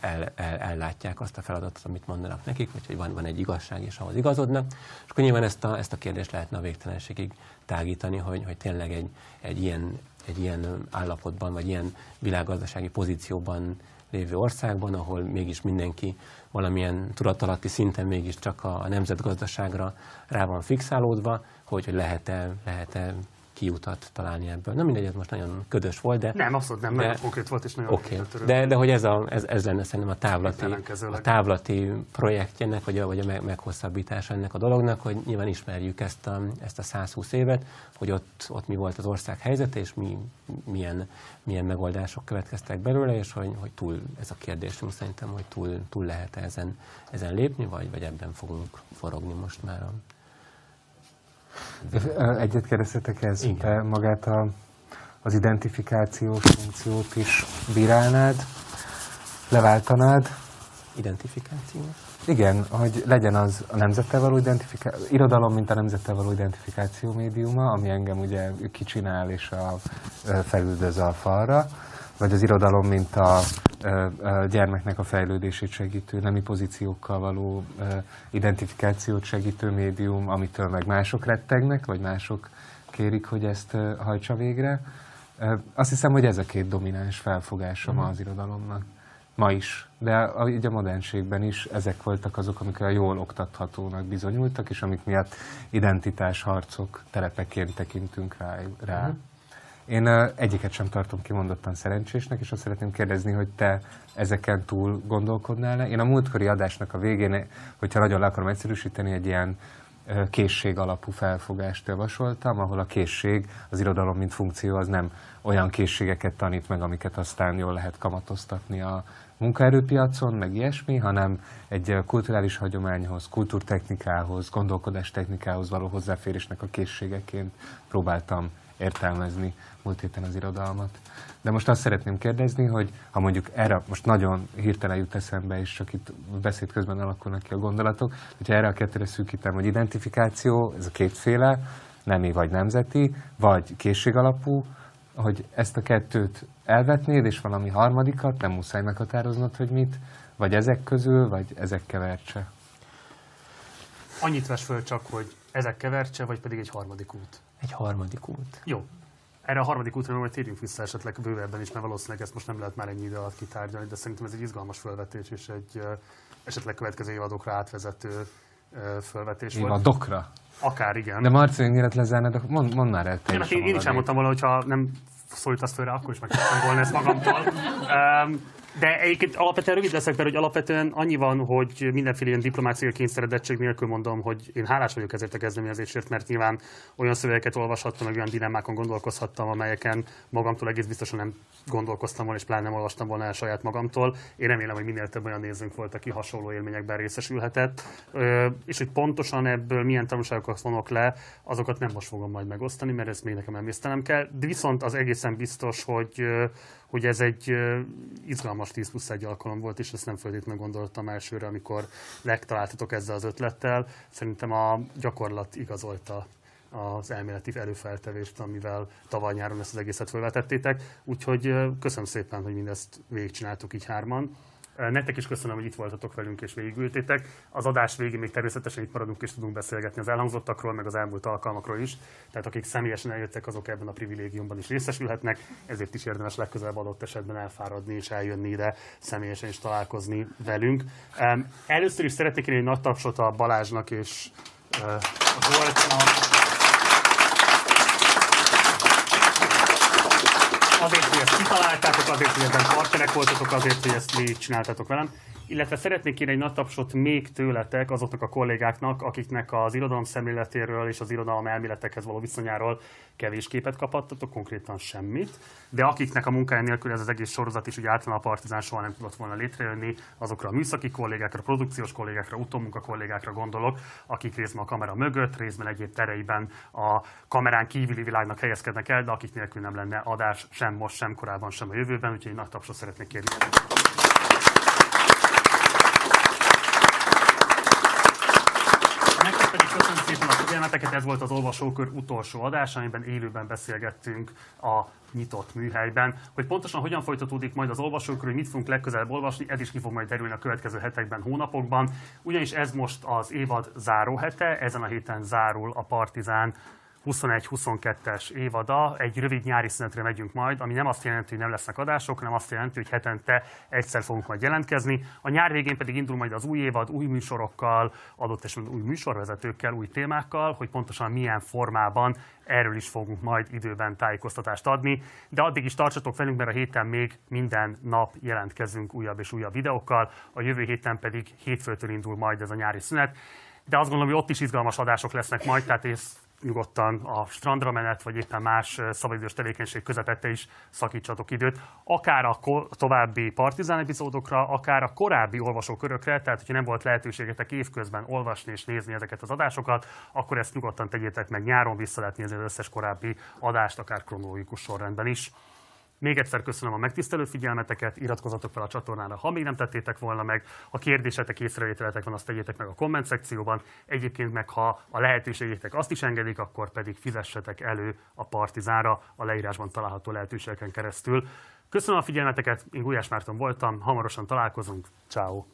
el, el, ellátják azt a feladatot, amit mondanak nekik, vagy hogy van, van egy igazság, és ahhoz igazodnak. És akkor nyilván ezt a, ezt a kérdést lehetne a végtelenségig tágítani, hogy, hogy tényleg egy, egy, ilyen, egy ilyen állapotban, vagy ilyen világgazdasági pozícióban lévő országban, ahol mégis mindenki valamilyen tudatalatti szinten mégiscsak a, a nemzetgazdaságra rá van fixálódva, hogy, hogy lehet-e, lehet-e kiutat találni ebből. Nem mindegy, ez most nagyon ködös volt, de... Nem, abszolút nem, de, nagyon konkrét volt, és nagyon okay. de, de hogy ez, a, ez, ez lenne szerintem a távlati, a távlati projektjének, vagy a, vagy a meghosszabbítása ennek a dolognak, hogy nyilván ismerjük ezt a, ezt a 120 évet, hogy ott, ott mi volt az ország helyzete, és mi, milyen, milyen megoldások következtek belőle, és hogy, hogy túl, ez a kérdésünk szerintem, hogy túl, túl lehet -e ezen, ezen lépni, vagy, vagy ebben fogunk forogni most már a Egyet kérdeztetek ez, te magát a, az identifikációs funkciót is bírálnád, leváltanád? Identifikáció? Igen, hogy legyen az a nemzettel való identifikáció, irodalom, mint a nemzettel való identifikáció médiuma, ami engem ugye kicsinál és a, felüldöz a falra, vagy az irodalom, mint a, a gyermeknek a fejlődését segítő, nemi pozíciókkal való identifikációt segítő médium, amitől meg mások rettegnek, vagy mások kérik, hogy ezt hajtsa végre. Azt hiszem, hogy ez a két domináns felfogása ma mhm. az irodalomnak. Ma is, de a, a modernségben is ezek voltak azok, amik a jól oktathatónak bizonyultak, és amik miatt identitásharcok terepeként tekintünk rá. rá. Uh-huh. Én egyiket sem tartom kimondottan szerencsésnek, és azt szeretném kérdezni, hogy te ezeken túl gondolkodnál -e? Én a múltkori adásnak a végén, hogyha nagyon le akarom egyszerűsíteni, egy ilyen készség alapú felfogást javasoltam, ahol a készség, az irodalom mint funkció, az nem olyan készségeket tanít meg, amiket aztán jól lehet kamatoztatni a munkaerőpiacon, meg ilyesmi, hanem egy kulturális hagyományhoz, kultúrtechnikához, gondolkodástechnikához való hozzáférésnek a készségeként próbáltam értelmezni múlt héten az irodalmat. De most azt szeretném kérdezni, hogy ha mondjuk erre most nagyon hirtelen jut eszembe, és csak itt beszéd közben alakulnak ki a gondolatok, hogyha erre a kettőre szűkítem, hogy identifikáció, ez a kétféle, nemi vagy nemzeti, vagy készségalapú, hogy ezt a kettőt elvetnéd, és valami harmadikat, nem muszáj meghatároznod, hogy mit, vagy ezek közül, vagy ezek kevertse. Annyit vesz föl csak, hogy ezek kevertse, vagy pedig egy harmadik út. Egy harmadik út. Jó. Erre a harmadik útra majd térjünk vissza esetleg bővebben is, mert valószínűleg ezt most nem lehet már ennyi idő alatt kitárgyalni, de szerintem ez egy izgalmas felvetés, és egy esetleg következő évadokra átvezető felvetés volt. Évadokra? Akár, igen. De Marci, mielőtt lezárnád, mond, mondd már el te én, is én, én is elmondtam volna, hogyha nem szólítasz fölre, akkor is megtettem volna ezt magamtól. Um, de egyébként alapvetően rövid leszek, mert hogy alapvetően annyi van, hogy mindenféle ilyen diplomáciai kényszeredettség nélkül mondom, hogy én hálás vagyok ezért a kezdeményezésért, mert nyilván olyan szövegeket olvashattam, meg olyan dilemmákon gondolkozhattam, amelyeken magamtól egész biztosan nem gondolkoztam volna, és pláne nem olvastam volna el saját magamtól. Én remélem, hogy minél több olyan nézőnk volt, aki hasonló élményekben részesülhetett. És hogy pontosan ebből milyen tanulságokat vonok le, azokat nem most fogom majd megosztani, mert ezt még nekem emésztenem kell. De viszont az egészen biztos, hogy hogy ez egy izgalmas 10 plusz egy alkalom volt, és ezt nem feltétlenül gondoltam elsőre, amikor legtaláltatok ezzel az ötlettel. Szerintem a gyakorlat igazolta az elméleti előfeltevést, amivel tavaly nyáron ezt az egészet felvetettétek. Úgyhogy köszönöm szépen, hogy mindezt végigcsináltuk így hárman. Nektek is köszönöm, hogy itt voltatok velünk és végigültétek. Az adás végén még természetesen itt maradunk és tudunk beszélgetni az elhangzottakról, meg az elmúlt alkalmakról is. Tehát akik személyesen eljöttek, azok ebben a privilégiumban is részesülhetnek, ezért is érdemes legközelebb adott esetben elfáradni és eljönni ide személyesen is találkozni velünk. Először is szeretnék én egy nagy tapsot a Balázsnak és a Zsoltnak. Azért, hogy ezt kitaláltátok, azért, hogy ebben partnerek voltatok, azért, hogy ezt végig csináltatok velem. Illetve szeretnék kérni egy nagy tapsot még tőletek azoknak a kollégáknak, akiknek az irodalom szemléletéről és az irodalom elméletekhez való viszonyáról kevés képet kaphattatok, konkrétan semmit, de akiknek a munkája nélkül ez az egész sorozat is, hogy általában a Partizán soha nem tudott volna létrejönni, azokra a műszaki kollégákra, produkciós kollégákra, utómunka kollégákra gondolok, akik részben a kamera mögött, részben egyéb tereiben a kamerán kívüli világnak helyezkednek el, de akik nélkül nem lenne adás sem most, sem korábban, sem a jövőben, úgyhogy nagy tapsot szeretnék kérni. Köszönöm szépen a figyelmeteket, ez volt az Olvasókör utolsó adás, amiben élőben beszélgettünk a nyitott műhelyben. Hogy pontosan hogyan folytatódik majd az olvasókör, hogy mit fogunk legközelebb olvasni, ez is ki fog majd derülni a következő hetekben, hónapokban. Ugyanis ez most az évad záró hete, ezen a héten zárul a Partizán 21-22-es évada, egy rövid nyári szünetre megyünk majd, ami nem azt jelenti, hogy nem lesznek adások, hanem azt jelenti, hogy hetente egyszer fogunk majd jelentkezni. A nyár végén pedig indul majd az új évad, új műsorokkal, adott esetben új műsorvezetőkkel, új témákkal, hogy pontosan milyen formában erről is fogunk majd időben tájékoztatást adni. De addig is tartsatok velünk, mert a héten még minden nap jelentkezünk újabb és újabb videókkal, a jövő héten pedig hétfőtől indul majd ez a nyári szünet. De azt gondolom, hogy ott is izgalmas adások lesznek majd, tehát ezt nyugodtan a strandra menet, vagy éppen más szabadidős tevékenység közepette is szakítsatok időt, akár a további partizán epizódokra, akár a korábbi olvasókörökre, tehát hogyha nem volt lehetőségetek évközben olvasni és nézni ezeket az adásokat, akkor ezt nyugodtan tegyétek meg nyáron, vissza lehet nézni az összes korábbi adást, akár kronológikus sorrendben is. Még egyszer köszönöm a megtisztelő figyelmeteket, iratkozzatok fel a csatornára, ha még nem tettétek volna meg. Ha kérdésetek, észrevételetek van, azt tegyétek meg a komment szekcióban. Egyébként meg, ha a lehetőségétek azt is engedik, akkor pedig fizessetek elő a Partizára a leírásban található lehetőségeken keresztül. Köszönöm a figyelmeteket, én Gulyás Márton voltam, hamarosan találkozunk, ciao.